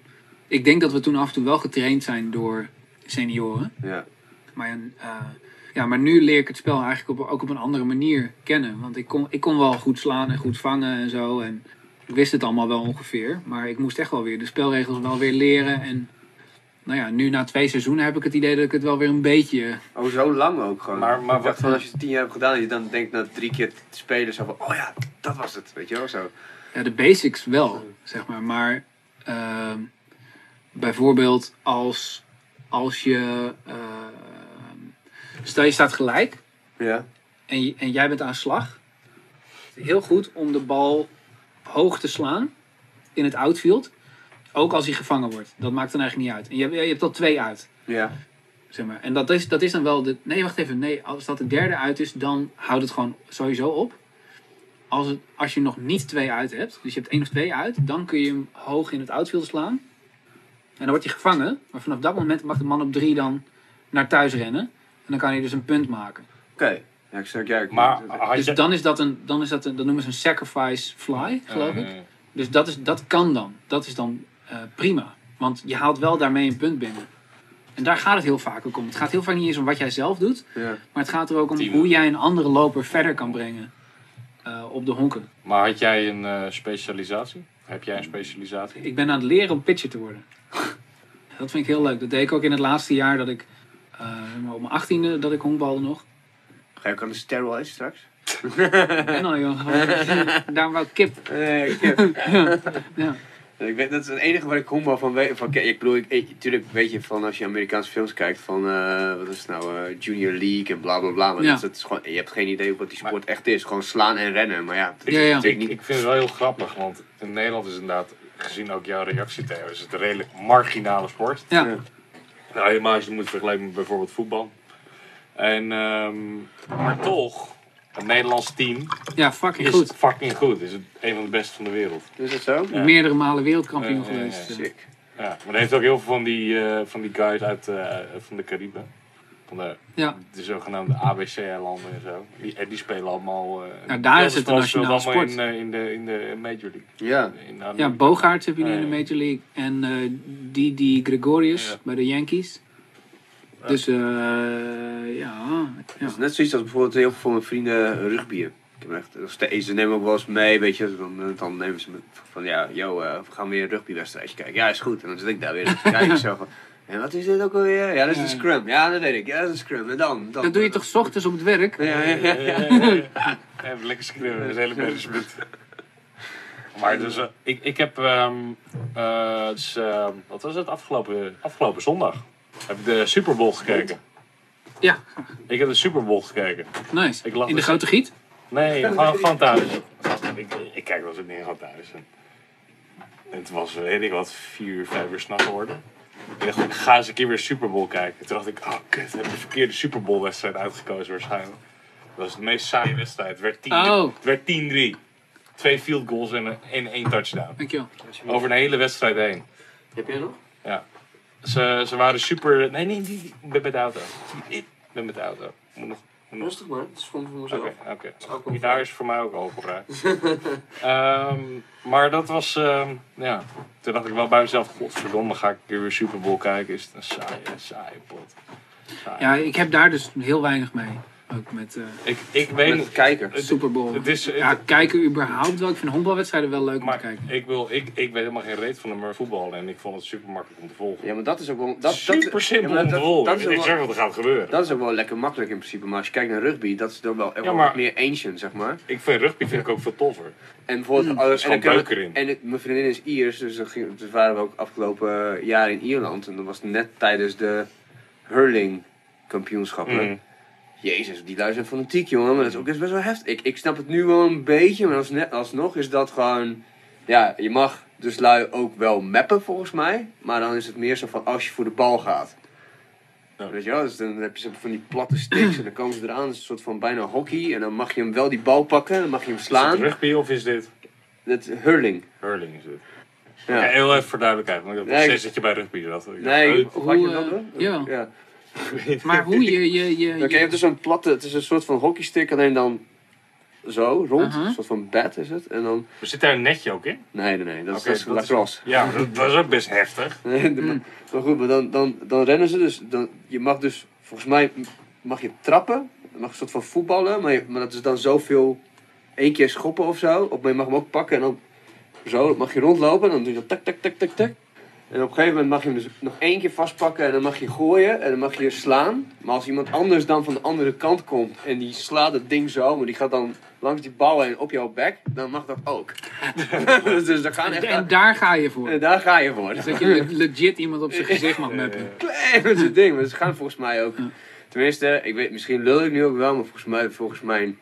Ik denk dat we toen af en toe wel getraind zijn door senioren. Ja. Maar, eh, ja, maar nu leer ik het spel eigenlijk op, ook op een andere manier kennen. Want ik kon, ik kon wel goed slaan en goed vangen en zo. En ik wist het allemaal wel ongeveer. Maar ik moest echt wel weer de spelregels wel weer leren. En nou ja, nu na twee seizoenen heb ik het idee dat ik het wel weer een beetje... Oh, zo lang ook gewoon. Maar- maar wat- van als je het tien jaar hebt gedaan, dat je dan denkt na drie keer te spelen zo van, oh ja, dat was het, weet je wel zo. Ja, de basics wel, zeg maar. Maar ehm, bijvoorbeeld als, als je... ehm, stel je staat gelijk Ja. en, je- en jij bent aan slag. Heel goed om de bal hoog te slaan in het outfield. Ook als hij gevangen wordt. Dat maakt dan eigenlijk niet uit. En je, hebt- je hebt al twee uit. Ja. Zeg maar. En dat is, dat is dan wel de. Nee, wacht even. Nee, als dat de derde uit is, dan houdt het gewoon sowieso op. Als, het, als je nog niet twee uit hebt, dus je hebt één of twee uit, dan kun je hem hoog in het outfield slaan. En dan wordt hij gevangen. Maar vanaf dat moment mag de man op drie dan naar thuis rennen. En dan kan hij dus een punt maken. Oké. Ja, ik snap, ja, ik Maar Dus je... dan is dat een, dan is dat een, dat noemen ze een sacrifice fly, geloof ik. Eh, Dus dat, is, dat kan dan. Dat is dan eh, prima. Want je haalt wel daarmee een punt binnen. En daar gaat het heel vaak ook om. Het gaat heel vaak niet eens om wat jij zelf doet. Ja. Maar het gaat er ook om Team. hoe jij een andere loper verder kan brengen. eh, op de honken. Maar had jij een eh, specialisatie? Heb jij een specialisatie? Ik ben aan het leren om pitcher te worden. Dat vind ik heel leuk. Dat deed ik ook in het laatste jaar dat ik... eh, maar op mijn achttiende dat ik honkbalde nog. Ga je ook aan de steroids straks? En al joh. Daarom wou ik kip. Nee, ik heb... Ja. Ik weet, dat is het enige waar ik honkbal van weet. Van, kijk, ik bedoel, ik, weet je van als je Amerikaanse films kijkt van, eh, wat is het nou, eh, Junior League en bla bla bla. Maar Ja. dat is, het is gewoon, je hebt geen idee wat die sport echt is. Gewoon slaan en rennen. Maar ja, het Ja, ja. het is Ik, niet... ik vind het wel heel grappig, want in Nederland is inderdaad, gezien ook jouw reactie is het een redelijk marginale sport. Ja. Ja. Nou, helemaal als je het moet vergelijken met bijvoorbeeld voetbal. En, ehm, maar toch, het Nederlands team ja, fucking is goed. fucking goed. Is het een van de beste van de wereld. Is dat zo? Ja. Meerdere malen wereldkampioen ja, ja, geweest. ja. Sick. Ja, maar er heeft ook heel veel van die, eh, van die guys uit eh, van de Cariben. Van de, Ja. de zogenaamde ABC-landen en zo. Die, en die spelen allemaal... eh Nou, daar is het een nationale sport. In, eh, in, de, in de Major League. Ja. In Ja. Bogaerts heb je nu in de Ja, ja. Major League. En eh Didi Gregorius Ja. bij de Yankees. Dus eh ja. Het ja. is net zoiets als bijvoorbeeld heel veel van mijn vrienden rugbyen. Ik heb echt, nog steeds, ze nemen ook wel eens mee, weet je. Dan, dan nemen ze me van, ja, yo, eh, we gaan weer een rugbywedstrijdje kijken. Ja, is goed. En dan zit ik daar weer te kijken zo van, en wat is dit ook alweer? Ja, dat is een scrum. Ja, dat weet ik. Ja, dat is een scrum. En dan? dan Dat doe je toch 's ochtends op het werk? Ja, ja, ja. Ja, ja, ja, ja. Ja, lekker schreeuwen, dat is hele management. Maar dus, eh, ik, ik heb, ehm, eh, dus, ehm, wat was het, afgelopen, afgelopen zondag heb ik de Super Bowl gekeken. Ja, Ik heb de Super Bowl gekeken. nice. Ik lag In de dus- grote giet? Nee, gewoon, gewoon thuis. Ik, ik kijk wel eens niet gewoon thuis. En het was, weet ik wat, vier uur, vijf uur s'nachts geworden. Ik dacht, ik ga eens een keer weer Super Bowl kijken. Toen dacht ik, oh kut, heb ik de verkeerde Super Bowl wedstrijd uitgekozen waarschijnlijk. Dat was de meest saaie wedstrijd. Het werd 10 Oh. het werd 10-3. Twee field goals en, een- en één touchdown. Dankjewel. Over een hele wedstrijd heen. Heb jij nog? Ze, ze waren super... Nee, nee, ik ben met de auto. Ik ben met de auto. Moet nog Rustig maar, het is gewoon voor Oké, mezelf. oké. Die daar is voor mij ook alcoholvrij. Ehm maar dat was, ehm, ja. Toen dacht ik wel bij mezelf, godverdomme, ga ik weer Super Bowl kijken. Is het een saaie, saaie pot. Saai. Ja, ik heb daar dus heel weinig mee. Ook met eh Ik, ik weet Met niet. het kijken. Het- Super Bowl. Het is, Ja, kijken überhaupt wel. Ik vind honkbalwedstrijden wel leuk om te maar kijken. ik, wil, ik, ik weet helemaal geen reet van de voetbal en ik vond het super makkelijk om te volgen. Ja, maar dat is ook wel... Dat, super dat, simpel ja, maar om te dat- volgen. dat is ook ik wel- zeg wat er gaat gebeuren. Dat is ook wel lekker makkelijk in principe. Maar als je kijkt naar rugby, dat is dan wel, wel maar- meer ancient, zeg maar. Ik vind rugby vind ik ook veel toffer. En bijvoorbeeld... er is en beuker in. En het- mijn vriendin is Iers, dus, dan ging, dus waren we ook afgelopen jaar in Ierland. En dat was net tijdens de hurling kampioenschappen. Mm. Jezus, die lui zijn fanatiek, jongen. Maar dat is ook best wel heftig. Ik, ik snap het nu wel een beetje, maar als net, alsnog is dat gewoon... Ja, je mag dus lui ook wel mappen, volgens mij. Maar dan is het meer zo van als je voor de bal gaat. Ja. Weet je wel? Dus dan heb je zo van die platte sticks en dan komen ze eraan. Het is een soort van bijna hockey. En dan mag je hem wel die bal pakken, dan mag je hem Is het slaan. rugby of is dit Dat hurling. hurling? Is dit? Ja. Heel even voor duidelijkheid, want ik Nee, steeds dat je bij rugby zat. Nee, of had je hoe, dat doen? jawel. Ja. Maar hoe je... je, je, Oké, je hebt dus zo'n platte, het is een soort van hockeystick, alleen dan zo, rond. Uh-huh. Een soort van bat is het. En dan, Er zit daar een netje ook in? nee, nee, nee, dat is, dat is dat is- lacrosse. Ja, maar dat, dat is ook best heftig. Nee, de- maar, maar goed, maar dan, dan, dan rennen ze dus. Dan, je mag dus, volgens mij mag je trappen. Je mag een soort van voetballen, maar, je- maar dat is dan zoveel. één keer schoppen of zo. Of maar je mag hem ook pakken en dan zo mag je rondlopen. En dan doe je dat tak, tak, tak, tak, tak. En op een gegeven moment mag je hem dus nog één keer vastpakken en dan mag je gooien en dan mag je slaan. Maar als iemand anders dan van de andere kant komt en die slaat het ding zo, maar die gaat dan langs die bal heen op jouw bek, dan mag dat ook. dus, dus daar gaan echt... En daar ga je voor. En daar ga je voor. Dus dat je le- legit iemand op zijn gezicht mag meppen. Klein met ding. Maar ze gaan volgens mij ook. Tenminste, ik weet, misschien lul ik nu ook wel, maar volgens mij, volgens mijn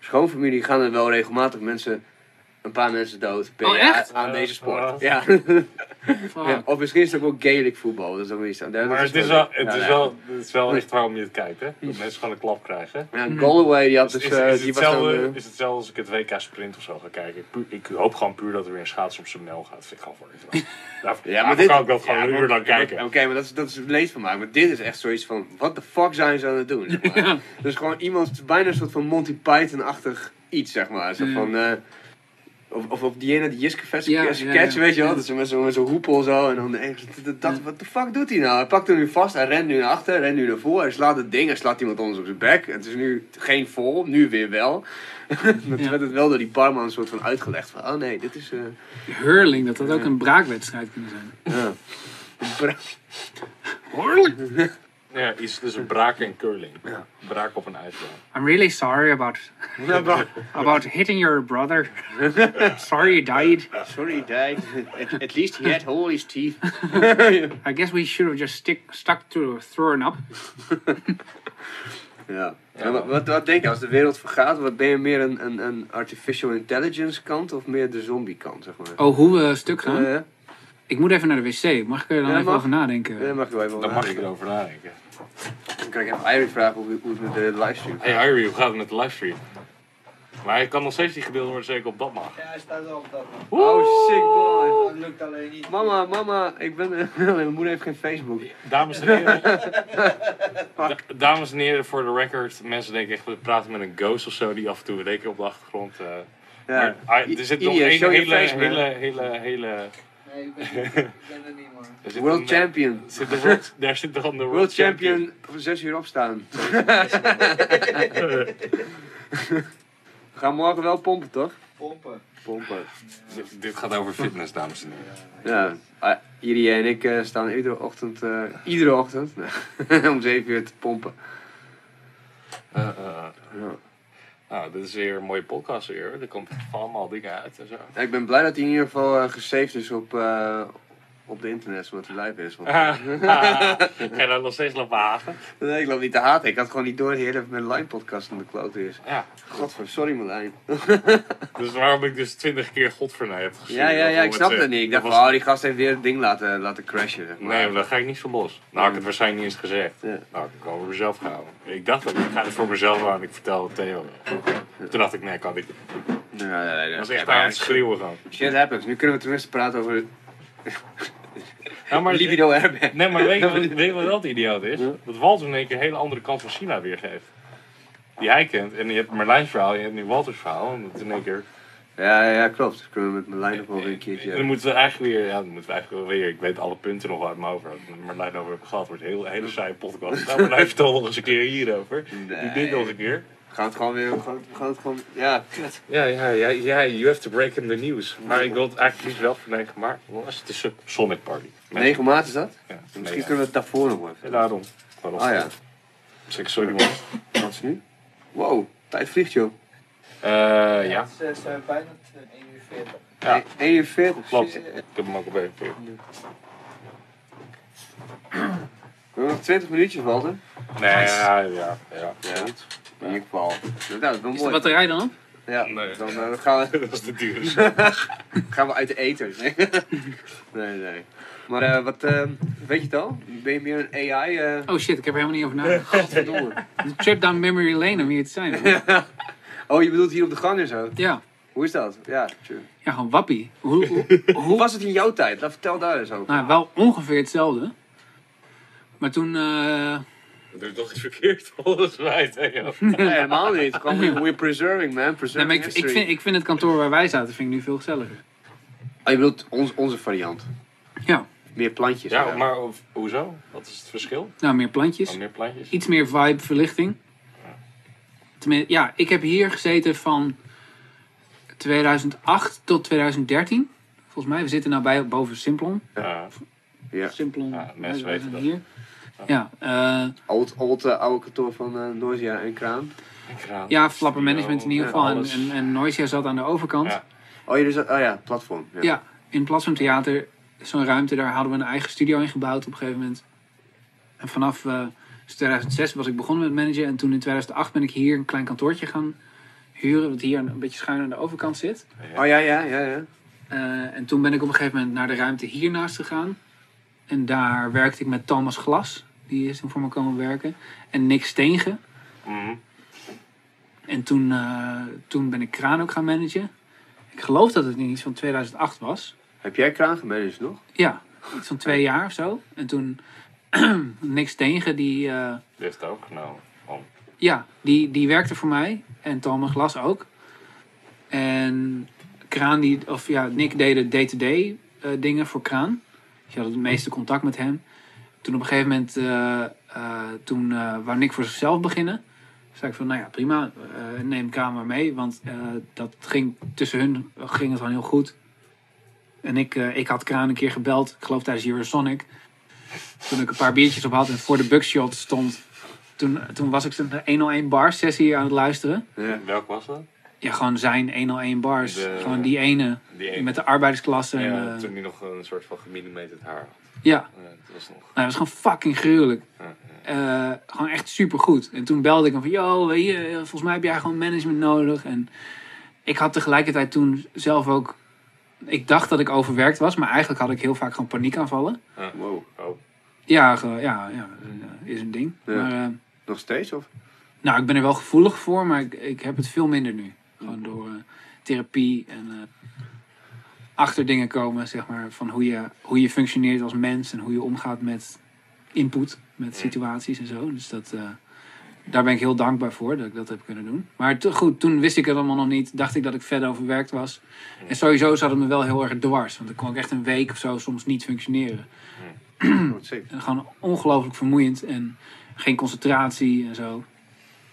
schoonfamilie gaan er wel regelmatig mensen, een paar mensen dood per Oh, aan deze sport. ja. Ja. Of misschien is het ook wel Gaelic voetbal, dat is ook iets aan. Dat Maar het is wel, het is wel, het is wel echt waarom je het kijkt, hè? Dat mensen gewoon een klap krijgen. Ja, Galway die had Is, dus, is, eh, is, die was dan, hetzelfde, eh, is hetzelfde als ik het WK Sprint of zo ga kijken. Pu- Ik hoop gewoon puur dat er weer een schaats op zijn mel gaat. Dat vind ik gewoon voor. Daarvoor, Ja, maar dit kan ik dat gewoon ja, een uur lang kijken. Oké, maar dat is, dat is het leed van mij. Maar dit is echt zoiets van, wat de fuck zijn ze aan het doen? Zeg maar. Dus gewoon iemand, het is bijna een soort van Monty Python-achtig iets, zeg maar. Zo Ja. van, eh, of, of op die ene, die Jiske Ja, sketch, ja, ja. weet je wel. Dat ze met zo'n zo'n hoepel zo. En dan ergens, dat- dat- wat de fuck doet hij nou? Hij pakt hem nu vast, hij rent nu naar achter, rent nu naar voren. Hij slaat het ding, hij slaat iemand anders op zijn bek. Het is nu geen vol, nu weer wel. Dan Ja. werd het wel door die barman een soort van uitgelegd van, oh nee, dit is... eh, Hurling, dat had ook een braakwedstrijd kunnen zijn. ja. Bra- Ja, iets tussen braak en curling. Braak op een ijsbaan. I'm really sorry about, about hitting your brother. sorry he died. Sorry, Dad. At, at least he had all his teeth. I guess we should have just stick, stuck to throwing up. Ja. En wat, wat, wat denk je, als de wereld vergaat, wat ben je meer een, een, een artificial intelligence kant of meer de zombie kant, zeg maar? Oh, hoe we stuk gaan? Eh, Ik moet even naar de wc. Mag ik er dan Ja, even mag. over nadenken? daar mag ik wel even over mag nadenken. erover nadenken. Dan kan ik even Irie vragen hoe, hoe het met de livestream gaat. Hey Irie, hoe gaat het met de livestream? Maar hij kan nog steeds niet gedeeld worden, zeker op dat mag. Ja, hij staat wel op dat. Oh, sick boy. Dat lukt alleen niet. Mama, mama, ik ben... mijn moeder heeft geen Facebook. Dames en heren. Da- dames en heren, voor de record. Mensen denken echt, we praten met een ghost of zo die af en toe in één keer op de achtergrond. eh Ja. maar, ah, er zit nog één hele, hele, hele, hele. Nee, ik ben, ik ben er niet, man. World champion. eh, zit de world, daar zit toch de World champion voor zes uur opstaan. We gaan morgen wel pompen, toch? Pompen. Pompen. Dit, dit gaat over fitness, dames en heren. Ja, ah, Irie en ik eh, staan iedere ochtend, eh, iedere ochtend om 7 uur te pompen. Eh, eh, Ja. Nou, dit is weer een mooie podcast weer. Er komt allemaal dingen uit en zo. Ik ben blij dat hij in ieder geval eh, gesaved is op, eh, op de internet, zodat hij live is. Want, Ga je nog steeds lopen hagen? nee, ik loop niet te haten. Ik had gewoon niet door dat mijn line podcast in de klote is. Ja. Godver, sorry Marlijn. Dus waarom ik dus twintig keer godvernij heb gezien. Ja, ja, ja, ik snap het het niet. Ik dacht dat van, was- oh, die gast heeft weer het ding laten, laten crashen. Zeg maar. Nee, maar daar ga ik niet van los. Nou, ik het waarschijnlijk niet eens gezegd. Ja. Nou, ik kan over mezelf gaan. Ik dacht ook, ik ga het voor mezelf aan. Ik vertel het Theo. Toen dacht ik, nee, kan ik niet. Nee, nee, nee. Dat was echt aan het schreeuwen gaan. Shit happens. Nu kunnen we tenminste praten over Ja, maar libido airbag. Nee, maar weet je, wat- wat wel idioot is? Dat Walter in één keer een hele andere kant van China weergeeft. Die hij kent. En je hebt Marlijn's verhaal, je hebt nu Walters verhaal. En dat in één keer... Ja, ja, klopt. Dus kunnen we met Marlijn nog wel weer een En keertje... dan moeten we eigenlijk weer, ja, dan moeten we eigenlijk weer, ik weet alle punten nog uit mijn ik met Marlijn over heb gehad, wordt een hele, hele saaie podcast. Nou, Marlijn vertel nog eens een keer hierover. Doe dit nog een keer. Gaan het gewoon weer... Gaan, gaan het gewoon... Ja, kut. Ja, ja, ja, ja, you have to break in the news. Maar ik wil het eigenlijk niet wel vernegen, maar was het is een Sonic Party. 9 maart is dat? Ja, Misschien nee, kunnen we het daarvoor nog wel ja, even. daarom. Waarom? Ah ja, Zeg sorry man. wat is nu? Wow, tijd vliegt joh. Eh, ja, Het is eh, bijna 1 uur 40. Ja. 41. klopt. shit. Ik heb hem ook op één keer. We hebben nog 20 minuutjes, Walter. Nee, ja, ja, ja. Ja. In ieder geval. Nou, dat is wel Is de mooi. batterij dan op? Ja, Nee. dan eh, gaan, we, Dat is de duurste. gaan we uit de eten. Nee, nee. nee. Maar eh, wat, eh, weet je het al? Ben je meer een AI? eh Oh shit, ik heb er helemaal niet over nagedacht. Godverdomme. Een trip down memory lane om hier te zijn. Oh, je bedoelt hier op de gang en zo? Ja, Hoe is dat? Ja, true. ja gewoon wappie. Hoe, hoe, Hoe was het in jouw tijd? Laat vertel daar eens over. nou, wel ongeveer hetzelfde. Maar toen... eh, Dat doe toch iets verkeerd volgens mij, Theo. Nee, helemaal niet. Gewoon, we're preserving, man. nee, Preserving maar ik, vind, ik vind het kantoor waar wij zaten vind ik nu veel gezelliger. Oh, je bedoelt ons, onze variant. Ja, Meer plantjes. Ja, maar ho- hoezo? Wat is het verschil? nou meer plantjes. Oh, meer plantjes? Iets meer vibe, verlichting. Tenminste, ja, ik heb hier gezeten van 2008 tot 2013. Volgens mij, we zitten nou bij boven Simplon. Ja. Ja. Simpel. Ja, mensen weten dat. hier. Ja, eh, Oud, oud eh, oude kantoor van eh Noisia en Kraan. Kraan. ja, Flapper Management in ieder Ja, geval. En, en, en Noisia zat aan de overkant. Ja. Oh, jullie zat, oh ja, platform. Ja. Ja, in het Platform Theater, zo'n ruimte, daar hadden we een eigen studio in gebouwd op een gegeven moment. En vanaf eh, 2006 was ik begonnen met managen. En toen in 2008 ben ik hier een klein kantoortje gaan huren, wat hier een beetje schuin aan de overkant zit. Oh ja, ja, ja, ja. Eh, en toen ben ik op een gegeven moment naar de ruimte hiernaast gegaan. En daar werkte ik met Thomas Glas, die is toen voor me komen werken. En Nick Steenge. Mhm. En toen, eh, toen ben ik Kraan ook gaan managen. Ik geloof dat het in iets van 2008 was. Heb jij Kraan gemanaged nog? Ja, iets van twee jaar of zo. En toen niks tegen, die, Die heeft het ook genomen. Van, ja, die, die werkte voor mij. En Thomas Glas ook. En Kraan, die, of ja, Nick deed de day-to-day eh, dingen voor Kraan. Dus je had het meeste contact met hem. Toen op een gegeven moment, eh, eh, toen eh wou Nick voor zichzelf beginnen. zei ik van, nou ja, prima, eh, neem Kraan maar mee. Want eh, dat ging, tussen hun ging het wel heel goed. En ik, eh, ik had Kraan een keer gebeld, ik geloof tijdens Eurosonic. Toen ik een paar biertjes op had en voor de bugshot stond. Toen, toen was ik een 101 bar sessie aan het luisteren. Ja. welk was dat? Ja, gewoon zijn 101 bars. De- gewoon die ene Die ene. met de arbeidersklasse. en, ja, toen hij nog een soort van gemillimeterd haar had. ja, Ja, dat was nog... nou, dat was gewoon fucking gruwelijk. Ja, Eh, gewoon echt super goed. En toen belde ik hem van, yo, weet je, volgens mij heb jij gewoon management nodig. En ik had tegelijkertijd toen zelf ook, ik dacht dat ik overwerkt was, maar eigenlijk had ik heel vaak gewoon paniekaanvallen. Wow. Oh, Ja, ge- ja, ja, eh, is een ding. Ja. Maar, eh, Nog steeds? Of? nou, ik ben er wel gevoelig voor, maar ik, ik heb het veel minder nu. Gewoon door eh, therapie en eh, achter dingen komen, zeg maar, van hoe je, hoe je functioneert als mens en hoe je omgaat met input, met situaties en zo. Dus dat, eh, daar ben ik heel dankbaar voor dat ik dat heb kunnen doen. Maar goed, toen wist ik het allemaal nog niet. Dacht ik dat ik vet overwerkt was. En sowieso zat het me wel heel erg dwars. Want dan kon ik echt een week of zo soms niet functioneren. Gewoon ongelooflijk vermoeiend en geen concentratie en zo.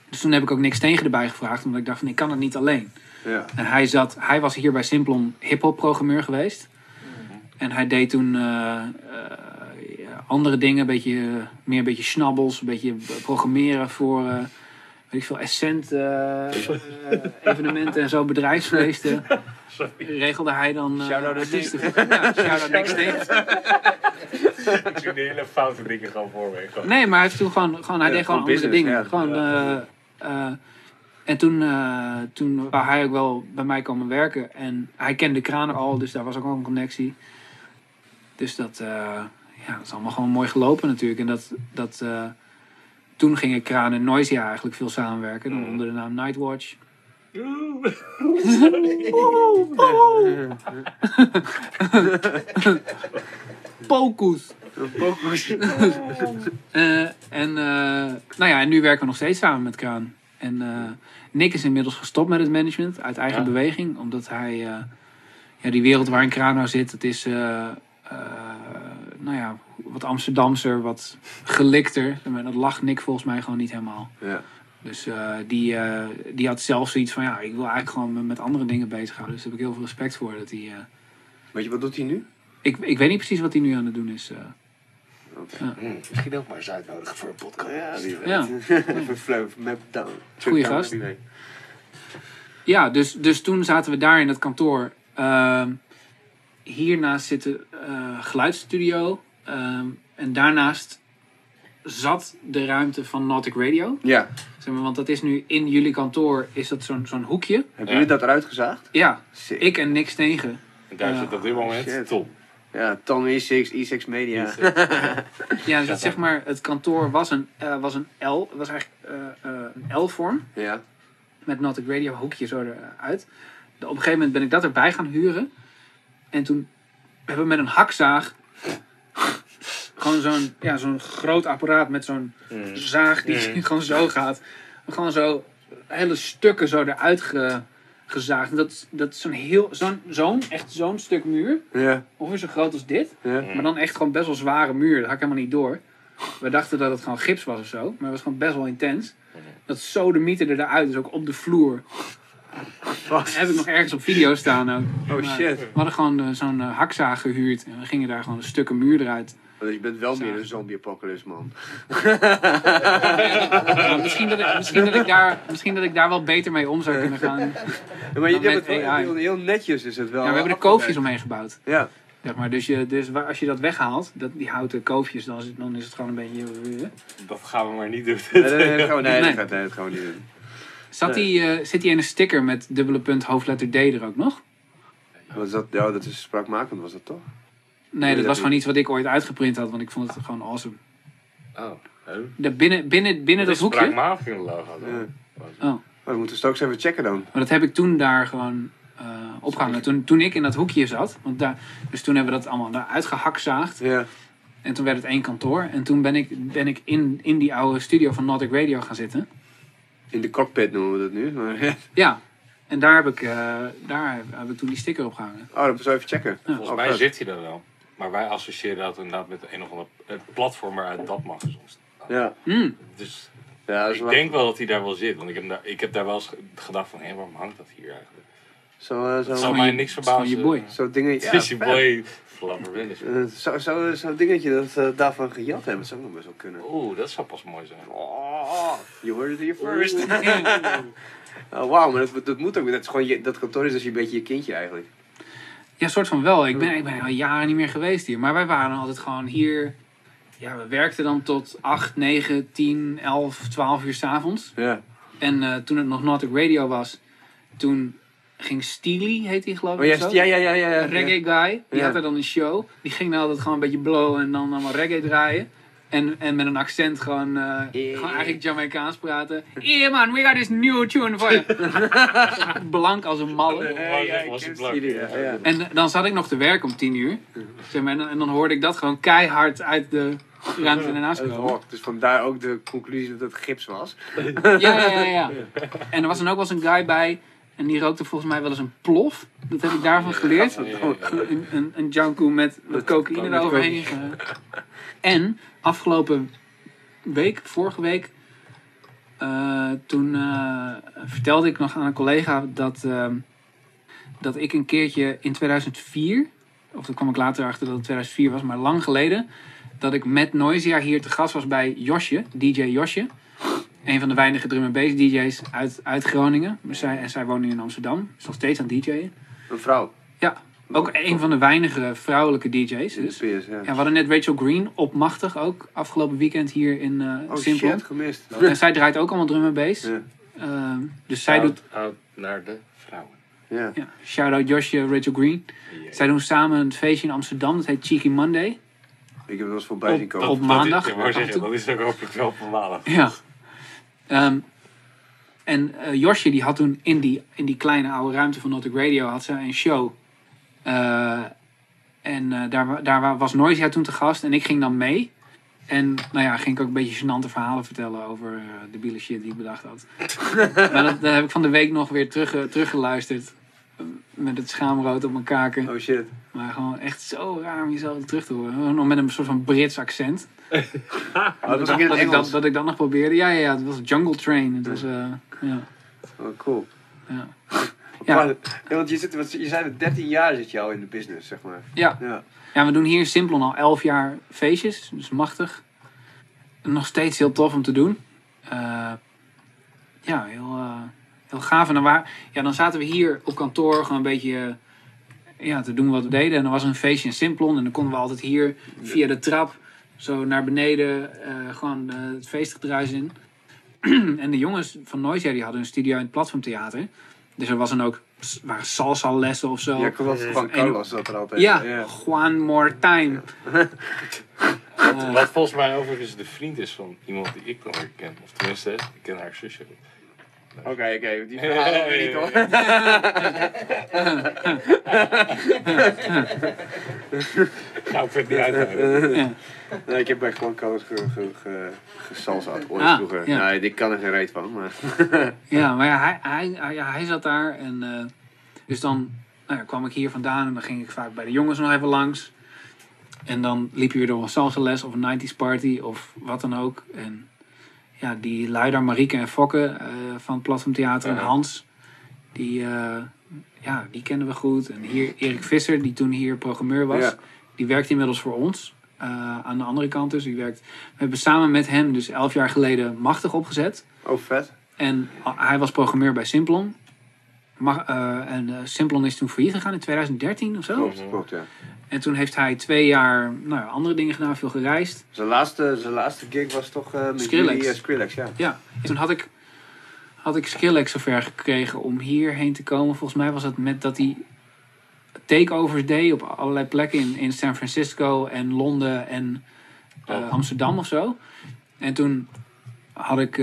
Dus toen heb ik ook niks tegen erbij gevraagd, omdat ik dacht van ik kan het niet alleen. Ja. En hij, zat, hij was hier bij Simplon hip-hop programmeur geweest. En hij deed toen eh, eh, andere dingen, een beetje, meer een beetje snabbels, een beetje programmeren voor eh, weet ik veel, Essent evenementen en zo, bedrijfsfeesten. Regelde hij dan eh naar artiesten voor. Ja, shout-out ik zie de hele foute dingen gewoon voor me. Gewoon. Nee, maar hij heeft toen gewoon, gewoon hij Ja, deed gewoon gewoon andere business, dingen. ja. Gewoon, Eh, en toen, eh, toen wou hij ook wel bij mij komen werken. En hij kende Kraner al, dus daar was ook al een connectie. Dus dat, eh, ja, dat is allemaal gewoon mooi gelopen natuurlijk. En dat, dat, eh, toen gingen Kraan en Noisia eigenlijk veel samenwerken. Dan onder de naam Nightwatch. Pokus. Eh, en, eh, nou ja, en nu werken we nog steeds samen met Kraan. En eh, Nick is inmiddels gestopt met het management uit eigen Ja. beweging. Omdat hij, ja, die wereld waarin Kraan nou zit, het is, nou ja, wat Amsterdamser, wat gelikter. Dat lag Nick volgens mij gewoon niet helemaal. Ja. Dus die, die had zelf zoiets van, ja, ik wil eigenlijk gewoon me met andere dingen bezighouden. Dus daar heb ik heel veel respect voor. Dat hij, Weet je, wat doet hij nu? ik, ik weet niet precies wat hij nu aan het doen is. Eh. Hm, misschien ook maar eens uitnodigen voor een podcast. Ja, die Ja. Even flow, map down. Goeie Down, gast. Ja, dus, dus toen zaten we daar in het kantoor. Ehm, hiernaast zit de eh, geluidsstudio. Ehm, en daarnaast zat de ruimte van Nautic Radio. Ja. Zeg maar, want dat is nu in jullie kantoor is dat zo'n zo'n hoekje. Hebben Ja. jullie dat eruit gezaagd? Ja, Sick. ik en niks tegen. En daar zit op dit moment. Tom. Ja, Tom E6, E6 Media. Ja, dus het, zeg maar, het kantoor was een, eh, was een L. Het was eigenlijk eh, eh, een L-vorm. Ja. met Nautic Radio hoekje zo eruit. Op een gegeven moment ben ik dat erbij gaan huren. En toen hebben we met een hakzaag gewoon zo'n ja, zo'n groot apparaat met zo'n zaag die Mm. gewoon zo gaat. Gewoon zo hele stukken zo eruit ge- gezaagd. En Dat, dat is zo'n heel, zo'n, zo'n, echt zo'n stuk muur. Ja. Ongeveer zo groot als dit. Ja. Maar dan echt gewoon best wel zware muur. Dat had ik helemaal niet door. We dachten dat het gewoon gips was of zo. Maar het was gewoon best wel intens. Dat zo de mythe er eruit is, ook op de vloer. Dat heb ik nog ergens op video staan ook. Oh Maar shit. We hadden gewoon eh, zo'n eh, hakzaag gehuurd. En we gingen daar gewoon een stukken muur eruit Want je bent wel Zagen. meer een zombie-apocalypse, man. Ja, misschien, dat ik, misschien, dat ik daar, misschien dat ik daar wel beter mee om zou kunnen gaan. Ja, Ja, maar je het wel heel, heel netjes is het wel. we hebben er koofjes omheen gebouwd. Ja. Zeg maar. dus, je, dus als je dat weghaalt, dat, die houten koofjes, dan is, het, dan is het gewoon een beetje... eh. Dat gaan we maar niet doen. Nee, nee, nee, dat gaan we, nee, Nee. Dat, gaat, nee, dat gaan we niet doen. Zat die, eh, zit die ene sticker met dubbele punt hoofdletter D er ook nog? Was dat, ja, dat is spraakmakend, was dat toch? Nee, dat dat was gewoon iets wat ik ooit uitgeprint had, want ik vond het gewoon awesome. Oh, hè? De binnen, binnen, binnen dat is hoekje, spraakmatig een logo dan. Ja. Oh. Oh, moeten we straks even checken dan. maar dat heb ik toen daar gewoon eh opgehangen. Toen, toen ik in dat hoekje zat, want daar, dus toen hebben we dat allemaal daar uitgehakzaagd. Ja. En toen werd het één kantoor. En toen ben ik, ben ik in, in die oude studio van Nautic Radio gaan zitten. In de cockpit noemen we dat nu. Maar, ja. Ja, en daar heb ik, eh, daar heb, ik toen die sticker op gehangen. Oh, dat moeten we even checken. Volgens Oh, mij zit hij er wel. Maar wij associëren dat inderdaad met een of ander platform waaruit dat mag soms. Ja. Hmm. Dus Ja, ik wel... denk wel dat hij daar wel zit. Want ik heb daar, ik heb daar wel eens ge- gedacht van, hé, waarom hangt dat hier eigenlijk? Zo, eh, zo, zou mij niks verbazen. je boy. zo dingetje. Het vet. boy Willis. Eh, Zo, zo, zo'n dingetje dat we daarvan gejat hebben, dat zou nog best wel kunnen. Oeh, dat zou pas mooi zijn. Oh, you heard it here first. oh, Wauw, maar dat, dat moet ook. Dat, is gewoon je, dat kantoor is dus een beetje je kindje eigenlijk. Ja, soort van wel. Ik ben, ik ben al jaren niet meer geweest hier. Maar wij waren altijd gewoon hier. Ja, we werkten dan tot 8, 9, 10, 11, 12 uur s'avonds. Ja. En eh, toen het nog Nautic Radio was, toen ging Steely, heet hij geloof ik. Oh ja, zo? ja, ja, ja, ja. reggae guy. Die Ja. had er dan een show. Die ging dan altijd gewoon een beetje blowen en dan allemaal reggae draaien. En, en met een accent gewoon, eh, gewoon eigenlijk Jamaicaans praten. Yeah man, we got this new tune for you. Blank als een malle. En eh, dan zat ik nog te werken om tien uur. Zeg maar, en, dan- en dan hoorde ik dat gewoon keihard uit de ruimte ernaast Het komen. Dus vandaar ook de conclusie dat het gips was. Ja, ja, ja, ja. En er was dan ook wel eens een guy bij. En die rookte volgens mij wel eens een plof. Dat heb ik daarvan geleerd. Ja, ja, ja. Een, een, met, met cocaïne eroverheen. ge- En afgelopen week, vorige week, eh, toen eh, vertelde ik nog aan een collega dat, ehm, dat ik een keertje in 2004, of daar kwam ik later achter dat het 2004 was, maar lang geleden, dat ik met Noisia hier te gast was bij Josje, DJ Josje. Een van de weinige drum en bass DJ's uit, uit Groningen. Maar Zij, en zij woont nu in Amsterdam. Is nog steeds aan DJ'en. Een vrouw. Ja, ook een van de weinige vrouwelijke DJ's. Dus. PS, ja. Ja, we hadden net Rachel Green op Machtig ook. Afgelopen weekend hier in eh Oh shit, gemist. En zij draait ook allemaal drum en bass. Ja. Ehm, dus zij Shout doet, out naar de vrouwen. Ja. ja, shout-out Josje, Rachel Green. Zij doen samen een feestje in Amsterdam. Dat heet Cheeky Monday. Ik heb het wel eens voorbij Op- zien komen. op maandag. Dat, ik wou zeggen, dat is ook hopelijk wel op maandag. Ja. Ehm, en eh, Josje die had toen in die, in die kleine oude ruimte van Nautic Radio had ze een show. Eh, en eh, daar, daar wa- was Noisia toen te gast en ik ging dan mee. En nou ja, ging ik ook een beetje gênante verhalen vertellen over eh, de biele shit die ik bedacht had. maar dat, dat heb ik van de week nog weer terug, teruggeluisterd. Met het schaamrood op mijn kaken. Oh shit. Maar gewoon echt zo raar om jezelf terug te horen. Nog met een soort van Brits accent. Oh, dat ik dat, ik dat nog probeerde. Ja, ja, ja. Het was Jungle Train. Het was, ja, Oh, cool. ja. Ja. Ja, want je, zit, want je zei dat 13 jaar zit je al in de business, zeg maar. Ja. Ja. ja, we doen hier in Simplon al 11 jaar feestjes. Dus machtig. Nog steeds heel tof om te doen. Eh, ja, heel, eh, heel gaaf. En dan, waar, ja, dan zaten we hier op kantoor gewoon een beetje eh, ja, te doen wat we deden. En dan was er een feestje in Simplon. En dan konden we altijd hier via de trap zo naar beneden gewoon het feestgedruis in. en de jongens van Noisia die hadden een studio in het Platformtheater. Dus er was dan ook waren salsa lessen of zo. Ja, Carlos, van En- Carlos zat er altijd. Ja, ja. one more time. Wat volgens mij overigens de vriend is van iemand die ik dan weer ken. Of tenminste, ik ken haar zusje. Oké, oké, die verhalen we niet hoor. Nou, ik vind het niet. Nee, ik heb bij gewoon Carlos ge, ge, ge, gesalsaat ooit Ah, vroeger. ja. Nee, ik kan er geen reet van, maar... ja, maar ja, hij, hij, ja, hij zat daar. En, eh, dus dan nou kwam ik hier vandaan en dan ging ik vaak bij de jongens nog even langs. En dan liep je weer door een salsa les of een 90s party of wat dan ook. En ja, die lui daar, Marieke en Fokke eh, van Platform Theater en. Hans, die, eh, ja, die kenden we goed. En hier Erik Visser, die toen hier programmeur was, Ja. die werkte inmiddels voor ons. eh, aan de andere kant dus. Die werkt, we hebben samen met hem dus elf jaar geleden Machtig opgezet. Oh, vet. En hij was programmeur bij Simplon. Ma- eh, en eh, Simplon is toen failliet gegaan in 2013 of zo. Klopt, klopt, ja. En toen heeft hij twee jaar nou, ja, andere dingen gedaan, veel gereisd. Zijn laatste, zijn laatste gig was toch eh met Skrillex. eh, Skrillex, ja. Ja, en toen had ik, had ik Skrillex zover gekregen om hierheen te komen. Volgens mij was het met dat hij takeovers deed op allerlei plekken in, in San Francisco en Londen en Oh. Amsterdam of zo. En toen had ik,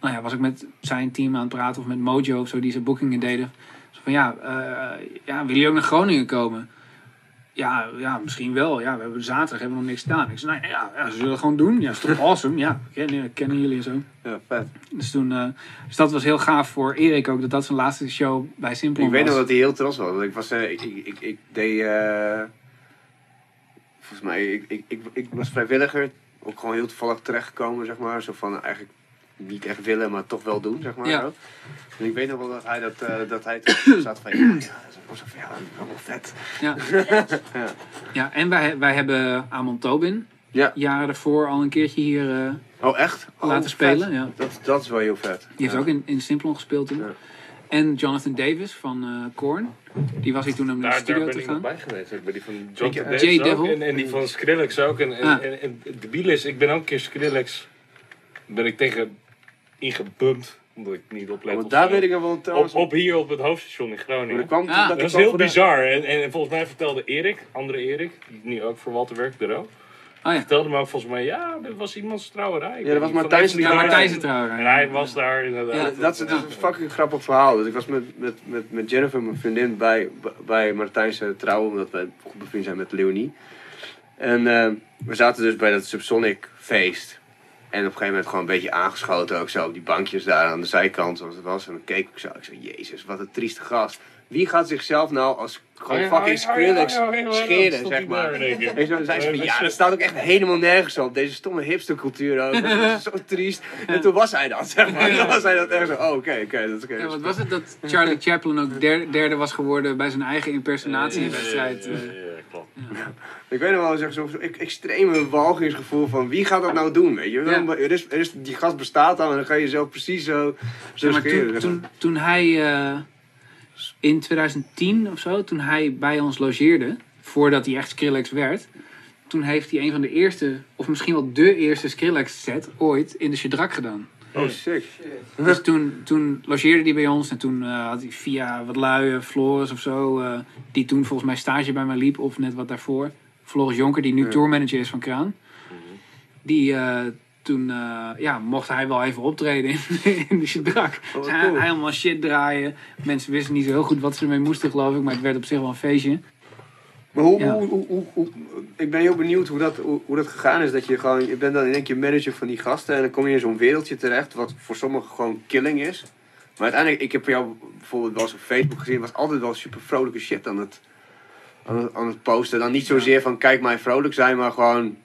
nou ja, was ik met zijn team aan het praten of met Mojo of zo, die zijn boekingen deden. Zo van ja, eh, ja, willen jullie ook naar Groningen komen? Ja, ja, misschien wel. Ja, we hebben zaterdag hebben we nog niks gedaan. Ik zei, nou ja, ja, ze zullen het gewoon doen. Ja, is toch awesome? Ja, kennen, kennen jullie en zo. Ja, vet. Dus, toen, eh, dus dat was heel gaaf voor Erik ook, dat dat zijn laatste show bij Simplon Ik weet nog dat hij heel trots was. Ik, was eh, ik, ik, ik, ik deed... eh, volgens mij, ik, ik, ik, ik was vrijwilliger. Ook gewoon heel toevallig terechtgekomen, zeg maar. Zo van eigenlijk niet echt willen, maar toch wel doen, zeg maar. Ja. zo. En ik weet nog wel dat hij, dat, eh, dat hij toen zat van... Ja, ja, dat is ja, wel vet. Ja. Ja. ja, en wij, wij hebben Amon Tobin Ja. jaren daarvoor al een keertje hier eh, Oh, echt? Oh, laten vet. spelen. Ja. Dat, dat is wel heel vet. Die heeft ook in, in Simplon gespeeld toen. Ja. En Jonathan Davis van eh Korn. Die was hier toen om naar de Daar, daar studio ben te ik nog gaan. bij geweest. ook Bij die van John Ik, eh, Davis Jay ook, Devil. En, en die van Skrillex ook. En, en, Ah. en, en de biel is, ik ben ook een keer Skrillex. Ben ik tegen ingebumpt. Omdat ik niet oplet. Want daar weet ik wel op, trouwens... op hier op het hoofdstation in Groningen. dat kwam dat Dat is heel bizar. En, en volgens mij vertelde Erik, andere Erik, die nu ook voor Walter werkt, er ook. Oh ja, Vertelde me ook volgens mij, ja, dit was iemands trouwerij. Ja, dat was niet, van Martijn deze die ja daar- trouwerij. Trouwens. En hij was daar inderdaad. Ja, dat, is, dat is een fucking grappig verhaal. Dus ik was met, met, met, met Jennifer, mijn vriendin, bij, bij Martijn's eh, trouw, omdat wij goed bevriend zijn met Leonie. En eh, we zaten dus bij dat Subsonic feest. En op een gegeven moment gewoon een beetje aangeschoten ook zo op die bankjes daar aan de zijkant zoals het was. En dan keek ik zo. Ik zei, jezus, wat een trieste gast. Wie gaat zichzelf nou als gewoon fucking Skrillex scheren, zeg maar. Weet je, dan zei ze van, ja, dat staat ook echt helemaal nergens op. Deze stomme hipstercultuur ook. Dat is zo triest. En toen was hij dat, zeg maar. Toen was hij dat echt zo, oh, oké, oké, dat is oké. Ja, wat was het dat Charlie Chaplin ook derde, derde was geworden bij zijn eigen impersonatiewedstrijd? Ja, eh. klopt. Ik weet nog wel, zeg, zo'n zo extreme walgingsgevoel van wie gaat dat nou doen, weet je? Ja. Er is, er is, die gast bestaat al en dan ga je jezelf precies zo, zo Ja, maar scheren. toen, toen hij eh, in 2010 of zo, toen hij bij ons logeerde, voordat hij echt Skrillex werd, toen heeft hij een van de eerste, of misschien wel de eerste Skrillex set ooit in de Chedrak gedaan. Oh, sick. Dus toen, toen logeerde hij bij ons en toen eh, had hij via wat lui, eh, Floris of zo, eh, die toen volgens mij stage bij mij liep, of net wat daarvoor. Floris Jonker, die nu Ja. tourmanager is van Kraan. Die eh, toen eh, ja, mocht hij wel even optreden in, in de Chedrak. Oh, Dus helemaal shit draaien. Mensen wisten niet zo heel goed wat ze ermee moesten, geloof ik. Maar het werd op zich wel een feestje. Maar hoe, Ja. hoe, hoe, hoe, ik ben heel benieuwd hoe dat, hoe, hoe dat gegaan is. Dat je gewoon, je bent dan in één keer manager van die gasten en dan kom je in zo'n wereldje terecht, wat voor sommigen gewoon killing is. Maar uiteindelijk, ik heb jou bijvoorbeeld wel eens op Facebook gezien, was altijd wel super vrolijke shit aan het, aan het, aan het posten. Dan niet zozeer van kijk mij vrolijk zijn, maar gewoon,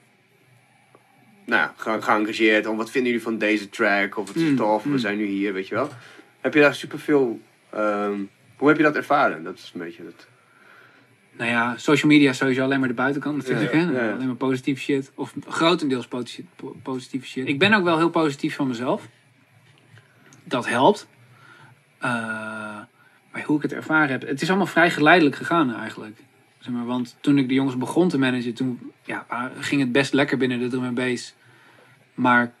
nou ge- geëngageerd. Om wat vinden jullie van deze track? Of het is Mm, tof, we mm. zijn nu hier, weet je wel. Heb je daar super veel, hoe heb je dat ervaren? Dat is een beetje het. Nou ja, social media is sowieso alleen maar de buitenkant natuurlijk. Ja, hè? ja. Alleen maar positieve shit. Of grotendeels posi- po- positieve shit. Ik ben ook wel heel positief van mezelf. Dat helpt. Eh, maar hoe ik het ervaren heb... Het is allemaal vrij geleidelijk gegaan eigenlijk. Maar, want toen ik de jongens begon te managen... Toen ja, ah, ging het best lekker binnen de drum and bass. Maar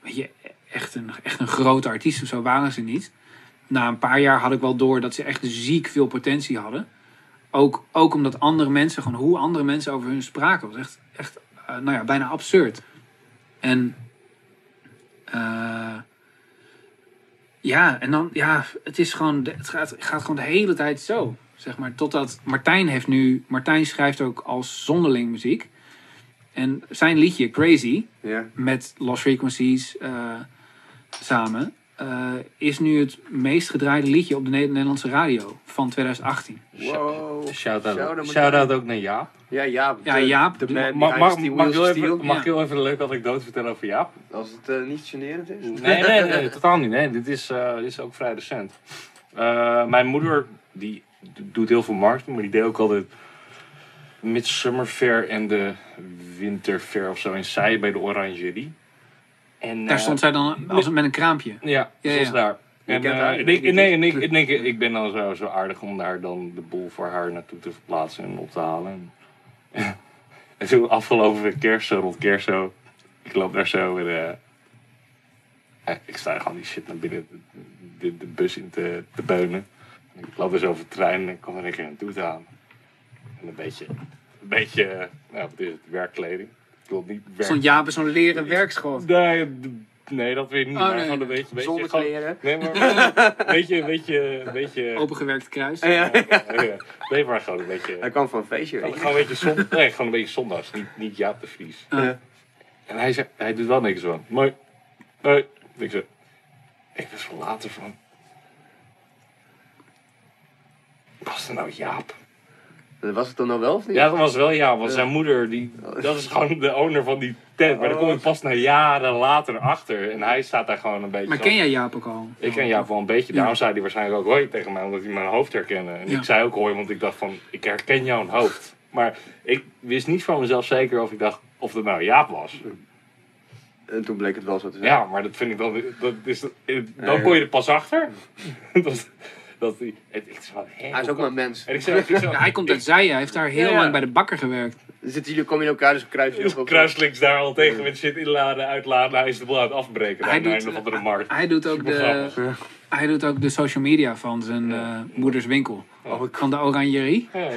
weet je, echt een, echt een grote artiest of zo waren ze niet. Na een paar jaar had ik wel door dat ze echt ziek veel potentie hadden. Ook, ook omdat andere mensen, gewoon hoe andere mensen over hun spraken, was echt, echt eh, nou ja, bijna absurd. En eh, ja, en dan, ja, het is gewoon, het gaat, gaat gewoon de hele tijd zo. Zeg maar, totdat Martijn heeft nu, Martijn schrijft ook als zonderling muziek. En zijn liedje Crazy, Ja. met Lost Frequencies eh, samen, eh, is nu het meest gedraaide liedje op de Neder- Nederlandse radio van 2018. Wow. Shout-out Shout-out Shout-out ook naar Jaap. Ja, Jaap. Ja, de- Jaap. De man Mag, mag, ik heel even, Steel. mag Ja. ik heel even een leuke anekdote vertellen over Jaap? Als het eh, niet generend is. Nee, nee, nee, totaal niet. Nee, dit, is, eh, dit is ook vrij recent. Eh, mijn moeder, die doet heel veel marketing, maar die deed ook altijd Midsummer Fair en de Winter Fair of zo in Zij bij de Orangerie. En, Daar eh, stond zij dan als, met een kraampje. Ja, Ja, zoals ja. daar. En, eh, en ik, nee, en ik, ik, denk, ik ben dan zo, zo aardig om daar dan de boel voor haar naartoe te verplaatsen en op te halen. En, en toen afgelopen kerst, zo rond kerst zo, ik loop daar zo en eh, eh, ik sta gewoon die shit naar binnen de, de, de bus in te, te beunen. En ik loop dus over de trein en ik kom er een keer naartoe te aan. En een beetje, een beetje, nou wat is het, werkkleding. Ik wil niet werk... Stond Jaap in zo'n leren werkschot. Nee, nee, dat weer niet. Oh, maar nee. gewoon een beetje, beetje Zonder gewoon- kleren. Nee, maar weet je, weet je, weet je. Opengewerkt kruis. Ja, ja. ja, Nee, maar gewoon een Hij beetje. kwam van een feestje, Gewoon je. een beetje zon, nee, gewoon een beetje zondags, niet, niet Jaap de Vries. Ja. En hij zegt, hij doet wel niks van. Mooi, nee, ik zeg, ik was later van. Was er nou Jaap? Was het dan nou wel of niet? Ja, dat was wel Jaap, want zijn moeder, die, dat is gewoon de owner van die tent. Maar daar kom ik pas na jaren later achter. En hij staat daar gewoon een beetje. Maar zo- ken jij Jaap ook al? Ik ken Jaap wel een beetje. Daarom zei hij waarschijnlijk ook hoi tegen mij, omdat hij mijn hoofd herkende. En Ja. ik zei ook hoi, want ik dacht van, ik herken jouw hoofd. Maar ik wist niet van mezelf zeker of ik dacht of het nou Jaap was. En toen bleek het wel zo te zijn. Ja, maar dat vind ik dan, dat is, dan kom je er pas achter. dat, dat die, het, Hij is ook maar een mens. En ik zei, ik zei Ja, hij komt uit Zijen. Hij heeft daar heel Ja, ja. lang bij de bakker gewerkt. Zitten jullie, komen jullie elkaar dus op. kruislinks daar al tegen met shit inladen, uitladen. Hij is de boel aan het afbreken Hij doet- markt. Hij doet ook de, hij doet ook de social media van zijn Ja. eh, moeders winkel. Oh, Van de Oranjerie. Ja, ja,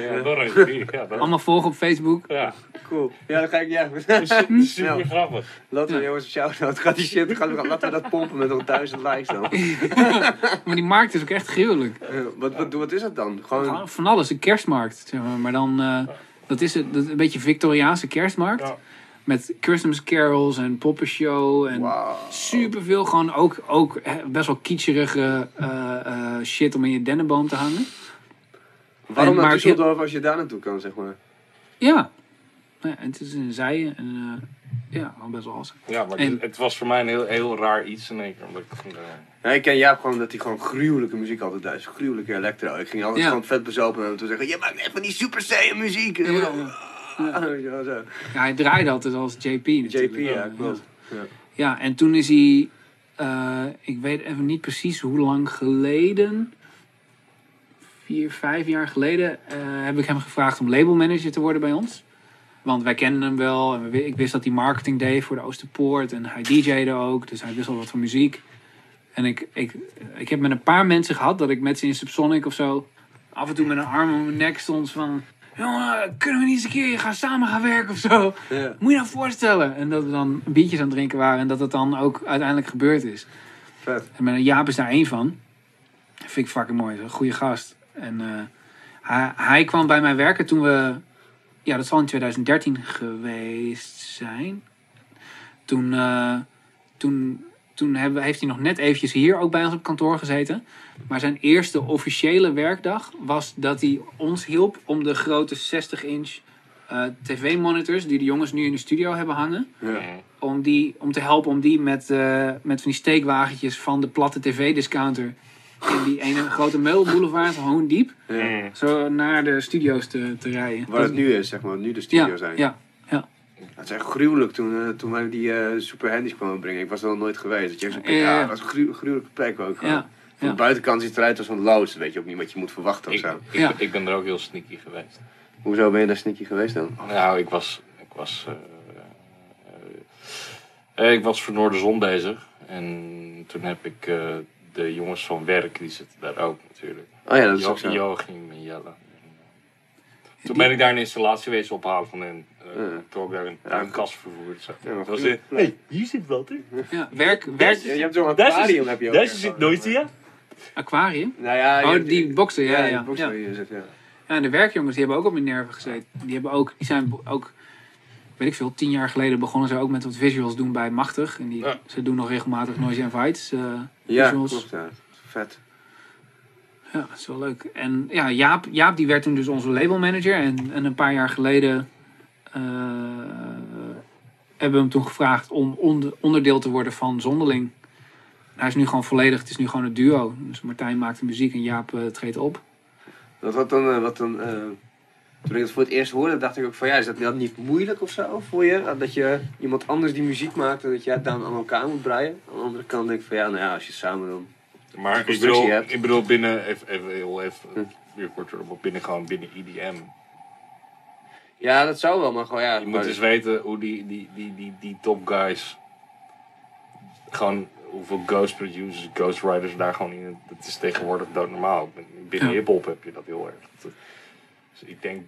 is het. Ja, dat, Allemaal volgen op Facebook. ja. cool. Ja, dan ga ik, ja. Dat is super Ja. grappig. Laten we Ja. jongens een shout-out. Gaat die shit, gaan we- laten we dat pompen met nog duizend likes dan. Maar die markt is ook echt gruwelijk. Ja, wat, wat, wat is dat dan? Gewoon, Van alles, een kerstmarkt. Zeg maar. maar dan, eh, dat is het, dat, een beetje Victoriaanse kerstmarkt. Ja. Met Christmas carols en poppenshow en wauw. superveel. Gewoon ook, ook best wel kitscherige eh, eh, shit om in je dennenboom te hangen. Waarom En- naar Düsseldorf als je daar naartoe kan, zeg maar? Ja. ja en het is een zijen en eh, ja, gewoon best wel awesome. Ja, maar En- het, het was voor mij een heel, heel raar iets in één keer. Omdat ik, eh, Ja, ik ken Jaap gewoon dat hij gewoon gruwelijke muziek altijd thuis. Gruwelijke electro. Ik ging altijd Ja. gewoon vet bezopen met hem toe zeggen: Je maakt net van die Super Saiyan muziek. En Ja, dan- ja. Ah, zo. Ja, hij draaide altijd als JP natuurlijk. JP, ja, klopt. Ja, en toen is hij, eh, ik weet even niet precies hoe lang geleden, vier, vijf jaar geleden, eh, heb ik hem gevraagd om labelmanager te worden bij ons. Want wij kennen hem wel en we ik wist dat hij marketing deed voor de Oosterpoort en hij DJ'de ook, dus hij wist wel wat van muziek. En ik, ik, ik heb met een paar mensen gehad dat ik met ze in Subsonic of zo af en toe met een arm om mijn nek stond van... Jongen, kunnen we niet eens een keer gaan samen gaan werken of zo? Ja. Moet je nou voorstellen? En dat we dan biertjes aan het drinken waren en dat het dan ook uiteindelijk gebeurd is. Vet. En Jaap is daar één van. Dat vind ik fucking mooi. Een goede gast. En eh, hij, hij kwam bij mij werken toen we... Ja, dat zal in 2013 geweest zijn. Toen, eh, toen, toen hebben, heeft hij nog net eventjes hier ook bij ons op kantoor gezeten. Maar zijn eerste officiële werkdag was dat hij ons hielp om de grote 60-inch eh, tv-monitors... die de jongens nu in de studio hebben hangen Ja. om, die, om te helpen om die met, met van die steekwagentjes van de platte tv-discounter in die ene grote meulboulevard, Hoon Diep, Ja. zo naar de studio's te, te rijden. Waar het nu is, zeg maar, nu de studio ja, zijn. ja, Het is echt gruwelijk toen, eh, toen wij die eh super handies kwamen brengen. Ik was er nog nooit geweest. Dat je zo'n Ja, ja, ja. dat was een gruw- gruwelijke plek ook. gewoon. ja, Van ja. de buitenkant ziet het eruit als een loods. Weet je ook niet wat je moet verwachten of ik, zo. ik, Ja. ik ben er ook heel sneaky geweest. Hoezo ben je daar sneaky geweest dan? Nou, ik was, ik was, eh, eh, eh, ik was voor Noorderzon bezig. En toen heb ik eh, de jongens van werk, die zitten daar ook natuurlijk. Oh ja, dat is Jo- ook zo. Joachim en Jelle. Toen ben ik daar een installatie wezen ophalen van hen. Uh, Ja. Toen ook daar een Ja, tuinkast vervoerd. Zo. Ja, maar dat was. Hey, hier zit wat, hè? ja. Werk, werk, Ja, je hebt zo'n aquarium heb je ook. Daar zit nooit, ja? aquarium. Nou ja, Oh, die boksen, ja, ja. die zit, ja. Ja, en de werkjongens die hebben ook op mijn nerven gezeten. Die hebben ook, die zijn ook, weet ik veel, tien jaar geleden begonnen ze ook met wat visuals doen bij Machtig. En die, Ja. ze doen nog regelmatig Noise Invites. eh Ja, visuals. klopt, ja. Vet. Ja, dat is wel leuk. En ja, Jaap, Jaap die werd toen dus onze labelmanager. En, en een paar jaar geleden eh, hebben we hem toen gevraagd om onder- onderdeel te worden van Zonderling. Hij is nu gewoon volledig, het is nu gewoon een duo. Dus Martijn maakt de muziek en Jaap eh, treedt op. Wat, wat dan, wat dan, eh, toen ik het voor het eerst hoorde, dacht ik ook van ja, is dat dat niet moeilijk of zo voor je? Dat je iemand anders die muziek maakt en dat het dan aan elkaar moet breien. Aan de andere kant denk ik van ja, nou ja, als je samen dan. Maar ik bedoel, hebt. ik bedoel binnen, even, even, heel even, Hm. weer kort erop, binnen gewoon binnen EDM. Ja, dat zou wel, maar gewoon ja. Je moet eens weten hoe die, die, die, die, die top guys, gewoon hoeveel ghost producers, ghost writers daar gewoon in. Dat is tegenwoordig doodnormaal. Binnen Ja. hip-hop heb je dat heel erg. Dat- Dus ik denk,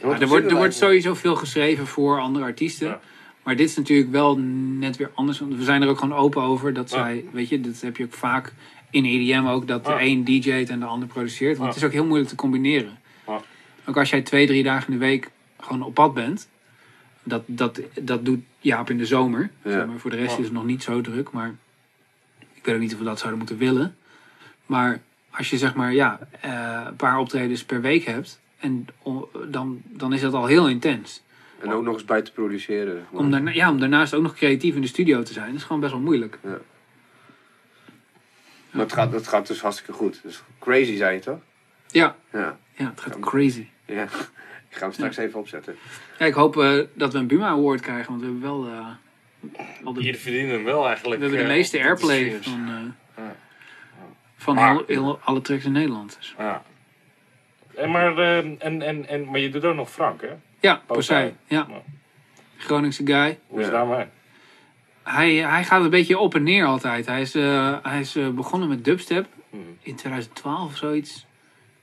Ja, want er, wordt, er wordt sowieso veel geschreven voor andere artiesten. Ja. Maar dit is natuurlijk wel net weer anders. Want we zijn er ook gewoon open over. Dat Ja. zij, weet je, dat heb je ook vaak in EDM ook. Dat de een DJ't en de ander produceert. Want het is ook heel moeilijk te combineren. Ook als jij twee, drie dagen in de week gewoon op pad bent. Dat, dat, dat doet Jaap in de zomer. Ja. Zeg maar voor de rest is het nog niet zo druk. Maar ik weet ook niet of we dat zouden moeten willen. Maar als je zeg maar ja, eh, een paar optredens per week hebt. En dan, dan is dat al heel intens. En ook nog eens bij te produceren. Om, daarna, ja, om daarnaast ook nog creatief in de studio te zijn, is gewoon best wel moeilijk. Maar het gaat, het gaat dus hartstikke goed. Dus crazy zei je toch? Ja, Ja. ja het gaat crazy. ja. Ik ga hem straks even opzetten. Ja, ik hoop eh, dat we een Buma Award krijgen, want we hebben wel eh, al de, verdienen hem wel eigenlijk. we hebben de eh, meeste airplay van, eh, Ja. van Maar- heel, heel- alle tracks in Nederland. Dus. Ja. En maar, eh, en, en, en, maar je doet ook nog Frank, hè? Ja. Persij. Ja. Groningse guy. Hoe is het daarmee? Hij, hij gaat een beetje op en neer altijd. Hij is, eh, hij is eh, begonnen met dubstep Hmm. in 2012 of zoiets.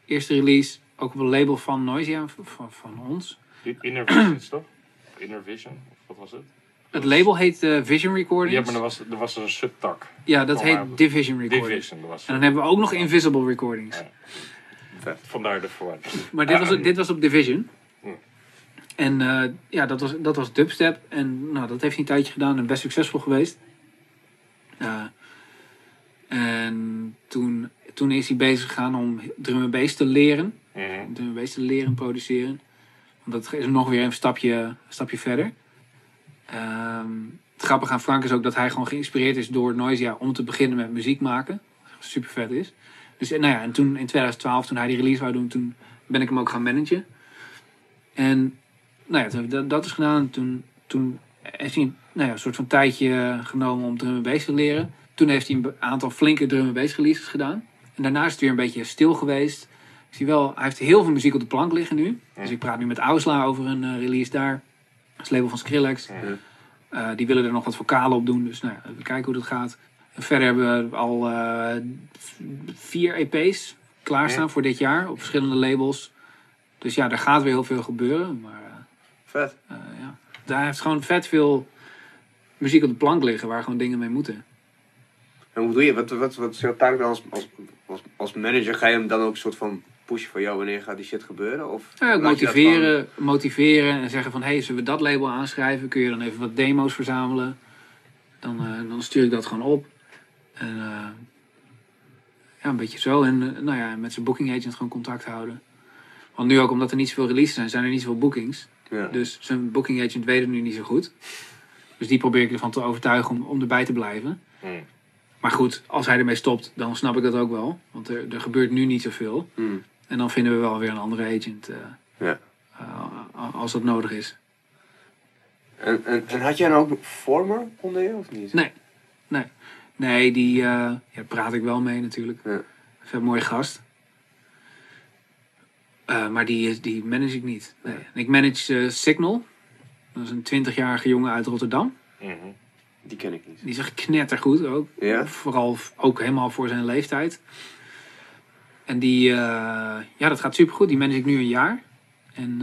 Eerste release, ook op een label van Noisia, van, van ons. Inner Vision, toch? Inner Vision, of wat was het? Het label heet eh, Vision Recordings. Ja, maar er was, er was een subtak. Ja, dat heet Division Recordings. Division, dat was En dan hebben we ook nog Invisible Recordings. Ja. Vandaar de verwarring. Maar dit was, dit was op Division. En eh, ja, dat was, dat was dubstep. En nou, dat heeft hij een tijdje gedaan en best succesvol geweest. Eh, en toen, toen is hij bezig gegaan om drum and bass te leren. Mhm. Drum and bass te leren produceren. Want dat is nog weer een stapje, een stapje verder. Ehm, het grappige aan Frank is ook dat hij gewoon geïnspireerd is door Noisia om te beginnen met muziek maken. Wat super vet is. Dus nou ja, en toen in 2012, toen hij die release wou doen, toen ben ik hem ook gaan managen. En nou ja, toen- dat, dat is gedaan. Toen, toen heeft hij nou ja, een soort van tijdje genomen om drum and bass te leren. Toen heeft hij een aantal flinke drum and bass releases gedaan. En daarna is het weer een beetje stil geweest. Is hij, wel, hij heeft heel veel muziek op de plank liggen nu. Dus ik praat nu met Ausla over een eh, release daar. Dat is label van Skrillex. Eh, die willen er nog wat vocalen op doen. Dus nou, ja, we kijken hoe dat gaat. Verder hebben we al eh, vier EP's klaarstaan voor dit jaar. Op verschillende labels. Dus ja, er gaat weer heel veel gebeuren. Maar eh, Vet. eh, ja, daar heeft gewoon vet veel muziek op de plank liggen. Waar gewoon dingen mee moeten. En hoe doe je? Wat, wat, wat is jouw taak dan als, als, als, als manager? Ga je hem dan ook een soort van pushen van jou wanneer gaat die shit gebeuren? Of Ja, motiveren, motiveren en zeggen van... hé, hey, zullen we dat label aanschrijven? Kun je dan even wat demo's verzamelen? Dan, dan stuur ik dat gewoon op. En eh, ja, een beetje zo. En eh, nou ja, met zijn booking agent gewoon contact houden. Want nu ook, omdat er niet zoveel releases zijn, zijn er niet zoveel bookings. Ja. Dus zijn booking agent weet het nu niet zo goed. Dus die probeer ik ervan te overtuigen om, om erbij te blijven. Hmm. Maar goed, als hij ermee stopt, dan snap ik dat ook wel. Want er, er gebeurt nu niet zoveel. Hmm. En dan vinden we wel weer een andere agent eh, Ja. als dat nodig is. En, en, en had jij nou ook Former onder je of niet? Nee, nee. Nee, die eh, ja, praat ik wel mee natuurlijk. Ja. Een mooie gast. Eh, maar die, die manage ik niet. Nee. Ik manage eh, Signal. Dat is een 20-jarige jongen uit Rotterdam. Mhm. Die ken ik niet. Die is echt knettergoed ook. Ja? Vooral ook helemaal voor zijn leeftijd. En die, ja, dat gaat supergoed. Die manage ik nu een jaar. En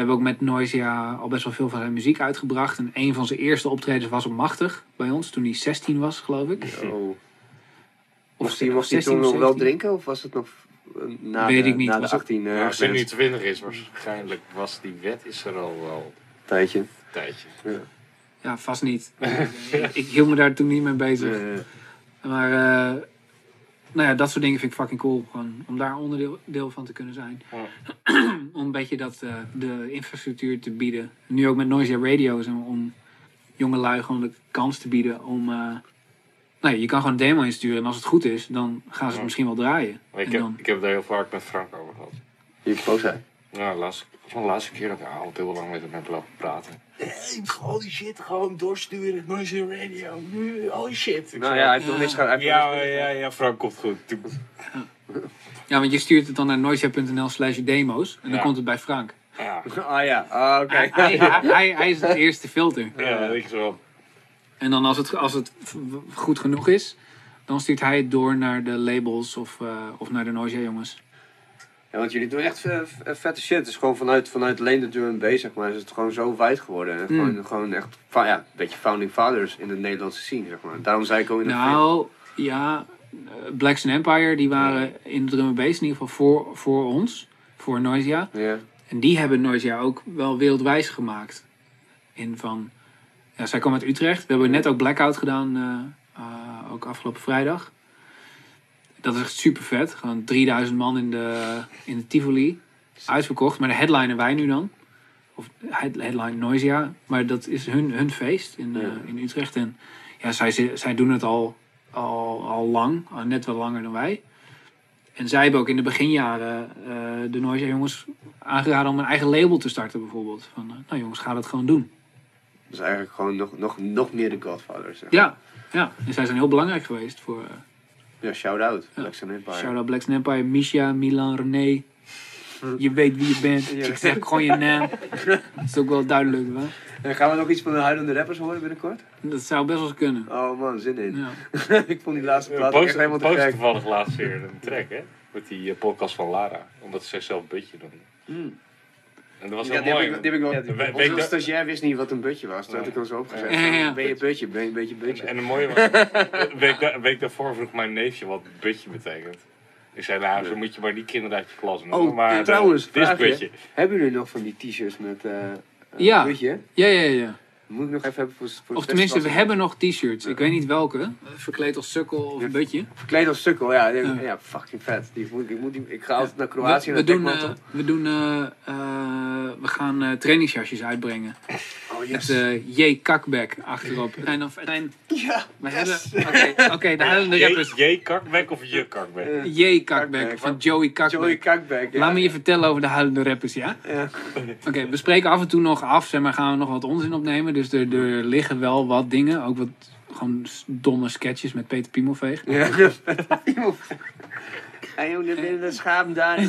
hebben ook met Noisia al best wel veel van zijn muziek uitgebracht. En een van zijn eerste optredens was op Machtig bij ons. Toen hij 16 was, geloof ik. Oh. Of Mocht hij, mocht hij 16 toen nog wel 17? drinken of was het nog eh, na Weet de, ik niet. na de Was het- 18 eh Ja, als hij nu grens? 20 is, waarschijnlijk was die wet is er al wel tijdje? een tijdje. Ja, vast niet. ik, hield me daar toen niet mee bezig. Maar eh, nou ja, dat soort dingen vind ik fucking cool. Gewoon, om daar onderdeel deel van te kunnen zijn. om een beetje dat, eh, de infrastructuur te bieden. Nu ook met Noisia Radio. Zo, om jonge lui gewoon de kans te bieden om... eh, nou ja, je kan gewoon een demo insturen. En als het goed is, dan gaan ze het misschien wel draaien. Ik, En heb, dan- ik heb het daar heel vaak met Frank over gehad. Je post hij. Ja, laatst, volgens mij de laatste keer dat ik al heel lang met hem heb lopen praten. Die shit gewoon doorsturen. Noisy radio. Al die shit. Ik Nou ja, hij heeft nog niks gedaan. Heeft nog Ja, ja, ja, Frank komt goed. Ja, want je stuurt het dan naar noisia.nl slash demo's. En dan Ja. komt het bij Frank. Ja, Ah ja, ah, oké. Hij, hij, hij, hij is het eerste filter. ja, weet je wel. En dan als het, als het goed genoeg is, dan stuurt hij het door naar de labels of, eh, of naar de Noisia jongens. Ja, want jullie doen echt ve- ve- vette shit. Het is gewoon vanuit, vanuit alleen de drum bass, zeg maar, is het gewoon zo wijd geworden. En Mm. gewoon, gewoon echt, ja, een beetje founding fathers in de Nederlandse scene, zeg maar. Daarom zei ik ook in begin- Nou, ja, eh, Black Sun Empire, die waren in de drum and bass in ieder geval voor, voor ons, voor Noisia. Ja. En die hebben Noisia ook wel wereldwijs gemaakt. In van, ja, zij komen uit Utrecht. We hebben net ook Blackout gedaan, eh, eh, ook afgelopen vrijdag. Dat is echt super vet. Gewoon 3000 man in de, in de Tivoli. Uitverkocht, maar de headliner wij nu dan. Of head- headline Noisia. Maar dat is hun, hun feest in, eh, in Utrecht. En ja, zij, zi- zij doen het al, al, al lang, al net wat langer dan wij. En zij hebben ook in de beginjaren eh, de Noisia jongens aangeraden om een eigen label te starten bijvoorbeeld. Van, eh, nou jongens, ga dat gewoon doen. Dus eigenlijk gewoon nog, nog, nog meer de Godfathers. Zeg. Ja, ja. En zij zijn heel belangrijk geweest voor... Ja, shout-out. Ja. Black Sun Empire. Shout-out Black Sun Empire, Misha, Milan, René. Je weet wie je bent. Ik zeg gewoon je naam. Dat is ook wel duidelijk, hè? En gaan we nog iets van de huilende rappers horen binnenkort? Dat zou best wel eens kunnen. Oh man, zin in. Ja. ik vond die laatste plaat Post, echt helemaal te post gek. toevallig laatst weer een track, hè? Met die eh, podcast van Lara. Omdat zij zelf een beetje doen. Mm. En dat was Ja, heel die heb mooi. ik, die heb ik wel. Ja, die- weet- Onze weet- stagiair wist niet wat een butje was. Toen had ik hem zo opgezet. Ja, ja, ja. Ben je butje? Ben je een beetje En, butje? en een mooie was, een week, da- week daarvoor vroeg mijn neefje wat butje betekent. Ik zei, nou, zo moet je maar die kinderen uit je klas noemen. Oh, maar trouwens, dit is vraagje. butje. Hebben jullie nog van die t-shirts met eh eh, Ja. butje? Ja, ja, ja. Moet ik nog even hebben voor, voor Of tenminste, we hebben nog t-shirts. Ik weet niet welke. Verkleed als sukkel of een butje. Verkleed als sukkel, ja. Ja. Ja, fucking vet. Die moet, ik, moet die, ik ga altijd naar Kroatië We, en we naar doen, eh, we, doen eh, eh, we gaan eh trainingsjasjes uitbrengen. Oh Met eh J. Kakbek achterop. En dan, en Ja, we yes. hebben... Oké, oké, de huilende J, rappers. J kakbek of je kakbek? J. Kakbek Kakbek, van? Joey Kakbek. Joey Kakbek. Ja. Laat me je vertellen over de huilende rappers, ja? Ja. Oké, we spreken af en toe nog af, zeg maar, gaan we nog wat onzin opnemen. Dus er, er liggen wel wat dingen, ook wat gewoon domme sketches met Peter Piemelveeg. Ja. Ga je binnen de schaam daar?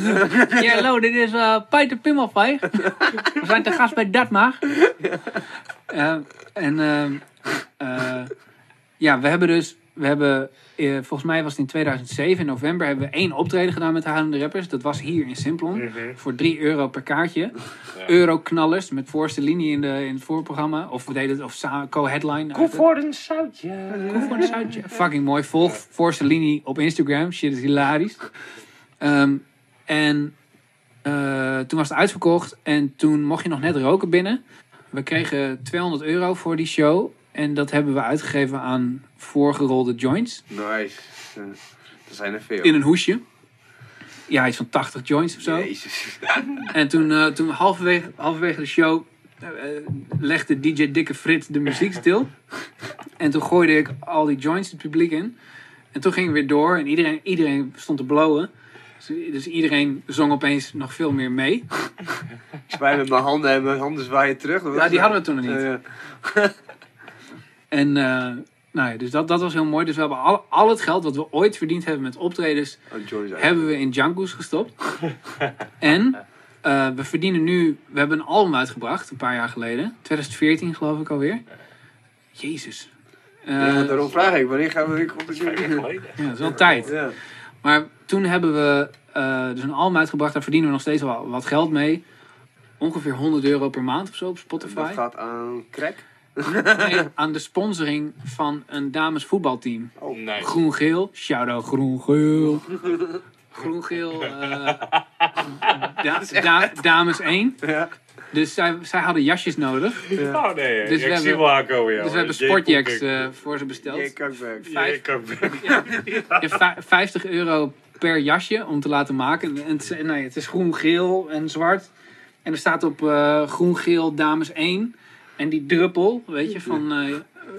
Ja, hallo, dit is eh Peter Pimmelveeg. We zijn te gast bij Datmar. Eh, en ehm, eh, ja, we hebben dus, we hebben, eh, volgens mij was het in 2007, in november, hebben we één optreden gedaan met de Huilende Rappers. Dat was hier in Simplon, Mhm. voor 3 euro per kaartje. Ja. Euroknallers met voorste linie in, de, in het voorprogramma. Of we deden het, of co-headline. Kom voor een zoutje. Kom voor een zoutje. Fucking mooi. Volg voorste linie op Instagram. Shit is hilarisch. Ehm, en eh, toen was het uitverkocht. En toen mocht je nog net roken binnen. We kregen 200 euro voor die show. En dat hebben we uitgegeven aan voorgerolde joints. Nice. Eh, Er zijn er veel. In een hoesje. Ja, iets van 80 joints of zo. Jezus. En toen, eh, toen halverwege, halverwege de show eh, legde DJ Dikke Frit de muziek stil. En toen gooide ik al die joints het publiek in. En toen ging ik weer door en iedereen, iedereen stond te blowen. Dus, dus iedereen zong opeens nog veel meer mee. Ik zwaai met mijn handen en mijn handen zwaaien terug. Ja, die hadden we toen nog niet. Ja. En eh, nou ja, dus dat, dat was heel mooi. Dus we hebben al, al het geld wat we ooit verdiend hebben met optredens, Oh, hebben we in Django's gestopt. en eh, we verdienen nu, we hebben een album uitgebracht, een paar jaar geleden. 2014 geloof ik alweer. Jezus. Eh, Ja, daarom vraag ik, wanneer gaan we weer geleden. ja, dat is wel tijd. Ja. Maar toen hebben we eh, dus een album uitgebracht. Daar verdienen we nog steeds wel wat geld mee. Ongeveer 100 euro per maand of zo op Dat Spotify. gaat aan crack. Nee, aan de sponsoring van een damesvoetbalteam. Nee. Groen-geel. Shout-out groen-geel. Groen-geel. eh, da- da- dames 1. Ja. Dus zij, zij hadden jasjes nodig. Oh nee, Dus ik we zie hebben- wel aankomen, joh. Dus we hebben Jay sportjacks eh, voor ze besteld. Jay Kakbek. Jay vijf- Koekik. Ja, vij- 50 euro per jasje om te laten maken. En het, is- nee, het is groen, geel en zwart. En er staat op eh, groen, geel, dames 1. En die druppel, weet je, van, eh,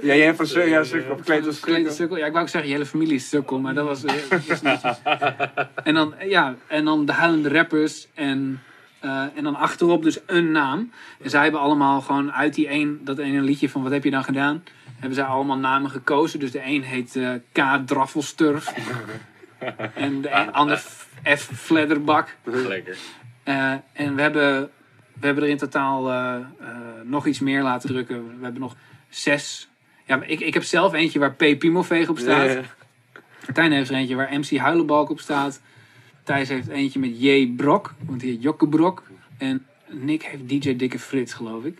Ja, jij hebt van Sukkel, ja, Sukkel als als Sukkel. sukkel. Ja, ik wou ook zeggen, je hele familie is sukkel, maar dat was... eh, dat was netjes. en, dan, ja, en dan de huilende rappers en, eh, en dan achterop dus een naam. En zij hebben allemaal gewoon uit die een, dat ene liedje van wat heb je dan gedaan... hebben zij allemaal namen gekozen. Dus de een heet eh, K. Draffelsturf. en de een, ander F. Fledderbak. Lekker. Eh, en we hebben, we hebben er in totaal eh, eh, nog iets meer laten drukken. We hebben nog zes. Ja, ik, ik heb zelf eentje waar P. Piemelveeg op staat. Martijn heeft er eentje waar MC Huilenbalk op staat. Thijs heeft eentje met J. Brok, want die heet Jokke Brok. En Nick heeft DJ Dikke Frits, geloof ik.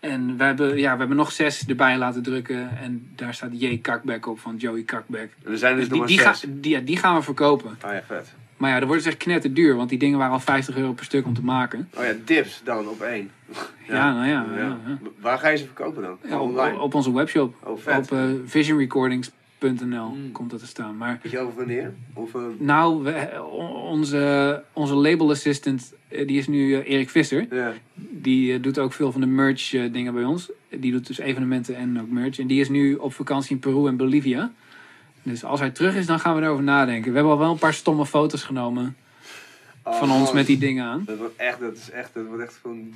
En we hebben, ja, we hebben nog zes erbij laten drukken. En daar staat J. Kakbek op van Joey Kakbek. En er zijn dus Dus nog die, maar die, zes. ga, die, ja, die gaan we verkopen. Oh ja, vet. Maar ja, dat wordt dus echt knetterduur. Want die dingen waren al 50 euro per stuk om te maken. Oh ja, dips dan op één. Ja, nou ja. ja, ja. Waar ga je ze verkopen dan? Op, Online? op onze webshop. Oh, vet. Op eh, visionrecordings.nl Mm. komt dat te staan. Maar Weet je over wanneer? Of, eh, nou, we, on- onze, onze label assistant, eh, die is nu eh, Erik Visser. Die eh, doet ook veel van de merch eh, dingen bij ons. Die doet dus evenementen en ook merch. En die is nu op vakantie in Peru en Bolivia. Dus als hij terug is, dan gaan we erover nadenken. We hebben al wel een paar stomme foto's genomen van Oh, ons met die dingen aan. Dat wordt echt, dat is echt, dat wordt echt van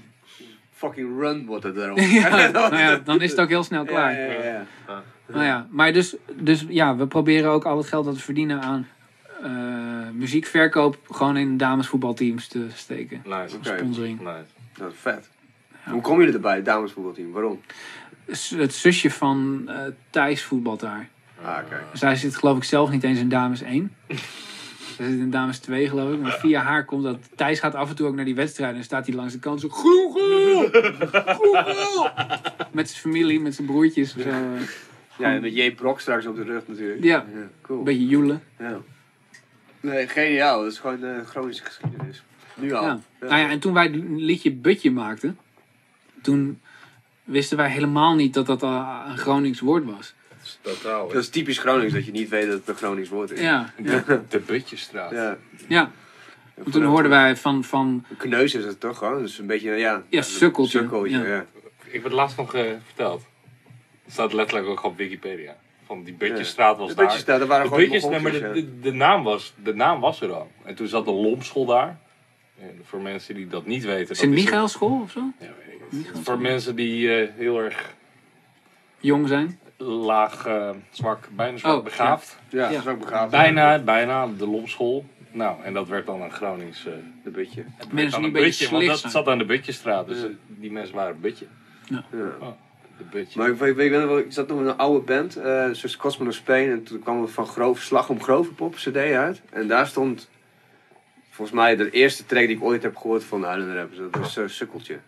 fucking run wordt het daarop. Ja, nou ja, dan is het ook heel snel klaar. Ja, ja, ja. Nou ja, maar dus, dus ja, we proberen ook al het geld dat we verdienen aan eh, muziekverkoop gewoon in damesvoetbalteams te steken. Nice. Sponsoring. Nice. Dat is vet. Hoe kom je erbij, het damesvoetbalteam? Waarom? S- Het zusje van eh Thijs voetbalt daar. Ah, kijk. Zij zit geloof ik zelf niet eens in dames 1. Ze zit in dames 2 geloof ik. Maar via haar komt dat. Thijs gaat af en toe ook naar die wedstrijden. En staat hij langs de kant zo. Geel! Met zijn familie, met zijn broertjes. Zo, eh, Ja, en met J. Brok straks op de rug natuurlijk. Ja. cool. een beetje joelen. Ja. Nee, geniaal. Dat is gewoon de Groningse geschiedenis. Nu al. Ja. Nou ja, en toen wij het liedje Butje maakten, toen wisten wij helemaal niet dat dat al een Gronings woord was. Totaal. Dat is typisch Gronings, dat je niet weet dat het een Gronings woord is. Ja, De, de Butjesstraat. Ja. ja. En toen hoorden wij van, van Een kneus is het toch gewoon? Dus een beetje, ja... Ja, sukkeltje. Sukkeltje, Ja. ja. Ik heb het laatst nog eh, verteld. Het staat letterlijk ook op Wikipedia. Van die Butjesstraat was De daar. Butjes daar, dat waren De gewoon Butjes, nee, maar de, de, de, naam was, de naam was er al. En toen zat de Lomschool daar. En voor mensen die dat niet weten. dat is Sint-Michael school of zo? Ja, weet ik niet. Voor mensen die eh, heel erg Jong zijn. Laag, eh, zwak, bijna zwak Oh, begaafd. Ja, ja, begaafd. Bijna, bijna de Lomschool. Nou, en dat werd dan een Gronings. eh, De Butje. het Mensen die een beetje butje, want dat zijn. zat aan de Butjesstraat. Dus Ja. die mensen waren een butje. Ja. De butje. Maar ik, weet- ik, weet wel, ik zat nog in een oude band, eh zoals Cosmo of Spain. En toen kwam er van Grove, Slag om Grovenpop cd uit. En daar stond volgens mij de eerste track die ik ooit heb gehoord van de Island Rappers. Dat was eh, Sukkeltje.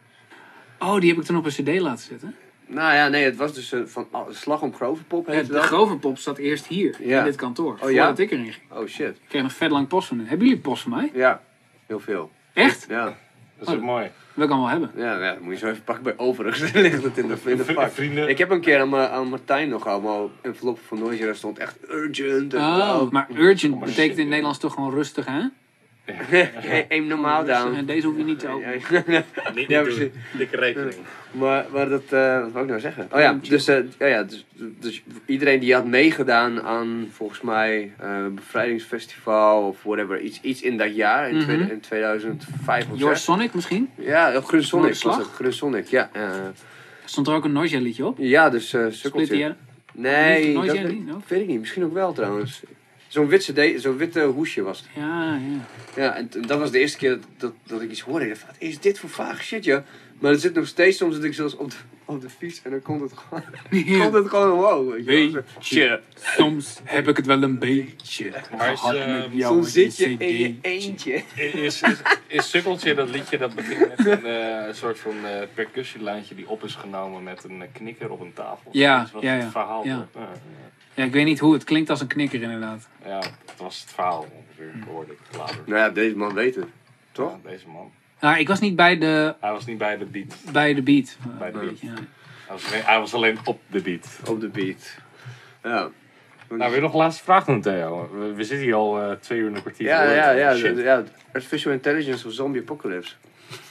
Oh, die heb ik toen op een cd laten zetten. Nou ja, nee, het was dus eh, van oh, Slag om Grovenpop heette de dat. Groverpop zat eerst hier, Ja. in dit kantoor. Oh, ja? Voordat ik erin ging. Oh shit. Ik kreeg nog vet lang post van hen. Hebben jullie post van mij? Ja, heel veel. Echt? Ja, Dat is ook mooi. Wil ik allemaal hebben. ja, ja dat moet je zo even pakken bij overigens. Dan ligt het in de, in de pak. Vrienden. Ik heb een keer aan, aan Martijn nog allemaal enveloppen van Noisy. Daar stond echt urgent. En Oh, maar urgent betekent in het Nederlands toch gewoon rustig, hè? Eén normaal down. En deze hoef je niet te openen. Niet Ja, doen. Dikke rekening. Maar, maar dat, eh, wat wou ik nou zeggen? Oh ja, dus, eh, ja, ja, dus, dus iedereen die had meegedaan aan volgens mij eh bevrijdingsfestival of whatever, iets, iets in dat jaar, in, tweede- in 2005 of Your zo. Sonic misschien? Ja, of Grun Sonic was Noorderslag? het. Grun Sonic, ja. Stond er ook een Noisia liedje op? ja, dus eh Split sukkeltje. Nee, dat weet ik niet. Misschien ook wel trouwens. Zo'n witte, zo'n witte hoesje was het. Ja, ja. Ja, en dat was de eerste keer dat, dat ik iets hoorde. Ik dacht, wat is dit voor vaag shit, joh? Maar het zit nog steeds soms dat ik zelfs op de, op de fiets en dan komt het gewoon, komt het gewoon omhoog. Weet je wel. Beetje. Soms heb ik het wel een beetje. Maar eh, met jou Soms zit je in je eentje. Is, is, is Sukkeltje dat liedje dat begint met een eh, soort van eh percussielijntje die op is genomen met een knikker op een tafel? Ja, Dat is wat ja, het ja. verhaal Ja. wordt. Ja, ik weet niet hoe. Het klinkt als een knikker inderdaad. ja. dat was het verhaal ongeveer, hoorde ik later. Nou ja, deze man weet het. Toch? Ja, deze man. Nou, ik was niet bij de, Hij was niet bij de beat. bij de beat. Bij de beat. ja. Hij was, alleen, hij was alleen op de beat. Op de beat. Ja. Nou, weer nog een laatste vraag doen, Theo. We, we zitten hier al eh, twee uur en een kwartier. Ja, ja, ja, de- ja. Artificial Intelligence of Zombie Apocalypse.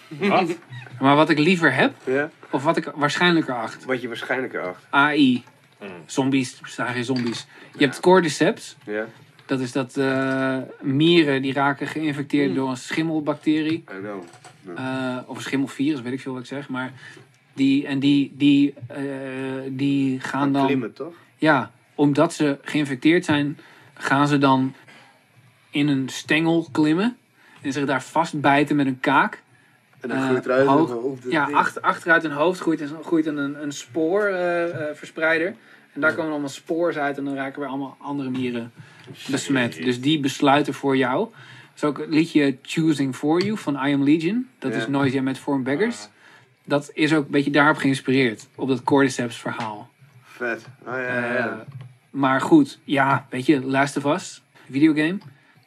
Wat? Maar wat ik liever heb, Ja? Of wat ik waarschijnlijker acht. Wat je waarschijnlijk erachter. AI. Mm. Zombies, er staan geen zombies. Je hebt cordyceps. Ja? Dat is dat eh, mieren die raken geïnfecteerd door een schimmelbacterie. I know. Eh, of een schimmelvirus, weet ik veel wat ik zeg. Maar die, en die, die, eh, die gaan dan... Klimmen, toch? Ja, omdat ze geïnfecteerd zijn, gaan ze dan in een stengel klimmen. En zich daar vastbijten met een kaak. En dan groeit eruit. hoog- en dan op de Ja, achter, achteruit hun hoofd groeit, een- groeit een, een, een spoorverspreider. En daar komen allemaal spoors uit en dan raken weer allemaal andere mieren besmet. Dus die besluiten voor jou. Dat is ook het liedje Choosing For You van I Am Legion. Dat is Noisia met Form Beggars. Dat is ook een beetje daarop geïnspireerd. Op dat Cordyceps verhaal. Vet. Oh, ja, ja, ja. Eh, maar goed, ja, weet je, Last of Us, videogame.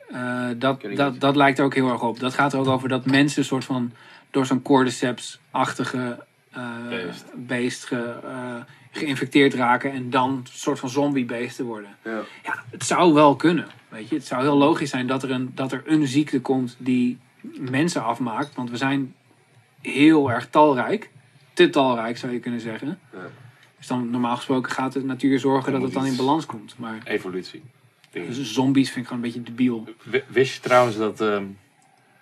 eh, dat, dat, dat lijkt er ook heel erg op. Dat gaat er ook over dat mensen een soort van door zo'n cordyceps-achtige eh, Beest. beest ge- geïnfecteerd raken en dan een soort van zombiebeesten worden. ja. Ja, het zou wel kunnen. Weet je, het zou heel logisch zijn dat er een, dat er een ziekte komt die mensen afmaakt. Want we zijn heel erg talrijk. Te talrijk zou je kunnen zeggen. Ja. Dus dan normaal gesproken gaat de natuur zorgen dat het dan in balans komt. Maar Evolutie. Dus zombies vind ik gewoon een beetje debiel. W- Wist je trouwens dat ehm,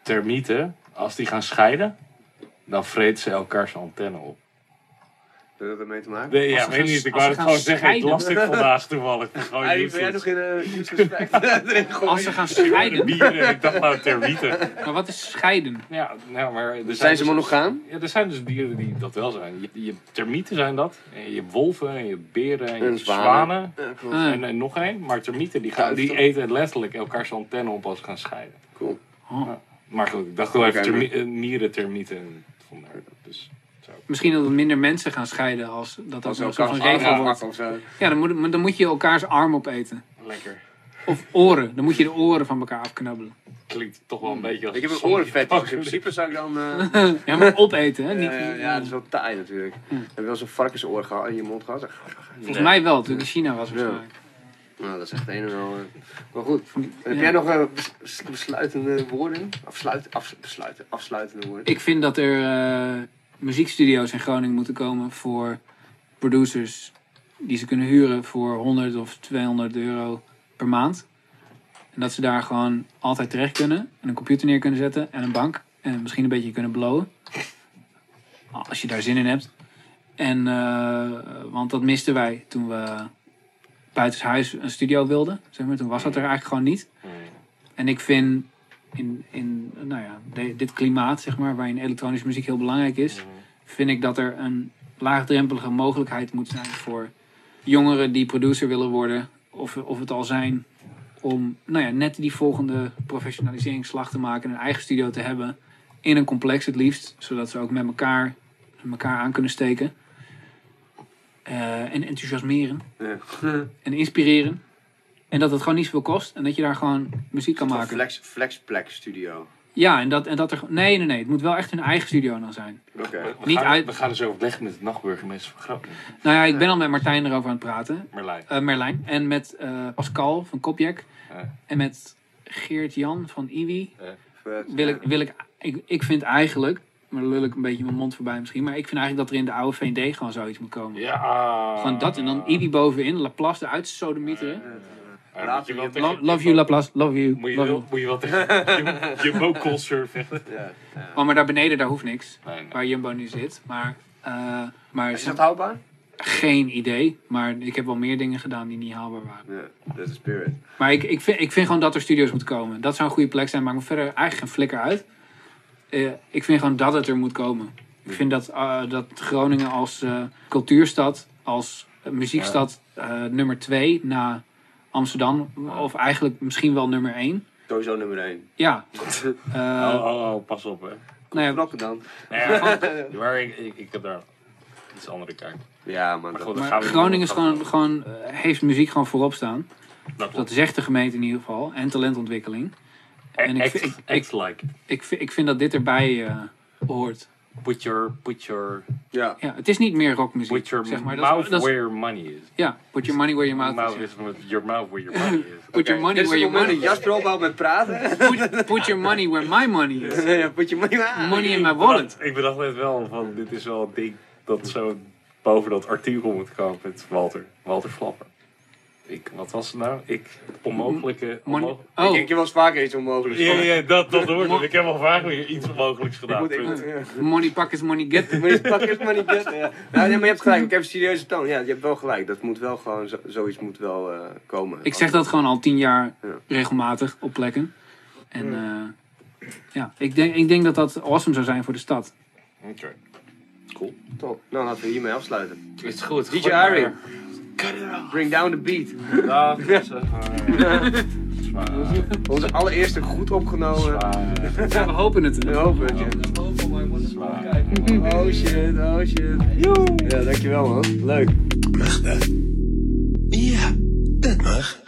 termieten, als die gaan scheiden, dan vreten ze elkaars antenne op? Heeft dat ermee te maken? Nee, ja, weet gaan- niet. Ik wou het gewoon zeggen. Ik las dit vandaag toevallig. Gewoon Hey, ben jij nog in een gooien? Als ze gaan Scheiden. Bieren. Ik dacht nou termieten. Maar wat is scheiden? Ja, nou, maar er zijn, Zijn ze dus- monogaam? Ja, er zijn dus dieren die dat wel zijn. Je, je termieten zijn dat. En je hebt wolven en je hebt beren en je hebt zwanen. zwanen. Ja, klopt. Ah, En, en nog één. Maar termieten die, gaan, die eten letterlijk elkaars antenne op als ze gaan scheiden. Cool. oh. Maar goed, ik dacht wel even termi- eh, mieren, termieten. Vandaar. Misschien dat er minder mensen gaan scheiden als dat dat van regel wordt. of zo. Ja, dan moet, dan moet je elkaars arm opeten. Lekker. Of oren. Dan moet je de oren van elkaar afknabbelen. Klinkt toch wel een beetje als Ik heb een orenvet. Dus in principe zou ik dan... eh, Ja, maar opeten, hè? Niet, ja, ja, ja, dat is wel taai natuurlijk. Heb je wel zo'n varkensoor gehad in je mond gehad? Volgens mij wel, toen ik in China was waarschijnlijk. Nou, dat is echt een en al. eh, Maar goed. Heb Ja. jij nog eh, bes- besluitende woorden? Afsluit, afs- besluiten, afsluitende woorden? Ik vind dat er eh, muziekstudio's in Groningen moeten komen voor producers die ze kunnen huren voor 100 of 200 euro per maand. En dat ze daar gewoon altijd terecht kunnen en een computer neer kunnen zetten en een bank en misschien een beetje kunnen blowen. Als je daar zin in hebt. En, eh, want dat misten wij toen we buitenshuis een studio wilden. Zeg maar. Toen was dat er eigenlijk gewoon niet. Hmm. En ik vind in, in nou ja, de- dit klimaat, zeg maar, waarin elektronische muziek heel belangrijk is, vind ik dat er een laagdrempelige mogelijkheid moet zijn voor jongeren die producer willen worden, of, of het al zijn, om nou ja, net die volgende professionaliseringsslag te maken en een eigen studio te hebben. In een complex het liefst, zodat ze ook met elkaar, elkaar aan kunnen steken. Eh, en enthousiasmeren Ja. en inspireren. En dat het gewoon niet zoveel kost en dat je daar gewoon muziek kan maken. Flex, Flexplex Studio. Ja, en dat, en dat er. Nee, nee, nee. Het moet wel echt hun eigen studio dan zijn. Oké. Niet gaan, uit- we gaan dus overleggen met de nachtburgemeester van Groningen. Nou ja, ik ben al met Martijn erover aan het praten. Merlijn. Eh, Merlijn. En met eh, Pascal van Kopjek. Ja. En met Geert Jan van Iwi. Wil ik, wil ik, ik, ik vind eigenlijk. Maar dan lul ik een beetje mijn mond voorbij misschien. Maar ik vind eigenlijk dat er in de oude VND gewoon zoiets moet komen. Ja. Gewoon dat en dan Iwi bovenin. Laplace eruit sodemieteren. Love you Laplace. Love you. Moet je, Love wel, you. moet je wel tegen Moculture vechten? Ja. Oh, maar daar beneden daar hoeft niks. Nee, nee. Waar Jumbo nu zit. Maar, eh, maar Is dat houdbaar? geen idee. Maar ik heb wel meer dingen gedaan die niet haalbaar waren. Ja, dat is spirit. Maar ik, ik, vind, ik vind gewoon dat er studio's moeten komen. Dat zou een goede plek zijn. Maakt me verder eigenlijk geen flikker uit. Eh, ik vind gewoon dat het er moet komen. Ik vind dat, eh, dat Groningen als eh, cultuurstad, als muziekstad eh, nummer twee na Amsterdam, of eigenlijk misschien wel nummer één. Sowieso nummer 1. Ja. Eh, Oh, oh, oh, pas op hè. nou ja, Knokken dan. Ja, maar ik, ik, ik heb daar iets andere kijk. Ja. Maar dat- goed, dan gaan maar Groningen is gaan gewoon, eh, heeft muziek gewoon voorop staan. Dat zegt de gemeente in ieder geval. En talentontwikkeling. En ik, act, ik, ik, act like. ik, vind- ik vind dat dit erbij eh, hoort. Put your, put your, Ja. Ja, het is niet meer rockmuziek. put your zeg maar. mouth is, dat is- where your money is. ja, put your money where your mouth Mouth is. is with your mouth where your money is. Put your money Dit is where het your moment money dat Jasper ophoudt met praten. Put, put your money where my money is. ja, put je money waar. Money in my wallet. Ik bedacht net wel van, dit is wel een ding dat zo boven dat artikel moet komen met Walter. Walter Flapper. Ik, wat was het nou? Ik, onmogelijke... Mon- onmogelijk- Ik Oh, denk je wel eens vaker iets onmogelijks. Ja, ja, dat, dat hoort het. Ik heb al vaak weer iets onmogelijks Ik gedaan. moet, ik punt. moet, ja. money pakkers, money get. Je pak maar niet get. Ja. Nou, nee, maar je hebt gelijk. Ik heb een serieuze toon. Ja, je hebt wel gelijk. Dat moet wel gewoon, zo, zoiets moet wel eh, komen. Ik zeg dat gewoon al tien jaar Ja. regelmatig op plekken. En eh, ja, ik denk, ik denk dat dat awesome zou zijn voor de stad. Oké. Cool. Top. Nou, laten we hiermee afsluiten. Is goed. DJ Harry. Cut it. Bring down the beat. Dag, Onze allereerste goed opgenomen. We hopen het. We hopen het. Oh shit, oh shit. Ja, dankjewel man. Leuk. Mag dat? Ja, dat mag.